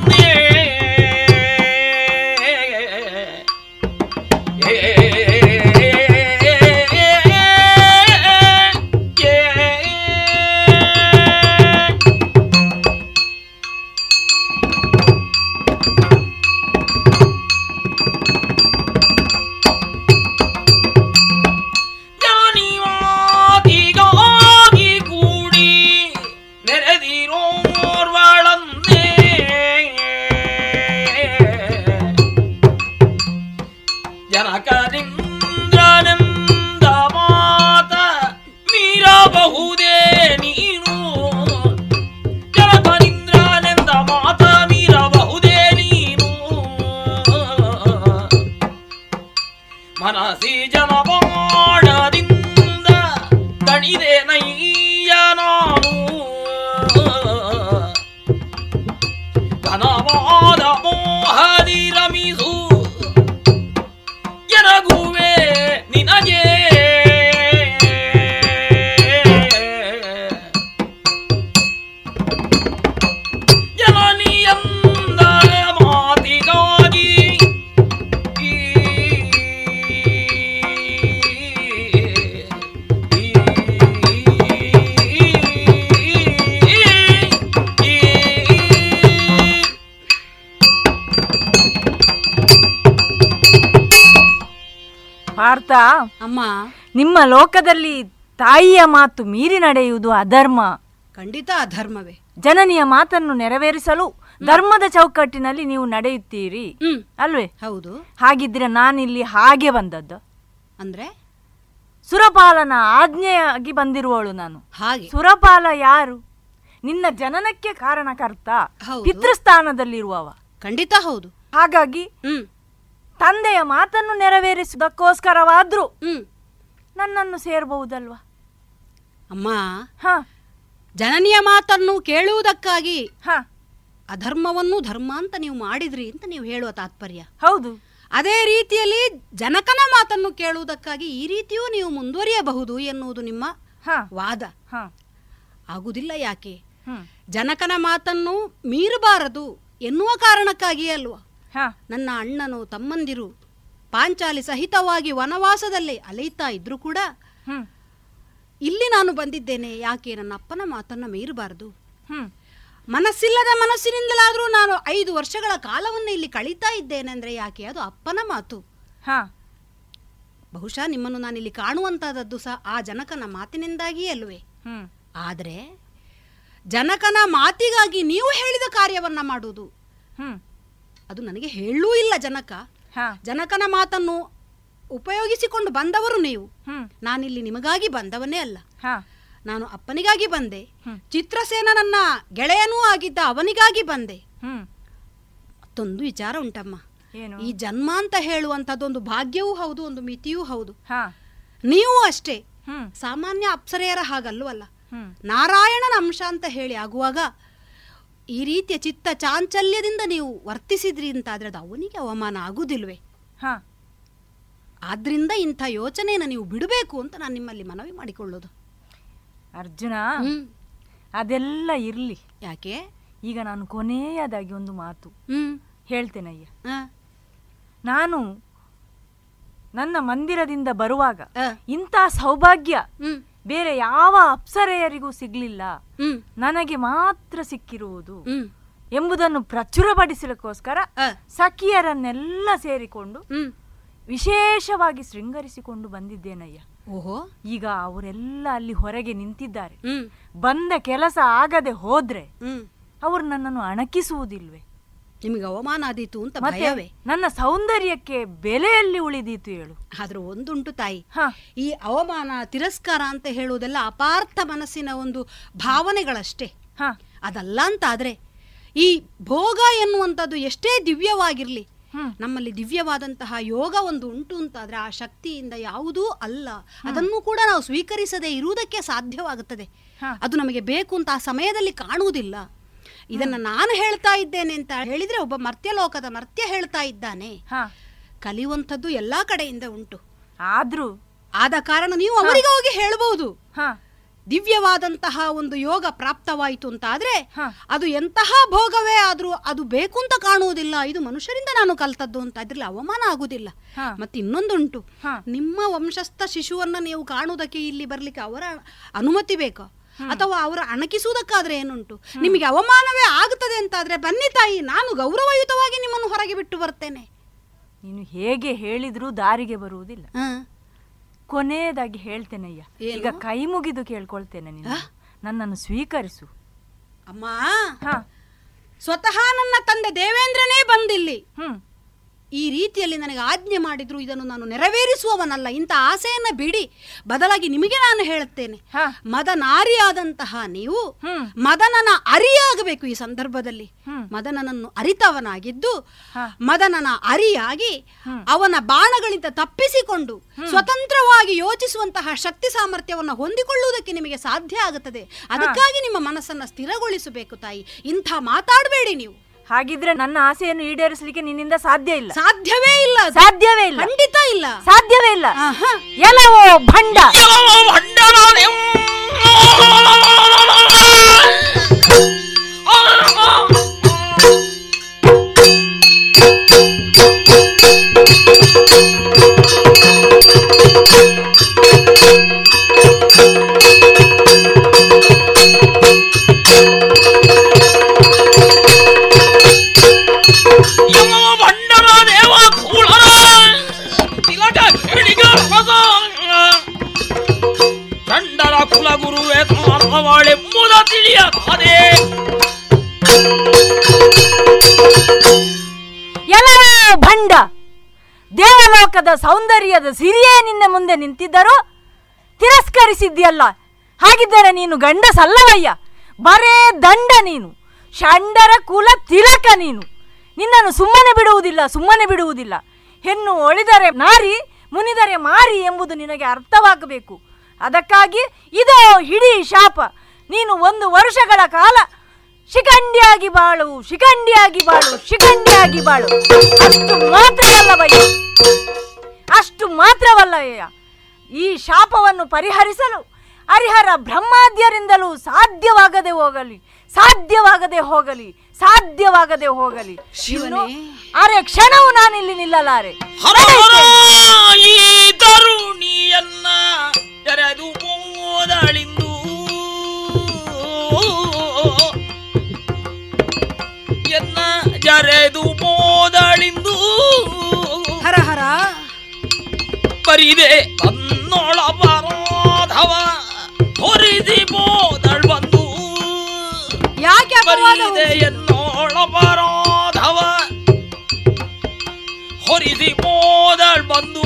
தனசி ஜமபாணதிந்த தனிதேனை ಪಾರ್ಥ ಅಮ್ಮ. ನಿಮ್ಮ ಲೋಕದಲ್ಲಿ ತಾಯಿಯ ಮಾತು ಮೀರಿ ನಡೆಯುವುದು ಅಧರ್ಮ. ಖಂಡಿತ ಅಧರ್ಮವೇ. ಜನನಿಯ ಮಾತನ್ನು ನೆರವೇರಿಸಲು ಧರ್ಮದ ಚೌಕಟ್ಟಿನಲ್ಲಿ ನೀವು ನಡೆಯುತ್ತೀರಿ. ಅಲ್ವೇ? ಹೌದು. ಹಾಗಿದ್ರೆ ನಾನಿಲ್ಲಿ ಹಾಗೆ ಬಂದದ್ದು. ಅಂದ್ರೆ? ಸುರಪಾಲನ ಆಜ್ಞೆಯಾಗಿ ಬಂದಿರುವವಳು ನಾನು. ಹಾಗೆ. ಸುರಪಾಲ ಯಾರು? ನಿನ್ನ ಜನನಕ್ಕೆ ಕಾರಣಕರ್ತ. ಪಿತೃಸ್ಥಾನದಲ್ಲಿರುವವ. ಖಂಡಿತ ಹೌದು. ಹಾಗಾಗಿ ತಂದೆಯ ಮಾತನ್ನು ನೆರವೇರಿಸುವುದಕ್ಕೋಸ್ಕರವಾದ್ರೂ ನನ್ನನ್ನು ಸೇರಬಹುದಲ್ವಾ? ಅಮ್ಮ ಹ. ಜನನಿಯ ಮಾತನ್ನು ಕೇಳುವುದಕ್ಕಾಗಿ ಹ. ಅಧರ್ಮವನ್ನು ಧರ್ಮ ಅಂತ ನೀವು ಮಾಡಿದ್ರಿ ಅಂತ ನೀವು ಹೇಳುವ ತಾತ್ಪರ್ಯ. ಹೌದು. ಅದೇ ರೀತಿಯಲ್ಲಿ ಜನಕನ ಮಾತನ್ನು ಕೇಳುವುದಕ್ಕಾಗಿ ಈ ರೀತಿಯೂ ನೀವು ಮುಂದುವರಿಯಬಹುದು ಎನ್ನುವುದು ನಿಮ್ಮ ವಾದ. ಆಗುವುದಿಲ್ಲ ಯಾಕೆ? ಜನಕನ ಮಾತನ್ನು ಮೀರಬಾರದು ಎನ್ನುವ ಕಾರಣಕ್ಕಾಗಿಯೇ ಅಲ್ವಾ? ನನ್ನ ಅಣ್ಣನು ತಮ್ಮಂದಿರು ಪಾಂಚಾಲಿ ಸಹಿತವಾಗಿ ವನವಾಸದಲ್ಲಿ ಅಲೆಯುತ್ತಾ ಇದ್ರು ಕೂಡ ಇಲ್ಲಿ ನಾನು ಬಂದಿದ್ದೇನೆ. ಯಾಕೆ? ನನ್ನ ಅಪ್ಪನ ಮಾತನ್ನ ಮೀರಬಾರದು. ಮನಸ್ಸಿಲ್ಲದ ಮನಸ್ಸಿನಿಂದಲಾದರೂ ನಾನು ಐದು ವರ್ಷಗಳ ಕಾಲವನ್ನು ಇಲ್ಲಿ ಕಳೀತಾ ಇದ್ದೇನೆ ಅಂದ್ರೆ ಯಾಕೆ? ಅದು ಅಪ್ಪನ ಮಾತು. ಬಹುಶಃ ನಿಮ್ಮನ್ನು ನಾನಿಲ್ಲಿ ಇಲ್ಲಿ ಕಾಣುವಂತಹದ್ದು ಸಹ ಆ ಜನಕನ ಮಾತಿನಿಂದಾಗಿಯೇ ಅಲ್ವೇ? ಆದರೆ ಜನಕನ ಮಾತಿಗಾಗಿ ನೀವು ಹೇಳಿದ ಕಾರ್ಯವನ್ನ ಮಾಡುವುದು. ಅದು ನನಗೆ ಹೇಳೂ ಇಲ್ಲ ಜನಕ. ಜನಕನ ಮಾತನ್ನು ಉಪಯೋಗಿಸಿಕೊಂಡು ಬಂದವರು ನೀವು. ನಾನಿಲ್ಲಿ ನಿಮಗಾಗಿ ಬಂದವನೇ ಅಲ್ಲ. ನಾನು ಅಪ್ಪನಿಗಾಗಿ ಬಂದೆ. ಚಿತ್ರಸೇನ ನನ್ನ ಗೆಳೆಯನೂ ಆಗಿದ್ದ ಅವನಿಗಾಗಿ ಬಂದೆ. ಮತ್ತೊಂದು ವಿಚಾರ ಉಂಟಮ್ಮ. ಈ ಜನ್ಮ ಅಂತ ಹೇಳುವಂತದ್ದೊಂದು ಭಾಗ್ಯವೂ ಹೌದು ಒಂದು ಮಿತಿಯೂ ಹೌದು. ನೀವು ಅಷ್ಟೇ. ಸಾಮಾನ್ಯ ಅಪ್ಸರೆಯರ ಹಾಗಲ್ವಲ್ಲ. ನಾರಾಯಣನ ಅಂಶ ಅಂತ ಹೇಳಿ ಆಗುವಾಗ ಈ ರೀತಿಯ ಚಿತ್ತ ಚಾಂಚಲ್ಯದಿಂದ ನೀವು ವರ್ತಿಸಿದ್ರಿ ಅಂತಾದ್ರೆ ಅದು ಅವನಿಗೆ ಅವಮಾನ ಆಗುದಿಲ್ವೇ? ಆದ್ರಿಂದ ಇಂಥ ಯೋಚನೆಯನ್ನು ನೀವು ಬಿಡಬೇಕು ಅಂತ ನಾನು ನಿಮ್ಮಲ್ಲಿ ಮನವಿ ಮಾಡಿಕೊಳ್ಳೋದು. ಅರ್ಜುನ ಅದೆಲ್ಲ ಇರ್ಲಿ. ಯಾಕೆ? ಈಗ ನಾನು ಕೊನೆಯದಾಗಿ ಒಂದು ಮಾತು ಹೇಳ್ತೇನೆ ಹೇಳ್ತೇನಯ್ಯ. ನಾನು ನನ್ನ ಮಂದಿರದಿಂದ ಬರುವಾಗ ಇಂಥ ಸೌಭಾಗ್ಯ ಬೇರೆ ಯಾವ ಅಪ್ಸರೆಯರಿಗೂ ಸಿಗ್ಲಿಲ್ಲ. ನನಗೆ ಮಾತ್ರ ಸಿಕ್ಕಿರುವುದು ಎಂಬುದನ್ನು ಪ್ರಚುರಪಡಿಸಲಿಕ್ಕೋಸ್ಕರ ಸಖಿಯರನ್ನೆಲ್ಲ ಸೇರಿಕೊಂಡು ವಿಶೇಷವಾಗಿ ಶೃಂಗರಿಸಿಕೊಂಡು ಬಂದಿದ್ದೇನಯ್ಯ. ಓಹೋ. ಈಗ ಅವರೆಲ್ಲ ಅಲ್ಲಿ ಹೊರಗೆ ನಿಂತಿದ್ದಾರೆ. ಬಂದ ಕೆಲಸ ಆಗದೆ ಹೋದ್ರೆ ಅವರು ನನ್ನನ್ನು ಅಣಕಿಸುವುದಿಲ್ವೇ? ನಿಮಗೆ ಅವಮಾನ ಆದೀತು ಅಂತ ಭಯವೇ. ನನ್ನ ಸೌಂದರ್ಯಕ್ಕೆ ಬೆಲೆಯಲ್ಲಿ ಉಳಿದೀತು ಹೇಳು. ಆದ್ರೆ ಒಂದುಂಟು ತಾಯಿ. ಈ ಅವಮಾನ ತಿರಸ್ಕಾರ ಅಂತ ಹೇಳುವುದೆಲ್ಲ ಅಪಾರ್ಥ ಮನಸ್ಸಿನ ಒಂದು ಭಾವನೆಗಳಷ್ಟೇ. ಅದಲ್ಲ ಅಂತಾದ್ರೆ ಈ ಭೋಗ ಎನ್ನುವಂಥದ್ದು ಎಷ್ಟೇ ದಿವ್ಯವಾಗಿರಲಿ ನಮ್ಮಲ್ಲಿ ದಿವ್ಯವಾದಂತಹ ಯೋಗ ಒಂದು ಉಂಟು ಅಂತಾದ್ರೆ ಆ ಶಕ್ತಿಯಿಂದ ಯಾವುದೂ ಅಲ್ಲ. ಅದನ್ನು ಕೂಡ ನಾವು ಸ್ವೀಕರಿಸದೇ ಇರುವುದಕ್ಕೆ ಸಾಧ್ಯವಾಗುತ್ತದೆ. ಅದು ನಮಗೆ ಬೇಕು ಅಂತ ಆ ಸಮಯದಲ್ಲಿ ಕಾಣುವುದಿಲ್ಲ. ಇದನ್ನ ನಾನು ಹೇಳ್ತಾ ಇದ್ದೇನೆ ಅಂತ ಹೇಳಿದ್ರೆ ಒಬ್ಬ ಮರ್ತ್ಯ ಲೋಕದ ಮರ್ತ್ಯ ಹೇಳ್ತಾ ಇದ್ದಾನೆ. ಕಲಿಯುವಂಥದ್ದು ಎಲ್ಲಾ ಕಡೆಯಿಂದ ಉಂಟು. ಆದ್ರೂ. ಆದ ಕಾರಣ ನೀವು ಅವರಿಗೆ ಹೋಗಿ ಹೇಳಬಹುದು ದಿವ್ಯವಾದಂತಹ ಒಂದು ಯೋಗ ಪ್ರಾಪ್ತವಾಯಿತು ಅಂತ ಆದ್ರೆ ಅದು ಎಂತಹ ಭೋಗವೇ ಆದ್ರೂ ಅದು ಬೇಕು ಅಂತ ಕಾಣುವುದಿಲ್ಲ. ಇದು ಮನುಷ್ಯರಿಂದ ನಾನು ಕಲ್ತದ್ದು ಅಂತ. ಅದ್ರಲ್ಲಿ ಅವಮಾನ ಆಗುದಿಲ್ಲ ಮತ್ತೆ ಇನ್ನೊಂದುಂಟು. ನಿಮ್ಮ ವಂಶಸ್ಥ ಶಿಶುವನ್ನ ನೀವು ಕಾಣುವುದಕ್ಕೆ ಇಲ್ಲಿ ಬರ್ಲಿಕ್ಕೆ ಅವರ ಅನುಮತಿ ಬೇಕಾ? ಅಥವಾ ಅವರು ಅಣಕಿಸುವುದಕ್ಕಾದ್ರೆ ಏನುಂಟು? ನಿಮಗೆ ಅವಮಾನವೇ ಆಗುತ್ತದೆ ಅಂತಾದ್ರೆ ಬನ್ನಿ ತಾಯಿ ನಾನು ಗೌರವಯುತವಾಗಿ ನಿಮ್ಮನ್ನು ಹೊರಗೆ ಬಿಟ್ಟು ಬರ್ತೇನೆ. ನೀನು ಹೇಗೆ ಹೇಳಿದ್ರೂ ದಾರಿಗೆ ಬರುವುದಿಲ್ಲ. ಕೊನೆಯದಾಗಿ ಹೇಳ್ತೇನಯ್ಯ. ಈಗ ಕೈ ಮುಗಿದು ಕೇಳ್ಕೊಳ್ತೇನೆ ನೀನು ನನ್ನನ್ನು ಸ್ವೀಕರಿಸು. ಅಮ್ಮ! ಸ್ವತಃ ನನ್ನ ತಂದೆ ದೇವೇಂದ್ರನೇ ಬಂದಿಲ್ಲಿ. ಈ ರೀತಿಯಲ್ಲಿ ನನಗೆ ಆಜ್ಞೆ ಮಾಡಿದ್ರು ಇದನ್ನು ನಾನು ನೆರವೇರಿಸುವವನಲ್ಲ. ಇಂಥ ಆಸೆಯನ್ನ ಬಿಡಿ. ಬದಲಾಗಿ ನಿಮಗೆ ನಾನು ಹೇಳುತ್ತೇನೆ. ಮದನಾರಿಯಾದಂತಹ ನೀವು ಮದನನ ಅರಿಯಾಗಬೇಕು ಈ ಸಂದರ್ಭದಲ್ಲಿ. ಮದನನನ್ನು ಅರಿತವನಾಗಿದ್ದು ಮದನನ ಅರಿಯಾಗಿ ಅವನ ಬಾಣಗಳಿಂದ ತಪ್ಪಿಸಿಕೊಂಡು ಸ್ವತಂತ್ರವಾಗಿ ಯೋಚಿಸುವಂತಹ ಶಕ್ತಿ ಸಾಮರ್ಥ್ಯವನ್ನು ಹೊಂದಿಕೊಳ್ಳುವುದಕ್ಕೆ ನಿಮಗೆ ಸಾಧ್ಯ ಆಗುತ್ತದೆ. ಅದಕ್ಕಾಗಿ ನಿಮ್ಮ ಮನಸ್ಸನ್ನ ಸ್ಥಿರಗೊಳಿಸಬೇಕು ತಾಯಿ. ಇಂಥ ಮಾತಾಡಬೇಡಿ ನೀವು. ಹಾಗಿದ್ರೆ ನನ್ನ ಆಸೆಯನ್ನು ಈಡೇರಿಸಲಿಕ್ಕೆ ನಿನ್ನಿಂದ ಸಾಧ್ಯ ಇಲ್ಲ. ಸಾಧ್ಯವೇ ಇಲ್ಲ. ಸಾಧ್ಯವೇ ಇಲ್ಲ. ಖಂಡಿತ ಇಲ್ಲ. ಸಾಧ್ಯವೇ ಇಲ್ಲ. ಎಲ್ಲವೋ ಭಂಡ. ತಾರವಾಳೆಂಬುದ ತಿಳಿಯದಾದೆ ಎಲ್ಲವೋ ಭಂಡ. ದೇವಲೋಕದ ಸೌಂದರ್ಯದ ಸಿರಿಯೇ ನಿನ್ನ ಮುಂದೆ ನಿಂತಿದ್ದರೂ ತಿರಸ್ಕರಿಸಿದ್ಯಲ್ಲ ಹಾಗಿದ್ದರೆ ನೀನು ಗಂಡಸಲ್ಲವಯ್ಯ. ಬರೇ ದಂಡ ನೀನು. ಷಂಡರ ಕುಲ ತಿಲಕ ನೀನು. ನಿನ್ನನ್ನು ಸುಮ್ಮನೆ ಬಿಡುವುದಿಲ್ಲ ಸುಮ್ಮನೆ ಬಿಡುವುದಿಲ್ಲ. ಹೆಣ್ಣು ಒಳಿದರೆ ನಾರಿ, ಮುನಿದರೆ ಮಾರಿ ಎಂಬುದು ನಿನಗೆ ಅರ್ಥವಾಗಬೇಕು. ಅದಕ್ಕಾಗಿ ಇದು ಇಡೀ ಶಾಪ. ನೀನು ಒಂದು ವರ್ಷಗಳ ಕಾಲ ಶಿಖಂಡಿಯಾಗಿ ಬಾಳು ಶಿಖಂಡಿಯಾಗಿ ಬಾಳು ಶಿಖಂಡಿಯಾಗಿ ಬಾಳು. ಅಷ್ಟು ಮಾತ್ರವಲ್ಲವಯ್ಯ ಅಷ್ಟು ಮಾತ್ರವಲ್ಲವಯ್ಯ. ಈ ಶಾಪವನ್ನು ಪರಿಹರಿಸಲು ಹರಿಹರ ಬ್ರಹ್ಮಾದ್ಯರಿಂದಲೂ ಸಾಧ್ಯವಾಗದೆ ಹೋಗಲಿ ಸಾಧ್ಯವಾಗದೆ ಹೋಗಲಿ ಸಾಧ್ಯವಾಗದೆ ಹೋಗಲಿ. ಶಿವನು. ಅರೆ ಕ್ಷಣವು ನಾನಿಲ್ಲಿ ನಿಲ್ಲಲಾರೆ. ಈ ತರುಣಿಯನ್ನ ತೆರೆದು ಮೂದಳಿಂದು. ಎನ್ನ ಜರೆದು ಮೋದಳಿಂದು. ಹರ ಹರ. ಬರಿದೆ ಅನ್ನೋಳ ಬರೋಧವ ಹೊರಿದಿ ಮೋದಳ್ ಬಂದು. ಯಾಕೆ ಬರಿದೆ ಎನ್ನೋಳ ಬರೋಧವ ಹೊರಿದಿ ಮೋದಳ್ ಬಂದು.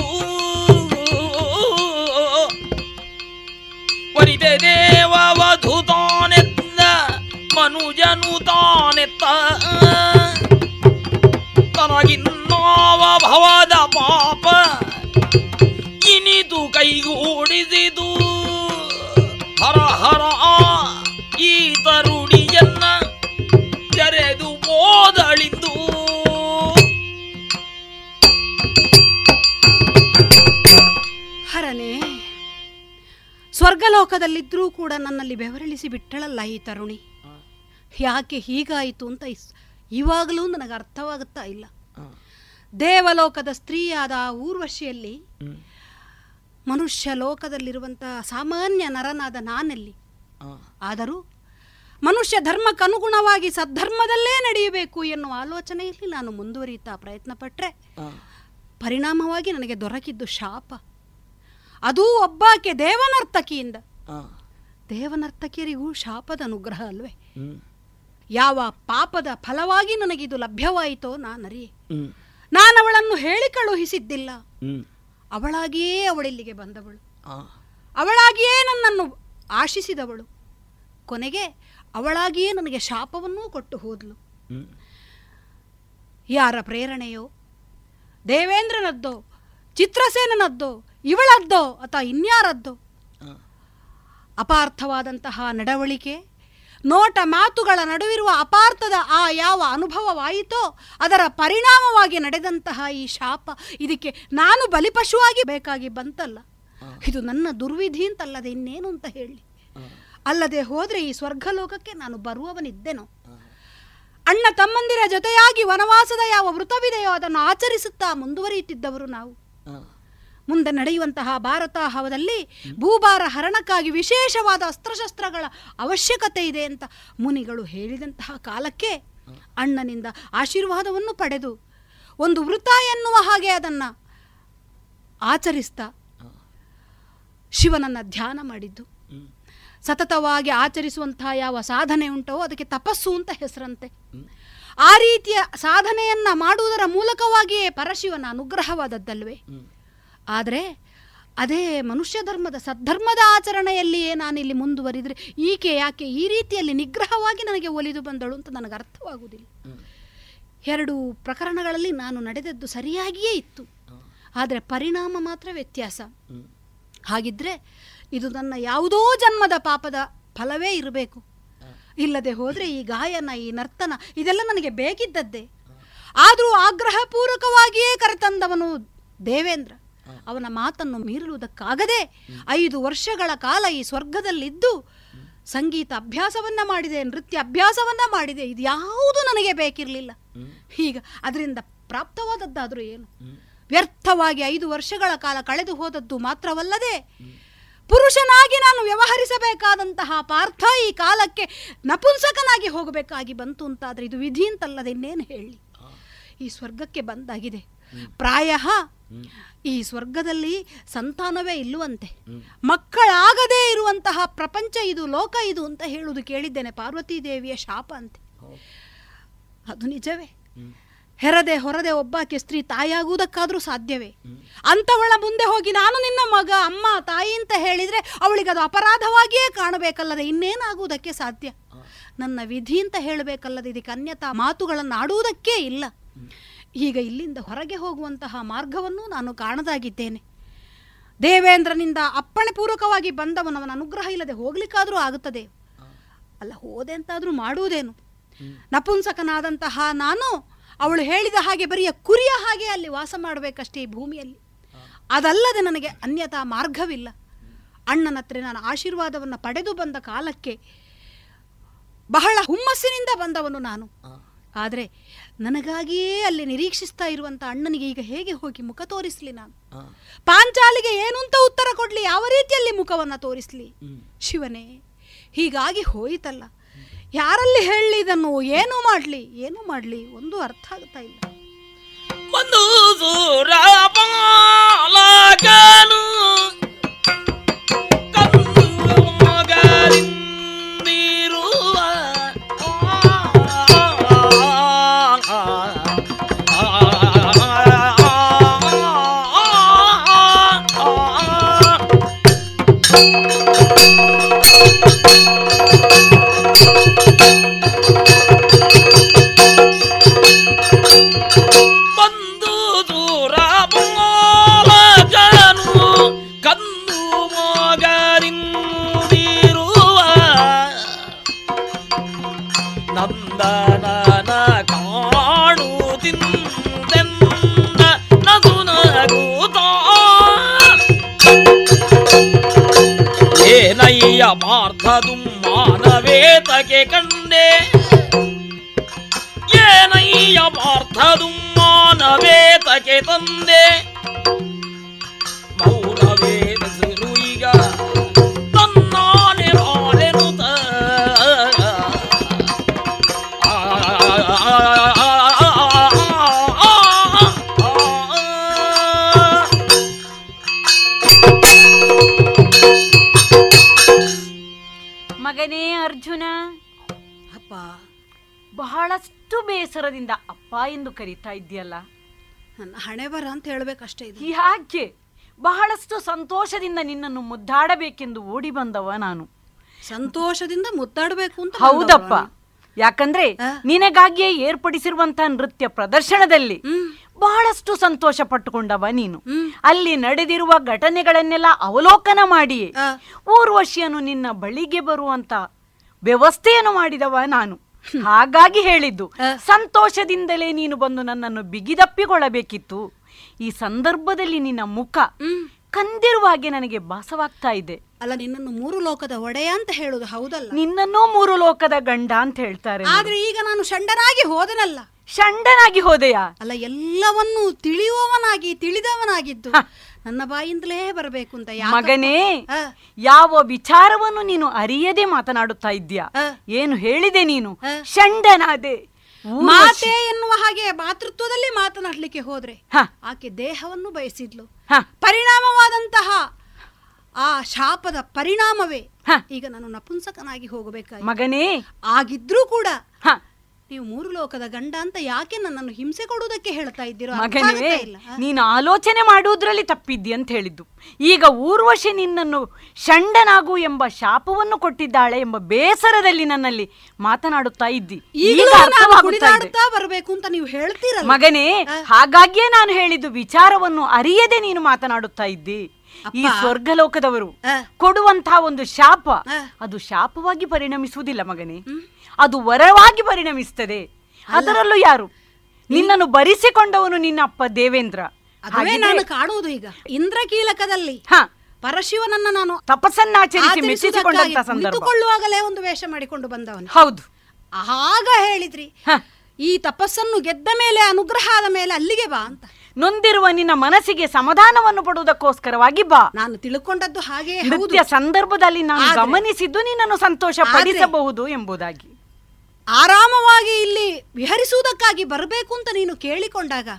ದೇವವಧು ತಾನೆತ್ತ. ಮನುಜನು ತನಗಿನ್ನಾವ ಭವದ ಪಾಪ ಇನಿದು ಕೈಗೂಡಿಸಿದು. ಸ್ವರ್ಗಲೋಕದಲ್ಲಿದ್ದರೂ ಕೂಡ ನನ್ನಲ್ಲಿ ಬೆವರಳಿಸಿ ಬಿಟ್ಟಳಲ್ಲ ಈ ತರುಣಿ. ಯಾಕೆ ಹೀಗಾಯಿತು ಅಂತ ಇವಾಗಲೂ ನನಗೆ ಅರ್ಥವಾಗುತ್ತಾ ಇಲ್ಲ. ದೇವಲೋಕದ ಸ್ತ್ರೀಯಾದ ಆ ಊರ್ವಶಿಯಲ್ಲಿ ಮನುಷ್ಯ ಲೋಕದಲ್ಲಿರುವಂತಹ ಸಾಮಾನ್ಯ ನರನಾದ ನಾನಲ್ಲಿ. ಆದರೂ ಮನುಷ್ಯ ಧರ್ಮಕ್ಕನುಗುಣವಾಗಿ ಸದ್ಧರ್ಮದಲ್ಲೇ ನಡೆಯಬೇಕು ಎನ್ನುವ ಆಲೋಚನೆಯಲ್ಲಿ ನಾನು ಮುಂದುವರಿಯುತ್ತಾ ಪ್ರಯತ್ನ ಪಟ್ಟರೆ ಪರಿಣಾಮವಾಗಿ ನನಗೆ ದೊರಕಿದ್ದು ಶಾಪ. ಅದೂ ಒಬ್ಬಾಕೆ ದೇವನರ್ತಕಿಯಿಂದ. ದೇವನರ್ತಕಿಯರಿಗೂ ಶಾಪದ ಅನುಗ್ರಹ ಅಲ್ವೇ? ಯಾವ ಪಾಪದ ಫಲವಾಗಿ ನನಗಿದು ಲಭ್ಯವಾಯಿತೋ ನಾನು ನಾನವಳನ್ನು ಹೇಳಿ ಕಳುಹಿಸಿದ್ದಿಲ್ಲ. ಅವಳಾಗಿಯೇ ಅವಳಿಲ್ಲಿಗೆ ಬಂದವಳು. ಅವಳಾಗಿಯೇ ನನ್ನನ್ನು ಆಶಿಸಿದವಳು. ಕೊನೆಗೆ ಅವಳಾಗಿಯೇ ನನಗೆ ಶಾಪವನ್ನೂ ಕೊಟ್ಟು ಹೋದ್ಲು. ಯಾರ ಪ್ರೇರಣೆಯೋ ದೇವೇಂದ್ರನದ್ದೋ ಚಿತ್ರಸೇನನದ್ದೋ ಇವಳದ್ದೋ ಅಥವಾ ಇನ್ಯಾರದ್ದೋ? ಅಪಾರ್ಥವಾದಂತಹ ನಡವಳಿಕೆ ನೋಟ ಮಾತುಗಳ ನಡುವಿರುವ ಅಪಾರ್ಥದ ಆ ಯಾವ ಅನುಭವವಾಯಿತೋ ಅದರ ಪರಿಣಾಮವಾಗಿ ನಡೆದಂತಹ ಈ ಶಾಪ ಇದಕ್ಕೆ ನಾನು ಬಲಿಪಶುವಾಗಿ ಬೇಕಾಗಿ ಬಂತಲ್ಲ. ಇದು ನನ್ನ ದುರ್ವಿಧಿ ಅಂತಲ್ಲದೆ ಇನ್ನೇನು ಅಂತ ಹೇಳಿ. ಅಲ್ಲದೆ ಹೋದರೆ ಈ ಸ್ವರ್ಗಲೋಕಕ್ಕೆ ನಾನು ಬರುವವನಿದ್ದೆನೋ? ಅಣ್ಣ ತಮ್ಮಂದಿರ ಜೊತೆಯಾಗಿ ವನವಾಸದ ಯಾವ ವೃತವಿದೆಯೋ ಅದನ್ನು ಆಚರಿಸುತ್ತಾ ಮುಂದುವರಿಯುತ್ತಿದ್ದವರು ನಾವು. ಮುಂದೆ ನಡೆಯುವಂತಹ ಭಾರತ ಹವದಲ್ಲಿ ಭೂಭಾರ ಹರಣಕ್ಕಾಗಿ ವಿಶೇಷವಾದ ಅಸ್ತ್ರಶಸ್ತ್ರಗಳ ಅವಶ್ಯಕತೆ ಇದೆ ಅಂತ ಮುನಿಗಳು ಹೇಳಿದಂತಹ ಕಾಲಕ್ಕೆ ಅಣ್ಣನಿಂದ ಆಶೀರ್ವಾದವನ್ನು ಪಡೆದು ಒಂದು ವೃತ ಎನ್ನುವ ಹಾಗೆ ಅದನ್ನು ಆಚರಿಸ್ತಾ ಶಿವನನ್ನು ಧ್ಯಾನ ಮಾಡಿದ್ದು. ಸತತವಾಗಿ ಆಚರಿಸುವಂತಹ ಯಾವ ಸಾಧನೆ ಉಂಟೋ ಅದಕ್ಕೆ ತಪಸ್ಸು ಅಂತ ಹೆಸರಂತೆ. ಆ ರೀತಿಯ ಸಾಧನೆಯನ್ನ ಮಾಡುವುದರ ಮೂಲಕವಾಗಿಯೇ ಪರಶಿವನ ಅನುಗ್ರಹವಾದದ್ದಲ್ವೇ? ಆದರೆ ಅದೇ ಮನುಷ್ಯ ಧರ್ಮದ ಸದ್ಧರ್ಮದ ಆಚರಣೆಯಲ್ಲಿಯೇ ನಾನಿಲ್ಲಿ ಮುಂದುವರಿದರೆ ಈಕೆ ಯಾಕೆ ಈ ರೀತಿಯಲ್ಲಿ ನಿಗ್ರಹವಾಗಿ ನನಗೆ ಒಲಿದು ಬಂದಳು ಅಂತ ನನಗೆ ಅರ್ಥವಾಗುವುದಿಲ್ಲ. ಎರಡು ಪ್ರಕರಣಗಳಲ್ಲಿ ನಾನು ನಡೆದದ್ದು ಸರಿಯಾಗಿಯೇ ಇತ್ತು. ಆದರೆ ಪರಿಣಾಮ ಮಾತ್ರ ವ್ಯತ್ಯಾಸ. ಹಾಗಿದ್ರೆ ಇದು ನನ್ನ ಯಾವುದೋ ಜನ್ಮದ ಪಾಪದ ಫಲವೇ ಇರಬೇಕು. ಇಲ್ಲದೆ ಹೋದರೆ ಈ ಗಾಯನ, ಈ ನರ್ತನ ಇದೆಲ್ಲ ನನಗೆ ಬೇಕಿದ್ದದ್ದೇ. ಆದರೂ ಆಗ್ರಹಪೂರ್ವಕವಾಗಿಯೇ ಕರೆತಂದವನು ದೇವೇಂದ್ರ. ಅವನ ಮಾತನ್ನು ಮೀರಲುವುದಕ್ಕಾಗದೆ ಐದು ವರ್ಷಗಳ ಕಾಲ ಈ ಸ್ವರ್ಗದಲ್ಲಿದ್ದು ಸಂಗೀತ ಅಭ್ಯಾಸವನ್ನ ಮಾಡಿದೆ, ನೃತ್ಯ ಅಭ್ಯಾಸವನ್ನ ಮಾಡಿದೆ. ಇದು ಯಾವುದು ನನಗೆ ಬೇಕಿರಲಿಲ್ಲ. ಈಗ ಅದರಿಂದ ಪ್ರಾಪ್ತವಾದದ್ದಾದರೂ ಏನು? ವ್ಯರ್ಥವಾಗಿ ಐದು ವರ್ಷಗಳ ಕಾಲ ಕಳೆದು ಹೋದದ್ದು ಮಾತ್ರವಲ್ಲದೆ ಪುರುಷನಾಗಿ ನಾನು ವ್ಯವಹರಿಸಬೇಕಾದಂತಹ ಪಾರ್ಥ ಈ ಕಾಲಕ್ಕೆ ನಪುಂಸಕನಾಗಿ ಹೋಗಬೇಕಾಗಿ ಬಂತು ಅಂತಾದ್ರೆ ಇದು ವಿಧಿ ಅಂತಲ್ಲದೆ ಇನ್ನೇನು ಹೇಳಿ? ಈ ಸ್ವರ್ಗಕ್ಕೆ ಬಂದಾಗಿದೆ. ಪ್ರಾಯ ಈ ಸ್ವರ್ಗದಲ್ಲಿ ಸಂತಾನವೇ ಇಲ್ಲುವಂತೆ. ಮಕ್ಕಳಾಗದೇ ಇರುವಂತಹ ಪ್ರಪಂಚ ಇದು ಲೋಕ ಇದು ಅಂತ ಹೇಳುವುದು ಕೇಳಿದ್ದೇನೆ ಪಾರ್ವತೀ ದೇವಿಯ ಶಾಪ ಅಂತೆ. ಅದು ನಿಜವೇ. ಹೆರದೆ ಹೊರದೆ ಒಬ್ಬಾಕೆ ಸ್ತ್ರೀ ತಾಯಿಯಾಗುವುದಕ್ಕಾದರೂ ಸಾಧ್ಯವೇ? ಅಂಥವಳ ಮುಂದೆ ಹೋಗಿ ನಾನು ನಿನ್ನ ಮಗ ಅಮ್ಮ ತಾಯಿ ಅಂತ ಹೇಳಿದರೆ ಅವಳಿಗೆ ಅದು ಅಪರಾಧವಾಗಿಯೇ ಕಾಣಬೇಕಲ್ಲದೆ ಇನ್ನೇನಾಗುವುದಕ್ಕೆ ಸಾಧ್ಯ? ನನ್ನ ವಿಧಿ ಅಂತ ಹೇಳಬೇಕಲ್ಲದೆ ಇದಕ್ಕೆ ಅನ್ಯತಾ ಮಾತುಗಳನ್ನು ಆಡುವುದಕ್ಕೇ ಇಲ್ಲ ಈಗ ಇಲ್ಲಿಂದ ಹೊರಗೆ ಹೋಗುವಂತಹ ಮಾರ್ಗವನ್ನು ನಾನು ಕಾಣದಾಗಿದ್ದೇನೆ. ದೇವೇಂದ್ರನಿಂದ ಅಪ್ಪಣೆ ಪೂರ್ವಕವಾಗಿ ಬಂದವನವನ ಅನುಗ್ರಹ ಇಲ್ಲದೆ ಹೋಗ್ಲಿಕ್ಕಾದರೂ ಆಗುತ್ತದೆ. ಅಲ್ಲ ಹೋದೆ ಅಂತಾದರೂ ಮಾಡುವುದೇನು ನಪುಂಸಕನಾದಂತಹ ನಾನು ಅವಳು ಹೇಳಿದ ಹಾಗೆ ಬರಿಯ ಕುರಿಯ ಹಾಗೆ ಅಲ್ಲಿ ವಾಸ ಮಾಡಬೇಕಷ್ಟೇ ಈ ಭೂಮಿಯಲ್ಲಿ. ಅದಲ್ಲದೆ ನನಗೆ ಅನ್ಯತಾ ಮಾರ್ಗವಿಲ್ಲ. ಅಣ್ಣನ ಹತ್ರ ನಾನು ಆಶೀರ್ವಾದವನ್ನು ಪಡೆದು ಬಂದ ಕಾಲಕ್ಕೆ ಬಹಳ ಹುಮ್ಮಸ್ಸಿನಿಂದ ಬಂದವನು ನಾನು. ಆದರೆ ನನಗಾಗಿಯೇ ಅಲ್ಲಿ ನಿರೀಕ್ಷಿಸ್ತಾ ಇರುವಂಥ ಅಣ್ಣನಿಗೆ ಈಗ ಹೇಗೆ ಹೋಗಿ ಮುಖ ತೋರಿಸ್ಲಿ ನಾನು? ಪಾಂಚಾಲಿಗೆ ಏನು ಅಂತ ಉತ್ತರ ಕೊಡ್ಲಿ? ಯಾವ ರೀತಿಯಲ್ಲಿ ಮುಖವನ್ನು ತೋರಿಸ್ಲಿ? ಶಿವನೇ ಹೀಗಾಗಿ ಹೋಯಿತಲ್ಲ. ಯಾರಲ್ಲಿ ಹೇಳಲಿ ಇದನ್ನು? ಏನು ಮಾಡಲಿ? ಏನು ಮಾಡಲಿ? ಒಂದು ಅರ್ಥ ಆಗ್ತಾ ಇಲ್ಲ. ಏನಯ್ಯ ಪಾರ್ಥದು ಮಾನವೇತಕ್ಕೆ ಕಂಡೆ. ಏನಯ್ಯ ಪಾರ್ಥದು ಮಾನವೇತಕ್ಕೆ ತಂದೆ. ಅಪ್ಪ. ಬಹಳಷ್ಟು ಬೇಸರದಿಂದ ಅಪ್ಪ ಎಂದು ಕರೀತಾ ಇದ್ದೀಯಲ್ಲ? ನನ್ನ ಹಣೆ ಬರ ಅಂತ ಹೇಳಬೇಕಷ್ಟೇ ಇದು. ಯಾಕೆ? ಬಹಳಷ್ಟು ಸಂತೋಷದಿಂದ ನಿನ್ನನ್ನು ಮುದ್ದಾಡಬೇಕೆಂದು ಓಡಿ ಬಂದವ ನಾನು. ಸಂತೋಷದಿಂದ ಮುದ್ದಾಡಬೇಕು ಅಂತ ಹೌದಪ್ಪ. ಯಾಕಂದ್ರೆ ನಿನಗಾಗಿಯೇ ಏರ್ಪಡಿಸಿರುವಂತಹ ನೃತ್ಯ ಪ್ರದರ್ಶನದಲ್ಲಿ ಬಹಳಷ್ಟು ಸಂತೋಷ ಪಟ್ಟುಕೊಂಡವ ನೀನು ಅಲ್ಲಿ ನಡೆದಿರುವ ಘಟನೆಗಳನ್ನೆಲ್ಲ ಅವಲೋಕನ ಮಾಡಿ ಊರ್ವಶಿಯನು ನಿನ್ನ ಬಳಿಗೆ ಬರುವಂತ ವ್ಯವಸ್ಥೆಯನ್ನು ಮಾಡಿದವ ನಾನು. ಹಾಗಾಗಿ ಹೇಳಿದ್ದು ಸಂತೋಷದಿಂದಲೇ ನೀನು ಬಂದು ನನ್ನನ್ನು ಬಿಗಿದಪ್ಪಿಕೊಳ್ಳಬೇಕಿತ್ತು. ಈ ಸಂದರ್ಭದಲ್ಲಿ ನಿನ್ನ ಮುಖ ಕಂದಿರುವ ಹಾಗೆ ನನಗೆ ಭಾಸವಾಗ್ತಾ ಇದೆ. ಅಲ್ಲ ನಿನ್ನನ್ನು ಮೂರು ಲೋಕದ ಒಡೆಯ ಅಂತ ಹೇಳುದು ಹೌದಲ್ಲ? ನಿನ್ನನ್ನೂ ಮೂರು ಲೋಕದ ಗಂಡ ಅಂತ ಹೇಳ್ತಾರೆ ಆದ್ರೆ ಈಗ ನಾನು ಷಂಡನಾಗಿ ಹೋದನಲ್ಲ? ಷಂಡನಾಗಿ ಹೋದೆಯಾ? ಅಲ್ಲ ಎಲ್ಲವನ್ನೂ ತಿಳಿಯುವವನಾಗಿ ತಿಳಿದವನಾಗಿದ್ದು. ನನ್ನ ಬಾಯಿಂದಲೇ ಬರಬೇಕು ಅಂತ? ಮಗನೇ ಯಾವ ವಿಚಾರವನ್ನು ನೀನು ಅರಿಯದೆ ಮಾತನಾಡುತ್ತಾ ಇದ್ಯಾ ಏನು ಹೇಳಿದೆ ನೀನು ಷಂಡನಾದೆ. ಮಾತೆ ಎನ್ನುವ ಹಾಗೆ ಮಾತೃತ್ವದಲ್ಲಿ ಮಾತನಾಡ್ಲಿಕ್ಕೆ ಹೋದ್ರೆ. ಆಕೆ ದೇಹವನ್ನು ಬಯಸಿದ್ಲು. ಪರಿಣಾಮವಾದಂತಹ ಆ ಶಾಪದ ಪರಿಣಾಮವೇ ಈಗ ನಾನು ನಪುಂಸಕನಾಗಿ ಹೋಗಬೇಕಾಗಿ ಮಗನೇ ಆಗಿದ್ರೂ ಕೂಡ. ನೀವು ಮೂರು ಲೋಕದ ಗಂಡ ಅಂತ ಯಾಕೆ ನನ್ನನ್ನು ಹಿಂಸೆ ಕೊಡುವುದಕ್ಕೆ ಹೇಳ್ತಾ ಇದ್ದೀರೋ ಮಗನೇ ನೀನು ಆಲೋಚನೆ ಮಾಡುವುದರಲ್ಲಿ ತಪ್ಪಿದ್ದಿ ಅಂತ ಹೇಳಿದ್ದು. ಈಗ ಊರ್ವಶಿ ನಿನ್ನನ್ನು ಷಂಡನಾಗು ಎಂಬ ಶಾಪವನ್ನು ಕೊಟ್ಟಿದ್ದಾಳೆ ಎಂಬ ಬೇಸರದಲ್ಲಿ ನನ್ನಲ್ಲಿ ಮಾತನಾಡುತ್ತಾ ಇದ್ದಿ. ಬರಬೇಕು ಅಂತ ನೀವು ಹೇಳ್ತೀರ ಮಗನೇ ಹಾಗಾಗಿಯೇ ನಾನು ಹೇಳಿದ್ದು ವಿಚಾರವನ್ನು ಅರಿಯದೆ ನೀನು ಮಾತನಾಡುತ್ತಾ ಇದ್ದಿ. ಈ ಸ್ವರ್ಗಲೋಕದವರು ಕೊಡುವಂತಹ ಒಂದು ಶಾಪ ಅದು ಶಾಪವಾಗಿ ಪರಿಣಮಿಸುವುದಿಲ್ಲ ಮಗನೇ. ಅದು ವರವಾಗಿ ಪರಿಣಮಿಸ್ತದೆ. ಅದರಲ್ಲೂ ಯಾರು? ನಿನ್ನನ್ನು ಬರಿಸಿಕೊಂಡವನು ನಿನ್ನ ಅಪ್ಪ ದೇವೇಂದ್ರ ನಾನು ಕಾಣುವುದು ಈಗ. ಇಂದ್ರಕೀಲಕದಲ್ಲಿ ಪರಶಿವನನ್ನ ನಾನು ತಪಸ್ಸನ್ನಾಚರಿಸಿ ಮೆಚ್ಚಿಸಿಕೊಂಡಂತ ಸಂದರ್ಭ. ಒಂದು ವೇಷ ಮಾಡಿಕೊಂಡು ಬಂದವನು. ಹೌದು. ಆಗ ಹೇಳಿದ್ರಿ ಈ ತಪಸ್ಸನ್ನು ಗೆದ್ದ ಮೇಲೆ ಅನುಗ್ರಹ ಆದ ಮೇಲೆ ಅಲ್ಲಿಗೆ ಬಾ ಅಂತ. ನೊಂದಿರುವ ನಿನ್ನ ಮನಸ್ಸಿಗೆ ಸಮಾಧಾನವನ್ನು ಪಡುವುದಕ್ಕೋಸ್ಕರವಾಗಿ ಬಾ. ನಾನು ತಿಳ್ಕೊಂಡದ್ದು ಹಾಗೆ ಸಂದರ್ಭದಲ್ಲಿ ನಾನು ಗಮನಿಸಿದ್ದು ನಿನ್ನನ್ನು ಸಂತೋಷ ಪಡಿಸಬಹುದು ಎಂಬುದಾಗಿ. ಆರಾಮವಾಗಿ ಇಲ್ಲಿ ವಿಹರಿಸುವುದಕ್ಕಾಗಿ ಬರಬೇಕು ಅಂತ ನೀನು ಕೇಳಿಕೊಂಡಾಗ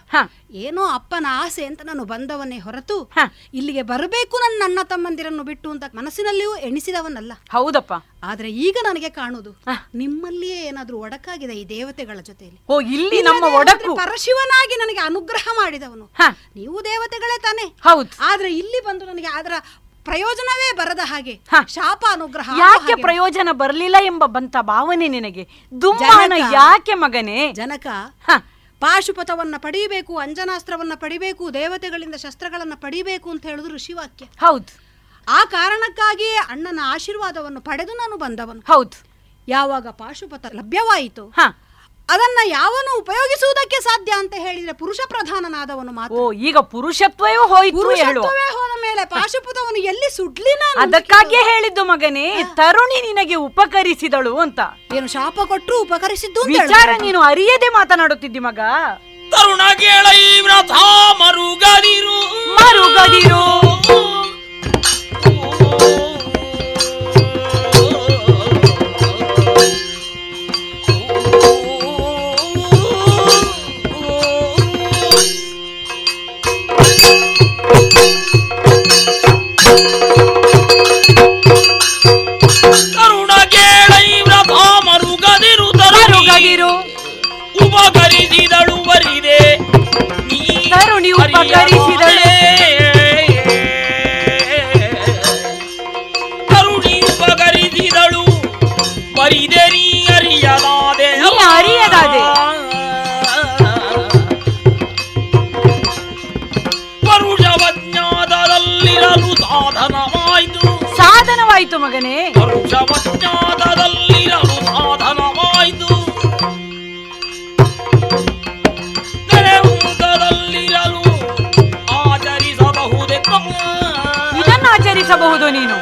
ಏನೋ ಅಪ್ಪನ ಆಸೆ ಅಂತ ನಾನು ಬಂದವನೇ ಹೊರತು ಇಲ್ಲಿಗೆ ಬರಬೇಕು ನನ್ನ ಅಣ್ಣ ತಮ್ಮಂದಿರನ್ನು ಬಿಟ್ಟು ಅಂತ ಮನಸ್ಸಿನಲ್ಲಿಯೂ ಎಣಿಸಿದವನಲ್ಲ. ಹೌದಪ್ಪ. ಆದ್ರೆ ಈಗ ನನಗೆ ಕಾಣುದು ನಿಮ್ಮಲ್ಲಿಯೇ ಏನಾದ್ರೂ ಒಡಕಾಗಿದೆ ಈ ದೇವತೆಗಳ ಜೊತೆಯಲ್ಲಿ? ಓ ಇಲ್ಲಿ ನಮ್ಮ ಒಡಕು. ಪರಶಿವನಾಗಿ ನನಗೆ ಅನುಗ್ರಹ ಮಾಡಿದವನು. ನೀವು ದೇವತೆಗಳೇ ತಾನೇ. ಹೌದು. ಆದ್ರೆ ಇಲ್ಲಿ ಬಂದು ನನಗೆ ಅದರ ಪ್ರಯೋಜನವೇ ಬರದ ಹಾಗೆ. ಶಾಪ ಅನುಗ್ರಹ ಯಾಕೆ ಪ್ರಯೋಜನ ಬರಲಿಲ್ಲ ಎಂಬ ಬಂತ ಭಾವನೆ ನಿನಗೆ? ದುಮ್ಮಾನ ಯಾಕೆ ಮಗನೇ? ಜನಕ ಪಾಶುಪಥವನ್ನ ಪಡಿಬೇಕು ಅಂಜನಾಸ್ತ್ರವನ್ನ ಪಡಿಬೇಕು ದೇವತೆಗಳಿಂದ ಶಸ್ತ್ರಗಳನ್ನ ಪಡಿಬೇಕು ಅಂತ ಹೇಳುದು ಋಷಿವಾಕ್ಯ. ಹೌದು. ಆ ಕಾರಣಕ್ಕಾಗಿಯೇ ಅಣ್ಣನ ಆಶೀರ್ವಾದವನ್ನು ಪಡೆದು ನಾನು ಬಂದವನು. ಹೌದು. ಯಾವಾಗ ಪಾಶುಪಥ ಲಭ್ಯವಾಯಿತು ಅದನ್ನ ಯಾವನು ಉಪಯೋಗಿಸುವುದಕ್ಕೆ ಸಾಧ್ಯ ಅಂತ ಹೇಳಿದ್ರೆ ಪುರುಷ ಪ್ರಧಾನನಾದವನು ಮಾತ್ರ. ಓ ಈಗ ಪುರುಷತ್ವವೇ ಹೋಯ್ತು ಹೇಳು ಪುರುಷತ್ವವೇ ಹೋದ ಮೇಲೆ ಪಾಶುಪುತವನು ಎಲ್ಲಿ ಸುಡ್ಲಿ ನಾನು ಅದಕ್ಕಾಗಿಯೇ ಹೇಳಿದ್ದು ಮಗನೇ ತರುಣಿ ನಿನಗೆ ಉಪಕರಿಸಿದಳು ಅಂತ. ಏನು ಶಾಪ ಕೊಟ್ಟರು ಉಪಕರಿಸಿದ್ದು ಅಂತ ವಿಚಾರ ಹೇಳ್ತಾರೆ. ನೀನು ಅರಿಯದೆ ಮಾತನಾಡುತ್ತಿದ್ದಿ ಮಗ. ತರುಣ ಕೇಳೈ ವ್ರತ ಮರುಗದಿರು. ಮರುಗದಿರು. ಉಪಕರಿಸಿದಳು ಬರಿದೆ ತರುಣಿ ಉಪಕರಿಸಿದಳು ತರುಣಿ ಉಪಕರಿಸಿದಳು ಬರಿದೆ ನೀ ಅರಿಯದಾದೆ. ಅರಿಯದಾದೆ. ಪರುಷವಜ್ಞಾತದಲ್ಲಿರಲು ಸಾಧನವಾಯ್ತು. ಸಾಧನವಾಯಿತು ಮಗನೇ. ಪರುಷವಜ್ಞಾತದಲ್ಲಿರಲು ಇದನ್ನು Thank ನೀನು.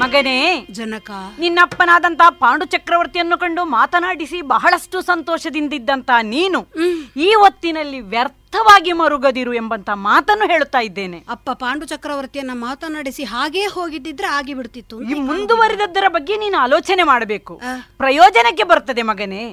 ಮಗನೇ ಜನಕ. ನಿನ್ನಪ್ಪನಾದಂತ ಪಾಂಡು ಚಕ್ರವರ್ತಿಯನ್ನು ಕಂಡು ಮಾತನಾಡಿಸಿ ಬಹಳಷ್ಟು ಸಂತೋಷದಿಂದಿದ್ದಂತ ನೀನು ಈ ಹೊತ್ತಿನಲ್ಲಿ ವ್ಯರ್ಥವಾಗಿ ಮರುಗದಿರು ಎಂಬಂತ ಮಾತನ್ನು ಹೇಳುತ್ತಾ ಇದ್ದೇನೆ. ಅಪ್ಪ ಪಾಂಡು ಚಕ್ರವರ್ತಿಯನ್ನ ಮಾತನಾಡಿಸಿ ಹಾಗೇ ಹೋಗಿದ್ದಿದ್ರೆ ಆಗಿ ಬಿಡ್ತಿತ್ತು ಈ ಮುಂದುವರಿದದ್ದರ ಬಗ್ಗೆ ನೀನು ಆಲೋಚನೆ ಮಾಡಬೇಕು. ಪ್ರಯೋಜನಕ್ಕೆ ಬರ್ತದೆ ಮಗನೇ.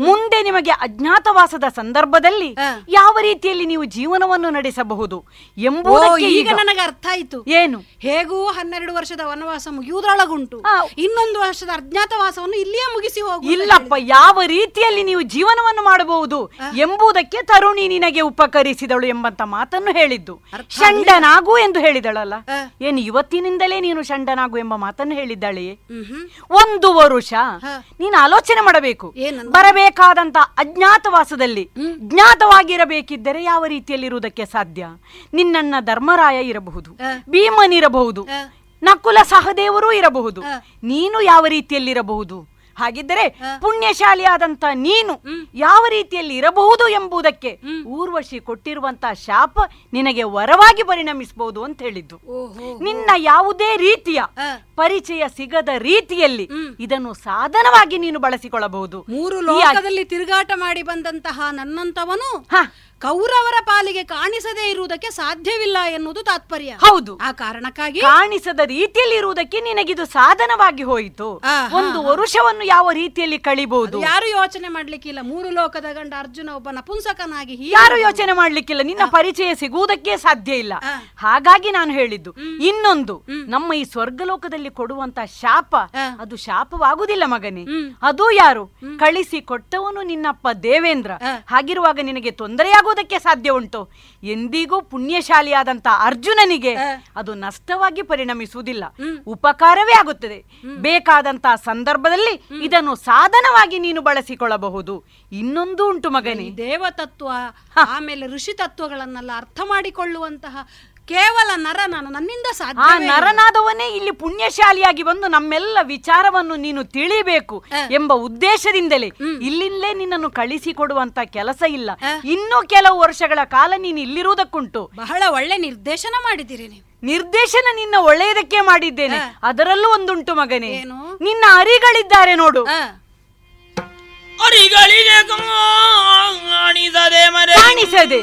ಮುಂದೆ ನಿಮಗೆ ಅಜ್ಞಾತವಾಸದ ಸಂದರ್ಭದಲ್ಲಿ ಯಾವ ರೀತಿಯಲ್ಲಿ ನೀವು ಜೀವನವನ್ನು ನಡೆಸಬಹುದು ಎಂಬುದಕ್ಕೆ ಈಗ ನನಗೆ ಅರ್ಥ ಆಯ್ತು. ಏನು? ಹೇಗೂ ಹನ್ನೆರಡು ವರ್ಷದ ವನವಾಸ ಮುಗಿಯುವುದರೊಳಗುಂಟು. ಇನ್ನೊಂದು ವರ್ಷದ ಅಜ್ಞಾತವಾಸವನ್ನು ಇಲ್ಲಿಯೇ ಮುಗಿಸಿ ಹೋಗು ಇಲ್ಲಪ್ಪ ಯಾವ ರೀತಿಯಲ್ಲಿ ನೀವು ಜೀವನವನ್ನು ಮಾಡಬಹುದು ಎಂಬುದಕ್ಕೆ ತರುಣಿ ನಿನಗೆ ಉಪಕರಿಸಿದಳು ಎಂಬಂತ ಮಾತನ್ನು ಹೇಳಿದ್ದು. ಷಂಡನಾಗು ಎಂದು ಹೇಳಿದಳಲ್ಲ. ಏನು ಇವತ್ತಿನಿಂದಲೇ ನೀನು ಷಂಡನಾಗು ಎಂಬ ಮಾತನ್ನು ಹೇಳಿದ್ದಾಳೆಯೇ? ಒಂದು ವರುಷ. ನೀನು ಆಲೋಚನೆ ಮಾಡಬೇಕು. ಬರಬೇಕಾದಂತ ಅಜ್ಞಾತವಾಸದಲ್ಲಿ ಜ್ಞಾತವಾಗಿರಬೇಕಿದ್ದರೆ ಯಾವ ರೀತಿಯಲ್ಲಿರುವುದಕ್ಕೆ ಸಾಧ್ಯ? ನಿನ್ನನ್ನ ಧರ್ಮರಾಯ ಇರಬಹುದು ಭೀಮನಿರಬಹುದು ನಕುಲ ಸಹದೇವರು ಇರಬಹುದು. ನೀನು ಯಾವ ರೀತಿಯಲ್ಲಿರಬಹುದು? ಹಾಗಿದ್ದರೆ ಪುಣ್ಯಶಾಲಿಯಾದಂತ ನೀನು ಯಾವ ರೀತಿಯಲ್ಲಿ ಇರಬಹುದು ಎಂಬುದಕ್ಕೆ ಊರ್ವಶಿ ಕೊಟ್ಟಿರುವಂತಹ ಶಾಪ ನಿನಗೆ ವರವಾಗಿ ಪರಿಣಮಿಸಬಹುದು ಅಂತ ಹೇಳಿದ್ದು. ನಿನ್ನ ಯಾವುದೇ ರೀತಿಯ ಪರಿಚಯ ಸಿಗದ ರೀತಿಯಲ್ಲಿ ಇದನ್ನು ಸಾಧನವಾಗಿ ನೀನು ಬಳಸಿಕೊಳ್ಳಬಹುದು. ಮೂರು ಲೋಕದಲ್ಲಿ ತಿರುಗಾಟ ಮಾಡಿ ಬಂದಂತಹ ನನ್ನಂತವನು ಕೌರವರ ಪಾಲಿಗೆ ಕಾಣಿಸದೇ ಇರುವುದಕ್ಕೆ ಸಾಧ್ಯವಿಲ್ಲ ಎನ್ನುವುದು ತಾತ್ಪರ್ಯ. ಹೌದು. ಆ ಕಾರಣಕ್ಕಾಗಿ ಕಾಣಿಸದ ರೀತಿಯಲ್ಲಿ ಇರುವುದಕ್ಕೆ ನಿನಗಿದು ಸಾಧನವಾಗಿ ಹೋಯಿತು. ಒಂದು ವರುಷವನ್ನು ಯಾವ ರೀತಿಯಲ್ಲಿ ಕಳಿಬಹುದು ಯಾರು ಯೋಚನೆ ಮಾಡ್ಲಿಕ್ಕಿಲ್ಲ ಮೂರು ಲೋಕದ ಗಂಡ ಅರ್ಜುನ ಒಬ್ಬ ನಪುಂಸಕನಾಗಿ ಯಾರು ಯೋಚನೆ ಮಾಡ್ಲಿಕ್ಕಿಲ್ಲ ನಿನ್ನ ಪರಿಚಯ ಸಿಗುವುದಕ್ಕೆ ಸಾಧ್ಯ ಇಲ್ಲ. ಹಾಗಾಗಿ ನಾನು ಹೇಳಿದ್ದು ಇನ್ನೊಂದು ನಮ್ಮ ಈ ಸ್ವರ್ಗಲೋಕದಲ್ಲಿ ಕೊಡುವಂತ ಶಾಪ ಅದು ಶಾಪವಾಗುವುದಿಲ್ಲ ಮಗನೇ. ಅದು ಯಾರು? ಕಳಿಸಿ ಕೊಟ್ಟವನು ನಿನ್ನಪ್ಪ ದೇವೇಂದ್ರ. ಹಾಗಿರುವಾಗ ನಿನಗೆ ತೊಂದರೆಯಾಗುವುದಕ್ಕೆ ಸಾಧ್ಯ ಉಂಟು. ಎಂದಿಗೂ ಪುಣ್ಯಶಾಲಿಯಾದಂತ ಅರ್ಜುನನಿಗೆ ಅದು ನಷ್ಟವಾಗಿ ಪರಿಣಮಿಸುವುದಿಲ್ಲ. ಉಪಕಾರವೇ ಆಗುತ್ತದೆ. ಬೇಕಾದಂತ ಸಂದರ್ಭದಲ್ಲಿ ಇದನ್ನು ಸಾಧನವಾಗಿ ನೀನು ಬಳಸಿಕೊಳ್ಳಬಹುದು. ಇನ್ನೊಂದು ಉಂಟು ಮಗನೇ. ದೇವತತ್ವ ಆಮೇಲೆ ಋಷಿ ತತ್ವಗಳನ್ನೆಲ್ಲ ಅರ್ಥ ಮಾಡಿಕೊಳ್ಳುವಂತಹ ಕೇವಲ ನರ ನಾನು ನನ್ನಿಂದ ಆ ಸಾಧ್ಯ ನರನಾದವನೇ ಇಲ್ಲಿ ಪುಣ್ಯಶಾಲಿಯಾಗಿ ಬಂದು ನಮ್ಮೆಲ್ಲ ವಿಚಾರವನ್ನು ನೀನು ತಿಳಿಬೇಕು ಎಂಬ ಉದ್ದೇಶದಿಂದಲೇ. ಇಲ್ಲಿಂದಲೇ ನಿನ್ನನ್ನು ಕಳಿಸಿಕೊಡುವಂತ ಕೆಲಸ ಇಲ್ಲ. ಇನ್ನೂ ಕೆಲವು ವರ್ಷಗಳ ಕಾಲ ನೀನು ಇಲ್ಲಿರುವುದಕ್ಕುಂಟು. ಬಹಳ ಒಳ್ಳೆ ನಿರ್ದೇಶನ ಮಾಡಿದ್ದೀರಿ ನೀವು. ನಿರ್ದೇಶನ ನಿನ್ನ ಒಳ್ಳೆಯದಕ್ಕೆ ಮಾಡಿದ್ದೇನೆ. ಅದರಲ್ಲೂ ಒಂದುಂಟು ಮಗನೇ. ನಿನ್ನ ಅರಿಗಳಿದ್ದಾರೆ ನೋಡು. ಅರಿಗಳಿಗೆ ಕಾಣಿಸದೆ ಮರೆ ಕಾಣಿಸದೆ.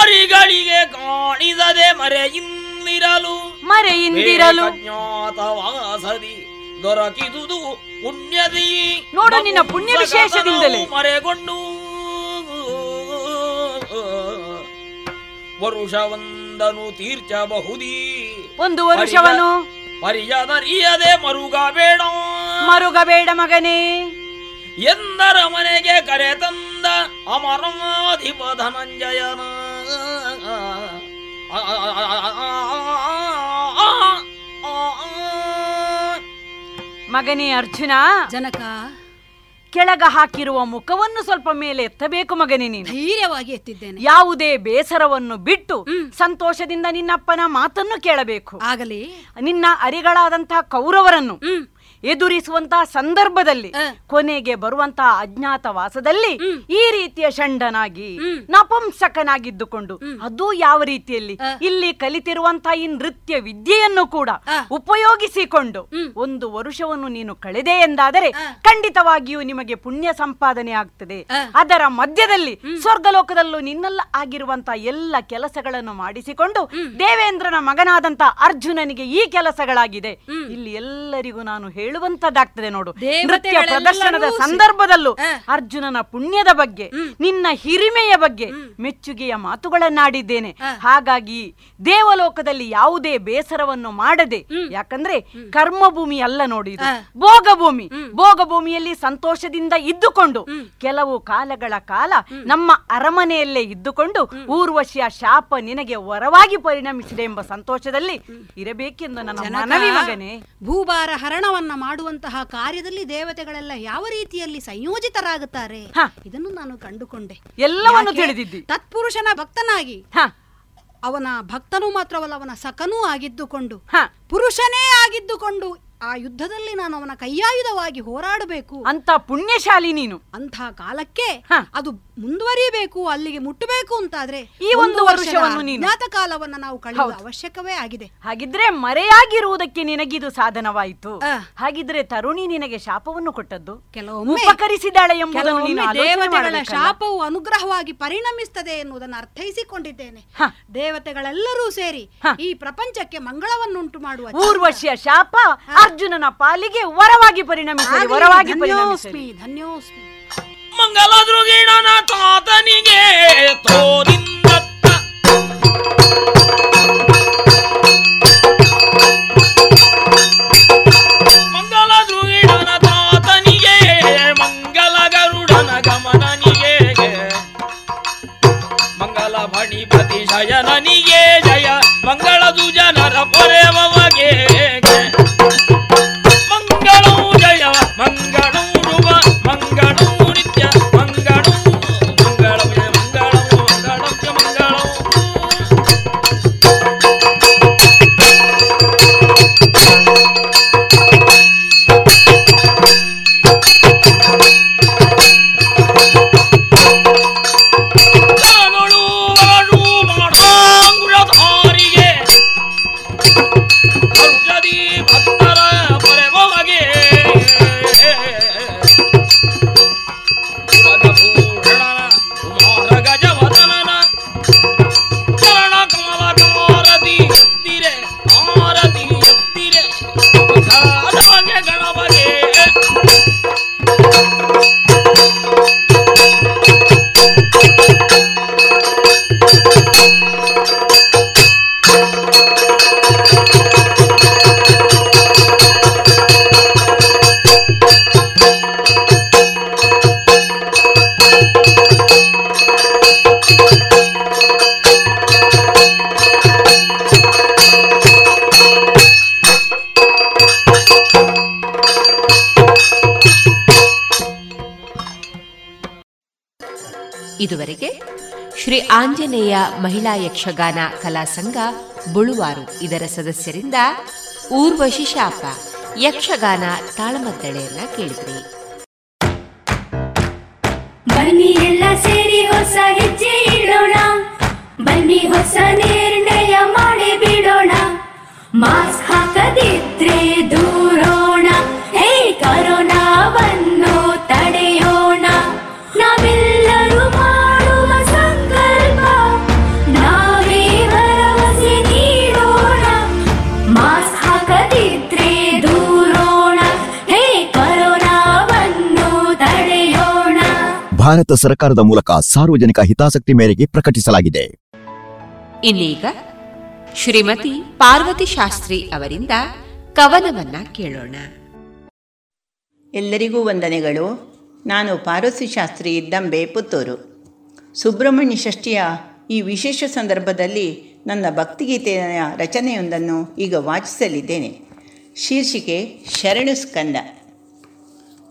ಅರಿಗಳಿಗೆ ಕಾಣಿಸದೆ ಮರೆಯಿಂದಿರಲು ಮರೆಯಿಂದಿರಲು ಜ್ಞಾತವಾಸದಿ ದೊರಕಿದುದು ಪುಣ್ಯದಿ. ನೋಡು ನಿನ್ನ ಪುಣ್ಯ ವಿಶೇಷದಿಂದಲೇ. ಮರೆಗೊಂಡು. ವರುಷವೊಂದನು ತೀರ್ಚಬಹುದೀ. ಒಂದು ವರುಷವನು. ಪರಿಯದರಿಯದೆ ಮರುಗಬೇಡ. ಮರುಗಬೇಡ ಮಗನೇ. ಎಂದರ ಮನೆಗೆ ಕರೆ ತಂದ ಅಮರಾಧಿಪ ಧನಂಜಯನ ಮಗನೇ ಅರ್ಜುನ ಜನಕ ಕೆಳಗ ಹಾಕಿರುವ ಮುಖವನ್ನು ಸ್ವಲ್ಪ ಮೇಲೆ ಎತ್ತಬೇಕು ಮಗನೇ ನೀನು ಧೈರ್ಯವಾಗಿ ಎತ್ತಿದ್ದೇನೆ ಯಾವುದೇ ಬೇಸರವನ್ನು ಬಿಟ್ಟು ಸಂತೋಷದಿಂದ ನಿನ್ನಪ್ಪನ ಮಾತನ್ನು ಕೇಳಬೇಕು ಆಗಲಿ ನಿನ್ನ ಅರಿಗಳಾದಂತಹ ಕೌರವರನ್ನು ಎದುರಿಸುವಂತಹ ಸಂದರ್ಭದಲ್ಲಿ ಕೊನೆಗೆ ಬರುವಂತಹ ಅಜ್ಞಾತ ವಾಸದಲ್ಲಿ ಈ ರೀತಿಯ ಷಂಡನಾಗಿ ನಪುಂಸಕನಾಗಿದ್ದುಕೊಂಡು ಅದು ಯಾವ ರೀತಿಯಲ್ಲಿ ಇಲ್ಲಿ ಕಲಿತಿರುವಂತಹ ಈ ನೃತ್ಯ ವಿದ್ಯೆಯನ್ನು ಕೂಡ ಉಪಯೋಗಿಸಿಕೊಂಡು ಒಂದು ವರುಷವನ್ನು ನೀನು ಕಳೆದೆ ಎಂದಾದರೆ ಖಂಡಿತವಾಗಿಯೂ ನಿಮಗೆ ಪುಣ್ಯ ಸಂಪಾದನೆ ಆಗ್ತದೆ. ಅದರ ಮಧ್ಯದಲ್ಲಿ ಸ್ವರ್ಗಲೋಕದಲ್ಲೂ ನಿನ್ನೆಲ್ಲ ಆಗಿರುವಂತಹ ಎಲ್ಲ ಕೆಲಸಗಳನ್ನು ಮಾಡಿಸಿಕೊಂಡು ದೇವೇಂದ್ರನ ಮಗನಾದಂತಹ ಅರ್ಜುನನಿಗೆ ಈ ಕೆಲಸಗಳಾಗಿದೆ. ಇಲ್ಲಿ ಎಲ್ಲರಿಗೂ ನಾನು ಹೇಳುವಂತದ್ದಾಗ್ತದೆ ನೋಡು. ನೃತ್ಯ ಪ್ರದರ್ಶನದ ಸಂದರ್ಭದಲ್ಲೂ ಅರ್ಜುನನ ಪುಣ್ಯದ ಬಗ್ಗೆ ನಿನ್ನ ಹಿರಿಮೆಯ ಬಗ್ಗೆ ಮೆಚ್ಚುಗೆಯ ಮಾತುಗಳನ್ನಾಡಿದ್ದೇನೆ. ಹಾಗಾಗಿ ದೇವಲೋಕದಲ್ಲಿ ಯಾವುದೇ ಬೇಸರವನ್ನು ಮಾಡದೆ ಯಾಕಂದ್ರೆ ಕರ್ಮಭೂಮಿ ಅಲ್ಲ ನೋಡಿ ಇದು. ಭೋಗಭೂಮಿ. ಭೋಗಭೂಮಿಯಲ್ಲಿ ಸಂತೋಷದಿಂದ ಇದ್ದುಕೊಂಡು ಕೆಲವು ಕಾಲಗಳ ಕಾಲ ನಮ್ಮ ಅರಮನೆಯಲ್ಲೇ ಇದ್ದುಕೊಂಡು ಊರ್ವಶಿಯ ಶಾಪ ನಿನಗೆ ವರವಾಗಿ ಪರಿಣಮಿಸಿದೆ ಎಂಬ ಸಂತೋಷದಲ್ಲಿ ಇರಬೇಕೆಂದು ನನ್ನ ಮನವಿ ಮಗನೇ. ಭೂಭಾರ ಹರಣವನ್ನ ಮಾಡುವಂತಹ ಕಾರ್ಯದಲ್ಲಿ ದೇವತೆಗಳೆಲ್ಲ ಯಾವ ರೀತಿಯಲ್ಲಿ ಸಂಯೋಜಿತರಾಗುತ್ತಾರೆ? ಇದನ್ನು ನಾನು ಕಂಡುಕೊಂಡೆ. ಎಲ್ಲವನ್ನು ತಿಳಿದಿದ್ದೆ. ತತ್ಪುರುಷನ ಭಕ್ತನಾಗಿ. ಅವನ ಭಕ್ತನೂ ಮಾತ್ರವಲ್ಲ ಅವನ ಸಖನೂ ಆಗಿದ್ದುಕೊಂಡು ಪುರುಷನೇ ಆಗಿದ್ದುಕೊಂಡು ಆ ಯುದ್ಧದಲ್ಲಿ ನಾನು ಅವನ ಕೈಯಾಯುಧವಾಗಿ ಹೋರಾಡಬೇಕು. ಅಂತ ಪುಣ್ಯಶಾಲಿ ನೀನು. ಅಂತ ಕಾಲಕ್ಕೆ ಅದು ಮುಂದುವರಿಬೇಕು ಅಲ್ಲಿಗೆ ಮುಟ್ಟಬೇಕು ಅಂತಾದ್ರೆ ಈ ಒಂದು ವರ್ಷವನ್ನು ನೀನು- ಜ್ಞಾತ ಕಾಲವನ್ನ ನಾವು ಕಳೆಯುವ ಅವಶ್ಯಕವೇ ಆಗಿದೆ. ಹಾಗಿದ್ರೆ ಮರೆಯಾಗಿರುವುದಕ್ಕೆ ನಿನಗಿದು ಸಾಧನವಾಯಿತು. ಹಾಗಿದ್ರೆ ತರುಣಿ ನಿನಗೆ ಶಾಪವನ್ನು ಕೊಟ್ಟದ್ದು. ಕೆಲವೊಮ್ಮೆ ಉಪಕರಿಸಿದಾಳೆ ಎಂಬುದನ್ನು ನೀನು ದೇವತೆಗಳ? ಶಾಪವು ಅನುಗ್ರಹವಾಗಿ ಪರಿಣಮಿಸುತ್ತದೆ ಎನ್ನುವುದನ್ನು ಅರ್ಥೈಸಿಕೊಂಡಿದ್ದೇನೆ. ದೇವತೆಗಳೆಲ್ಲರೂ ಸೇರಿ ಈ ಪ್ರಪಂಚಕ್ಕೆ ಮಂಗಳವನ್ನುಂಟು ಮಾಡುವ ಊರ್ವಶಿಯ ಶಾಪ ಅರ್ಜುನನ ಪಾಲಿಗೆ ವರವಾಗಿ ಪರಿಣಮಿಸಿ ವರವಾಗಿ ಧನ್ಯೋಸ್ಮಿ ಪರಿಣಮಿಸಲಿ. ಧನ್ಯೋಸ್ಮಿ. ಮಂಗಲ ದೃಗಿಣನ ತಾತನಿಗೆ ತೋರಿಂದತ್ತ ಇದುವರೆಗೆ ಶ್ರೀ ಆಂಜನೇಯ ಮಹಿಳಾ ಯಕ್ಷಗಾನ ಕಲಾ ಸಂಘ ಬುಳುವಾರು ಇದರ ಸದಸ್ಯರಿಂದ ಊರ್ವಶಿ ಶಾಪ ಯಕ್ಷಗಾನ ತಾಳಮದ್ದಳೆಯನ್ನ ಕೇಳಿದ್ರಿ. ಬನ್ನಿ ಎಲ್ಲ ಸೇರಿ ಹೊಸ ಹೆಜ್ಜೆ ಇಡೋಣ. ಬನ್ನಿ ಹೊಸ ನಿರ್ಣಯ ಮಾಡಿ ಬಿಡೋಣ. ಮಾಸ್ಕ್ ಹಾಕದಿದ್ರೆ ದೂರೋಣ ಭಾರತ ಸರ್ಕಾರದ ಮೂಲಕ ಸಾರ್ವಜನಿಕ ಹಿತಾಸಕ್ತಿ ಮೇರೆಗೆ ಪ್ರಕಟಿಸಲಾಗಿದೆ. ಇನ್ನೀಗ ಶ್ರೀಮತಿ ಪಾರ್ವತಿ ಶಾಸ್ತ್ರಿ ಅವರಿಂದ ಕವನವನ್ನ ಕೇಳೋಣ. ಎಲ್ಲರಿಗೂ ವಂದನೆಗಳು. ನಾನು ಪಾರ್ವತಿ ಶಾಸ್ತ್ರಿ ಇದ್ದಂಬೆ ಪುತ್ತೂರು. ಸುಬ್ರಹ್ಮಣ್ಯ ಷಷ್ಠಿಯ ಈ ವಿಶೇಷ ಸಂದರ್ಭದಲ್ಲಿ ನನ್ನ ಭಕ್ತಿಗೀತೆಯ ರಚನೆಯೊಂದನ್ನು ಈಗ ವಾಚಿಸಲಿದ್ದೇನೆ. ಶೀರ್ಷಿಕೆ ಶರಣು ಸ್ಕಂದ.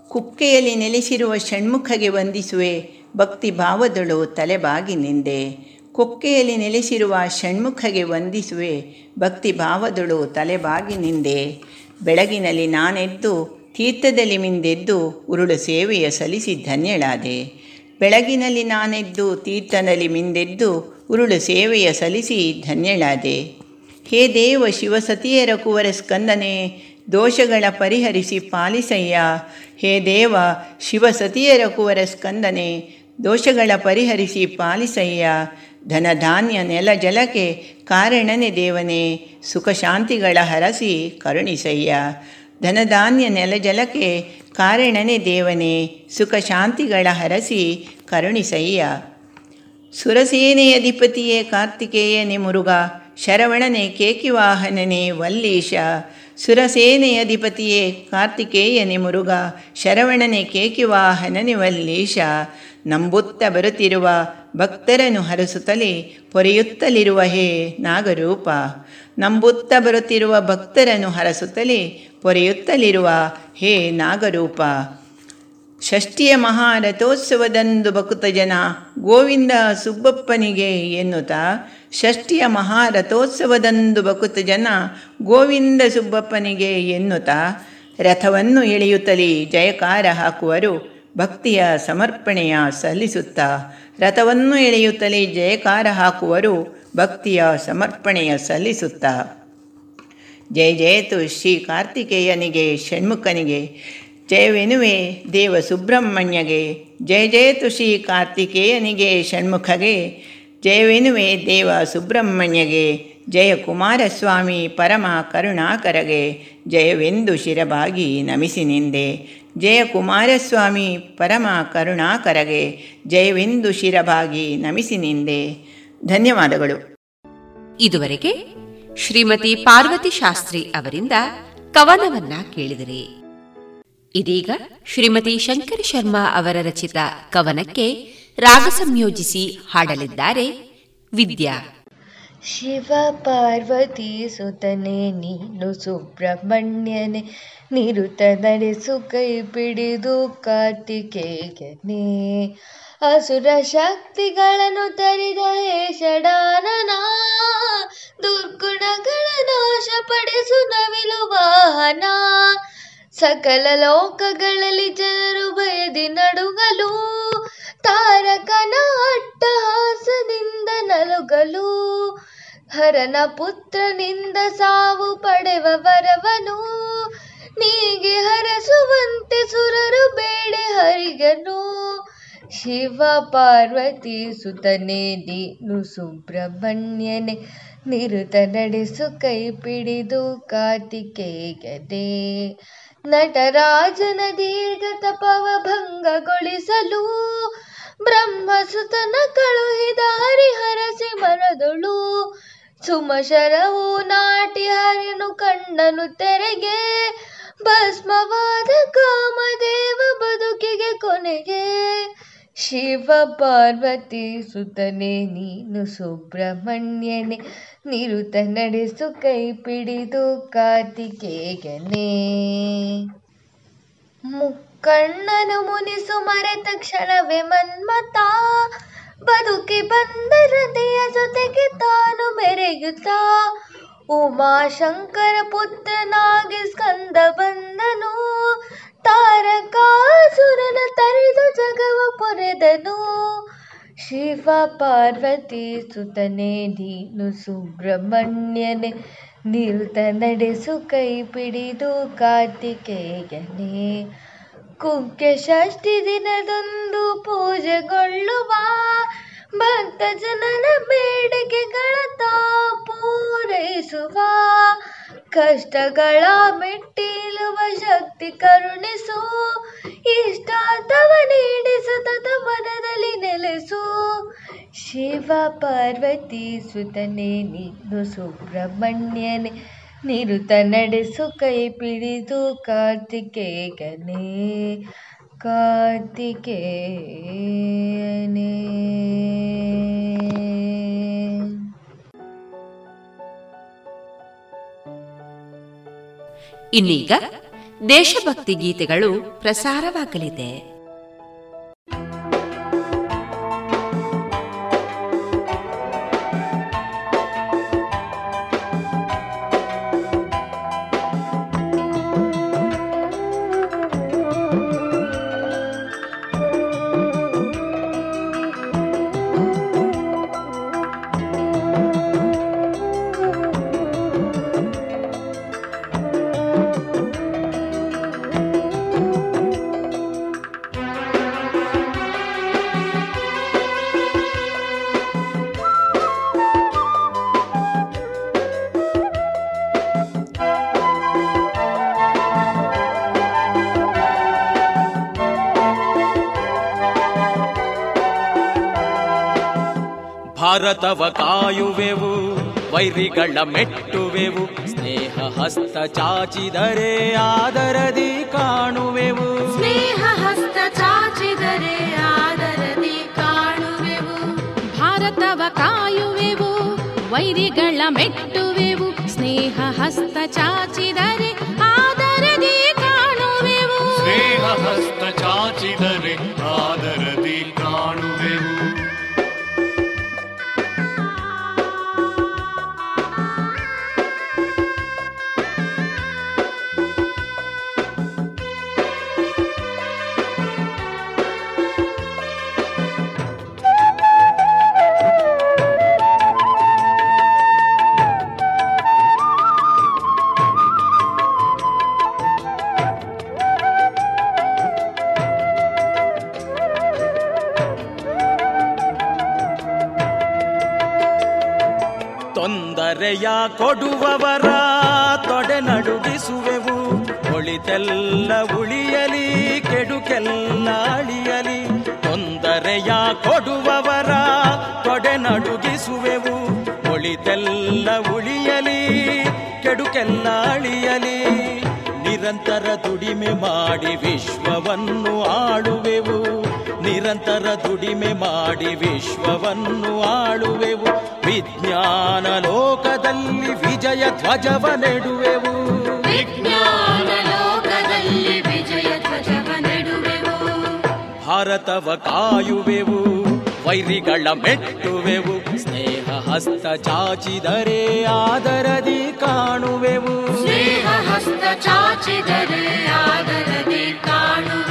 ಕುಕ್ಕೆಯಲ್ಲಿ ನೆಲೆಸಿರುವ ಷಣ್ಮುಖಗೆ ವಂದಿಸುವೆ, ಭಕ್ತಿ ಭಾವದಳು ತಲೆಬಾಗಿ ನಿಂದೆ. ಕೊಕ್ಕೆಯಲ್ಲಿ ನೆಲೆಸಿರುವ ಷಣ್ಮುಖಗೆ ವಂದಿಸುವೆ, ಭಕ್ತಿ ಭಾವದಳು ತಲೆಬಾಗಿ ನಿಂದೆ. ಬೆಳಗಿನಲ್ಲಿ ನಾನೆದ್ದು, ತೀರ್ಥದಲ್ಲಿ ಮಿಂದೆದ್ದು, ಉರುಳು ಸೇವೆಯ ಸಲ್ಲಿಸಿ ಧನ್ಯಳಾದೆ. ಬೆಳಗಿನಲ್ಲಿ ನಾನೆದ್ದು ತೀರ್ಥದಲ್ಲಿ ಮಿಂದೆದ್ದು, ಉರುಳು ಸೇವೆಯ ಸಲ್ಲಿಸಿ ಧನ್ಯಳಾದೆ. ಹೇ ದೇವ, ಶಿವಸತಿಯರ ಕುವರ ಸ್ಕಂದನೆ ದೋಷಗಳ ಪರಿಹರಿಸಿ ಪಾಲಿಸಯ್ಯ. ಹೇ ದೇವ, ಶಿವಸತಿಯರ ಕುವರ ಸ್ಕಂದನೆ, ದೋಷಗಳ ಪರಿಹರಿಸಿ ಪಾಲಿಸಯ್ಯ. ಧನಧಾನ್ಯ ನೆಲ ಜಲಕ್ಕೆ ಕಾರಣನೆ ದೇವನೇ, ಸುಖ ಶಾಂತಿಗಳ ಹರಸಿ ಕರುಣಿಸಯ್ಯ. ಧನಧಾನ್ಯ ನೆಲ ಜಲಕ್ಕೆ ಕಾರಣನೆ ದೇವನೇ, ಸುಖ ಶಾಂತಿಗಳ ಹರಸಿ ಕರುಣಿಸಯ್ಯ. ಸುರಸೇನೆಯಧಿಪತಿಯೇ ಕಾರ್ತಿಕೇಯನೆ ಮುರುಗ ಶರವಣನೆ ಕೇಕಿವಾಹನನೆ ವಲ್ಲೀಶ. ಸುರಸೇನೆಯಧಿಪತಿಯೇ ಕಾರ್ತಿಕೇಯನೆ ಮುರುಗ, ಶರವಣನೆ ಕೇಕಿವಾಹನನೆ ವಲ್ಲೀಶ ನಂಬುತ್ತ ಬರುತ್ತಿರುವ ಭಕ್ತರನ್ನು ಹರಸುತ್ತಲೇ ಪೊರೆಯುತ್ತಲಿರುವ ಹೇ ನಾಗರೂಪ. ನಂಬುತ್ತ ಬರುತ್ತಿರುವ ಭಕ್ತರನ್ನು ಹರಸುತ್ತಲೇ ಪೊರೆಯುತ್ತಲಿರುವ ಹೇ ನಾಗರೂಪ. ಷಷ್ಠಿಯ ಮಹಾರಥೋತ್ಸವದಂದು ಭಕ್ತ ಜನ ಗೋವಿಂದ ಸುಬ್ಬಪ್ಪನಿಗೆ ಎನ್ನುತ್ತಾ ಷಷ್ಠಿಯ ಮಹಾರಥೋತ್ಸವದಂದು ಬಕುತ ಜನ ಗೋವಿಂದ ಸುಬ್ಬಪ್ಪನಿಗೆ ಎನ್ನುತ್ತಾ ರಥವನ್ನು ಎಳೆಯುತ್ತಲೇ ಜಯಕಾರ ಹಾಕುವರು ಭಕ್ತಿಯ ಸಮರ್ಪಣೆಯ ಸಲ್ಲಿಸುತ್ತಾ ರಥವನ್ನು ಎಳೆಯುತ್ತಲೇ ಜಯಕಾರ ಹಾಕುವರು ಭಕ್ತಿಯ ಸಮರ್ಪಣೆಯ ಸಲ್ಲಿಸುತ್ತಾ. ಜಯ ಜಯತು ಶ್ರೀ ಕಾರ್ತಿಕೇಯನಿಗೆ, ಷಣ್ಮುಖನಿಗೆ ಜಯವೆನುವೆ ದೇವ ಸುಬ್ರಹ್ಮಣ್ಯಗೆ, ಜಯ ಜಯತು ಶ್ರೀ ಕಾರ್ತಿಕೇಯನಿಗೆ, ಷಣ್ಮುಖಗೆ ಜಯವೆನುವೆ ದೇವ ಸುಬ್ರಹ್ಮಣ್ಯಗೆ, ಜಯ ಕುಮಾರಸ್ವಾಮಿ ಪರಮ ಕರುಣಾಕರಗೆ, ಜಯವೆಂದು ಶಿರಬಾಗಿ ನಮಿಸಿ ನಿಂದೆ. ಜಯ ಕುಮಾರಸ್ವಾಮಿ ಪರಮ ಕರುಣಾಕರಗೆ, ಜಯವೆಂದು ಶಿರಬಾಗಿ ನಮಿಸಿ ನಿಂದೆ. ಧನ್ಯವಾದಗಳು. ಇದುವರೆಗೆ ಶ್ರೀಮತಿ ಪಾರ್ವತಿ ಶಾಸ್ತ್ರಿ ಅವರಿಂದ ಕವನವನ್ನ ಕೇಳಿದಿರಿ. ಇದೀಗ ಶ್ರೀಮತಿ ಶಂಕರ ಶರ್ಮಾ ಅವರ ರಚಿತ ಕವನಕ್ಕೆ ರಾಗ ಸಂಯೋಜಿಸಿ ಹಾಡಲಿದ್ದಾರೆ ವಿದ್ಯಾ. ಶಿವ ಪಾರ್ವತಿ ಸುತನೆ, ನೀನು ಸುಬ್ರಹ್ಮಣ್ಯನೆ, ನಿರುತ ನಡೆಸು ಕೈ ಪಿಡಿದು ಕಾರ್ತಿಕೇಯನೇ. ಅಸುರ ಶಕ್ತಿಗಳನ್ನು ತರಿದ ಹೇ ಷಡಾನನ, ದುರ್ಗುಣಗಳ ನಾಶಪಡಿಸು ನವಿಲು ವಾಹನ. ಸಕಲ ಲೋಕಗಳಲ್ಲಿ ಜನರು ಭಯದಿ ನಡುಗಲು, ತಾರಕನ ಅಟ್ಟಹಾಸದಿಂದ ನಲುಗಲು. ಹರನ ಪುತ್ರನಿಂದ ಸಾವು ಪಡೆವ ವರವನು, ನೀಗೆ ಹರಸುವಂತೆ ಸುರರು ಬೇಡೆ ಹರಿಗನು. ಶಿವ ಪಾರ್ವತಿ ಸುತನೆ, ನೀನು ಸುಬ್ರಹ್ಮಣ್ಯನೆ, ನಿರುತ ನಡೆಸು ಕೈ ಪಿಡಿದು ಕಾರ್ತಿಕೇಯನೇ ನಟರಾಜನ ದೀರ್ಘ ತಪವ ಭಂಗಗೊಳಿಸಲು ಬ್ರಹ್ಮಸುತನ ಕಳುಹಿದ ಹರಿಹರಸಿ ಮನದೊಳು ಸುಮಶರವು ನಾಟಿ ಹರಿನು ಕಣ್ಣನು ತೆರೆಗೆ ಭಸ್ಮವಾದ ಕಾಮದೇವ ಬದುಕಿಗೆ ಕೊನೆಗೆ ಶಿವ ಪಾರ್ವತಿ ಸುತನೆ, ನೀನು ಸುಬ್ರಹ್ಮಣ್ಯನೇ, ನಿರುತ ನಡೆಸು ಕೈ ಪಿಡಿದು ಕಾರ್ತಿಕೇಯನೇ. ಮುಕ್ಕಣ್ಣನು ಮುನಿಸು ಮರೆತ ಕ್ಷಣವೇ ಮನ್ಮತ ಬದುಕಿ ಬಂದ ಹೃದಯ ಜೊತೆಗೆ ತಾನು ಮೆರೆಯುತ್ತಾ. ಉಮಾಶಂಕರ ಪುತ್ರನಾಗಿ ಸ್ಕಂದ ಬಂದನು ತಾರಕಾಸುರನ ತರಿದು ಜಗವ ಪೊರೆದನು ಶಿವ ಪಾರ್ವತಿ ಸುತನೆ, ನೀನು ಸುಬ್ರಹ್ಮಣ್ಯನೆ ನಿರುತ ನಡೆಸು ಕೈ ಪಿಡಿದು ಕಾರ್ತಿಕೇಯನೇ. ಕುಂಕೆ ಷಷ್ಠಿ ದಿನದಂದು ಪೂಜೆಗೊಳ್ಳುವ ಭಕ್ತ ಜನನ ಬೇಡಿಕೆಗಳ ತಾ ಪೂರೈಸುವ ಕಷ್ಟಗಳ ಮೆಟ್ಟಿಲುವ ಶಕ್ತಿ ಕರುಣಿಸು. ಇಷ್ಟಾರ್ಥವ ನೀಡಿ ಸತತ ಮನದಲ್ಲಿ ನೆಲೆಸು. ಶಿವ ಪಾರ್ವತಿ ಸುತನೆ ನೀನು ಸುಬ್ರಹ್ಮಣ್ಯನೆ, ನಿರುತ ನಡೆಸು ಕೈ ಪಿಡಿದು ಕಾರ್ತಿಕೇಯನೇ ಕಾರ್ತಿಕೇಯನೇ. ಇನ್ನೀಗ ದೇಶಭಕ್ತಿ ಗೀತೆಗಳು ಪ್ರಸಾರವಾಗಲಿದೆ. ಭಾರತವ ಕಾಯುವೆವು ವೈರಿಗಳ ಮೆಟ್ಟುವೆವು ಸ್ನೇಹ ಹಸ್ತ ಚಾಚಿದರೆ ಆದರದಿ ಕಾಣುವೆವು. ಸ್ನೇಹ ಹಸ್ತ ಚಾಚಿದರೆ ಆದರದಿ ಕಾಣುವೆವು. ಭಾರತವ ಕಾಯುವೆವು ವೈರಿಗಳ ಮೆಟ್ಟುವೆವು ಸ್ನೇಹ ಹಸ್ತ ಚಾಚಿದರೆ ಆದರದಿ ಕಾಣುವೆವು. ಸ್ನೇಹ ಹಸ್ತ ಚಾಚಿದರೆ ಆದರದಿ ನಡುಗಿಸುವೆವು. ಒಳಿತೆಲ್ಲ ಉಳಿಯಲಿ ಕೆಡುಕೆಲ್ಲ ಅಳಿಯಲಿ ನಿರಂತರ ದುಡಿಮೆ ಮಾಡಿ ವಿಶ್ವವನ್ನು ಆಳುವೆವು. ನಿರಂತರ ದುಡಿಮೆ ಮಾಡಿ ವಿಶ್ವವನ್ನು ಆಳುವೆವು. ವಿಜ್ಞಾನ ಲೋಕದಲ್ಲಿ ವಿಜಯ ಧ್ವಜವ ನೆಡುವೆವು ವಿಜ್ಞಾನ ಲೋಕದಲ್ಲಿ ವಿಜಯ ಧ್ವಜವ ನೆಡುವೆವು ಭಾರತವ ಕಾಯುವೆವು. ವೈರಿಗಳ ಮೆಟ್ಟುವೆವು. ಸ್ನೇಹ ಹಸ್ತ ಚಾಚಿದರೆ ಆದರದಿ ಕಾಣುವೆವು. ಸ್ನೇಹ ಹಸ್ತ ಚಾಚಿದರೆ ಆದರದಿ ಕಾಣುವೆವು.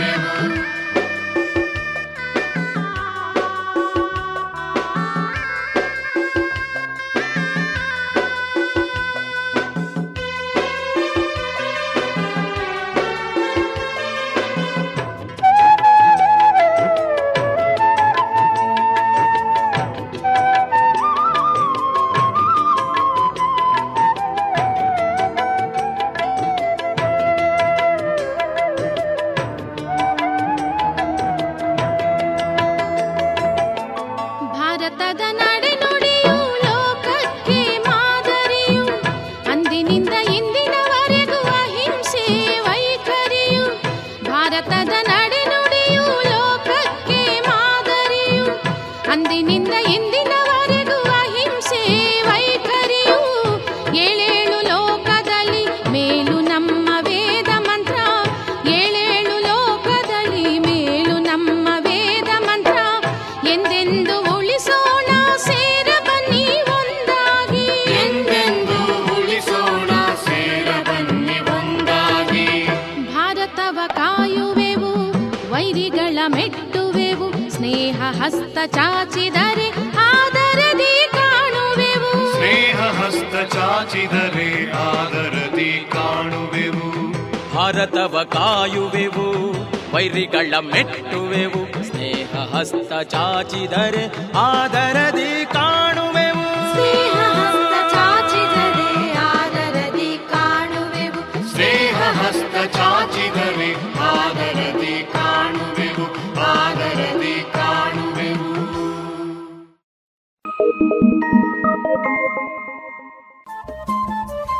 ಆದರೆ ಆದರದಿ ಕಾಣುವೆವು. ಭಾರತವ ಕಾಯುವೆವು ವೈರಿಗಳ ಮೆಟ್ಟುವೆವು. ಸ್ನೇಹ ಹಸ್ತ ಚಾಚಿದರೆ ಆದರದಿ ಕಾಣ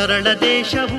ಸರಳ ದೇಶವು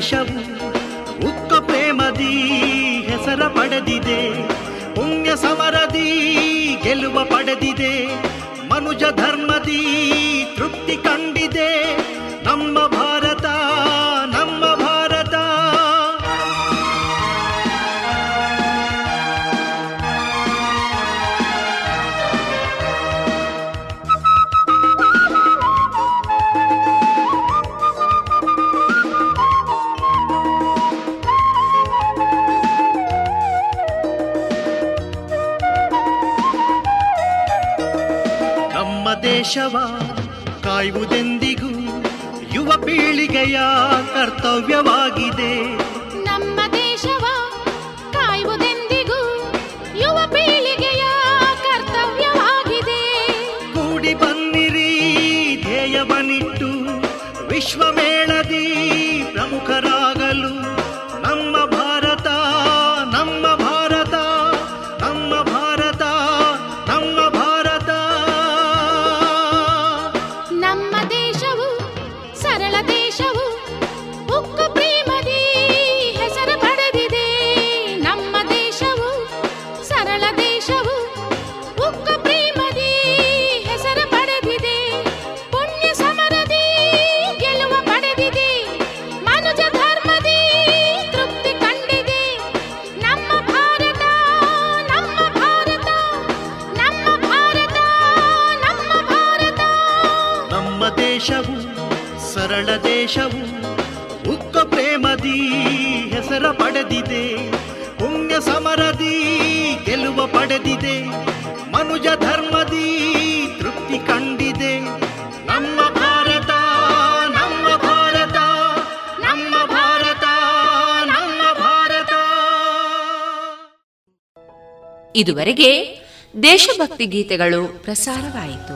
शब्द ಕರ್ತವ್ಯವಾಗಿದೆ ಇದುವರೆಗೆ ದೇಶಭಕ್ತಿ ಗೀತೆಗಳು ಪ್ರಸಾರವಾಯಿತು.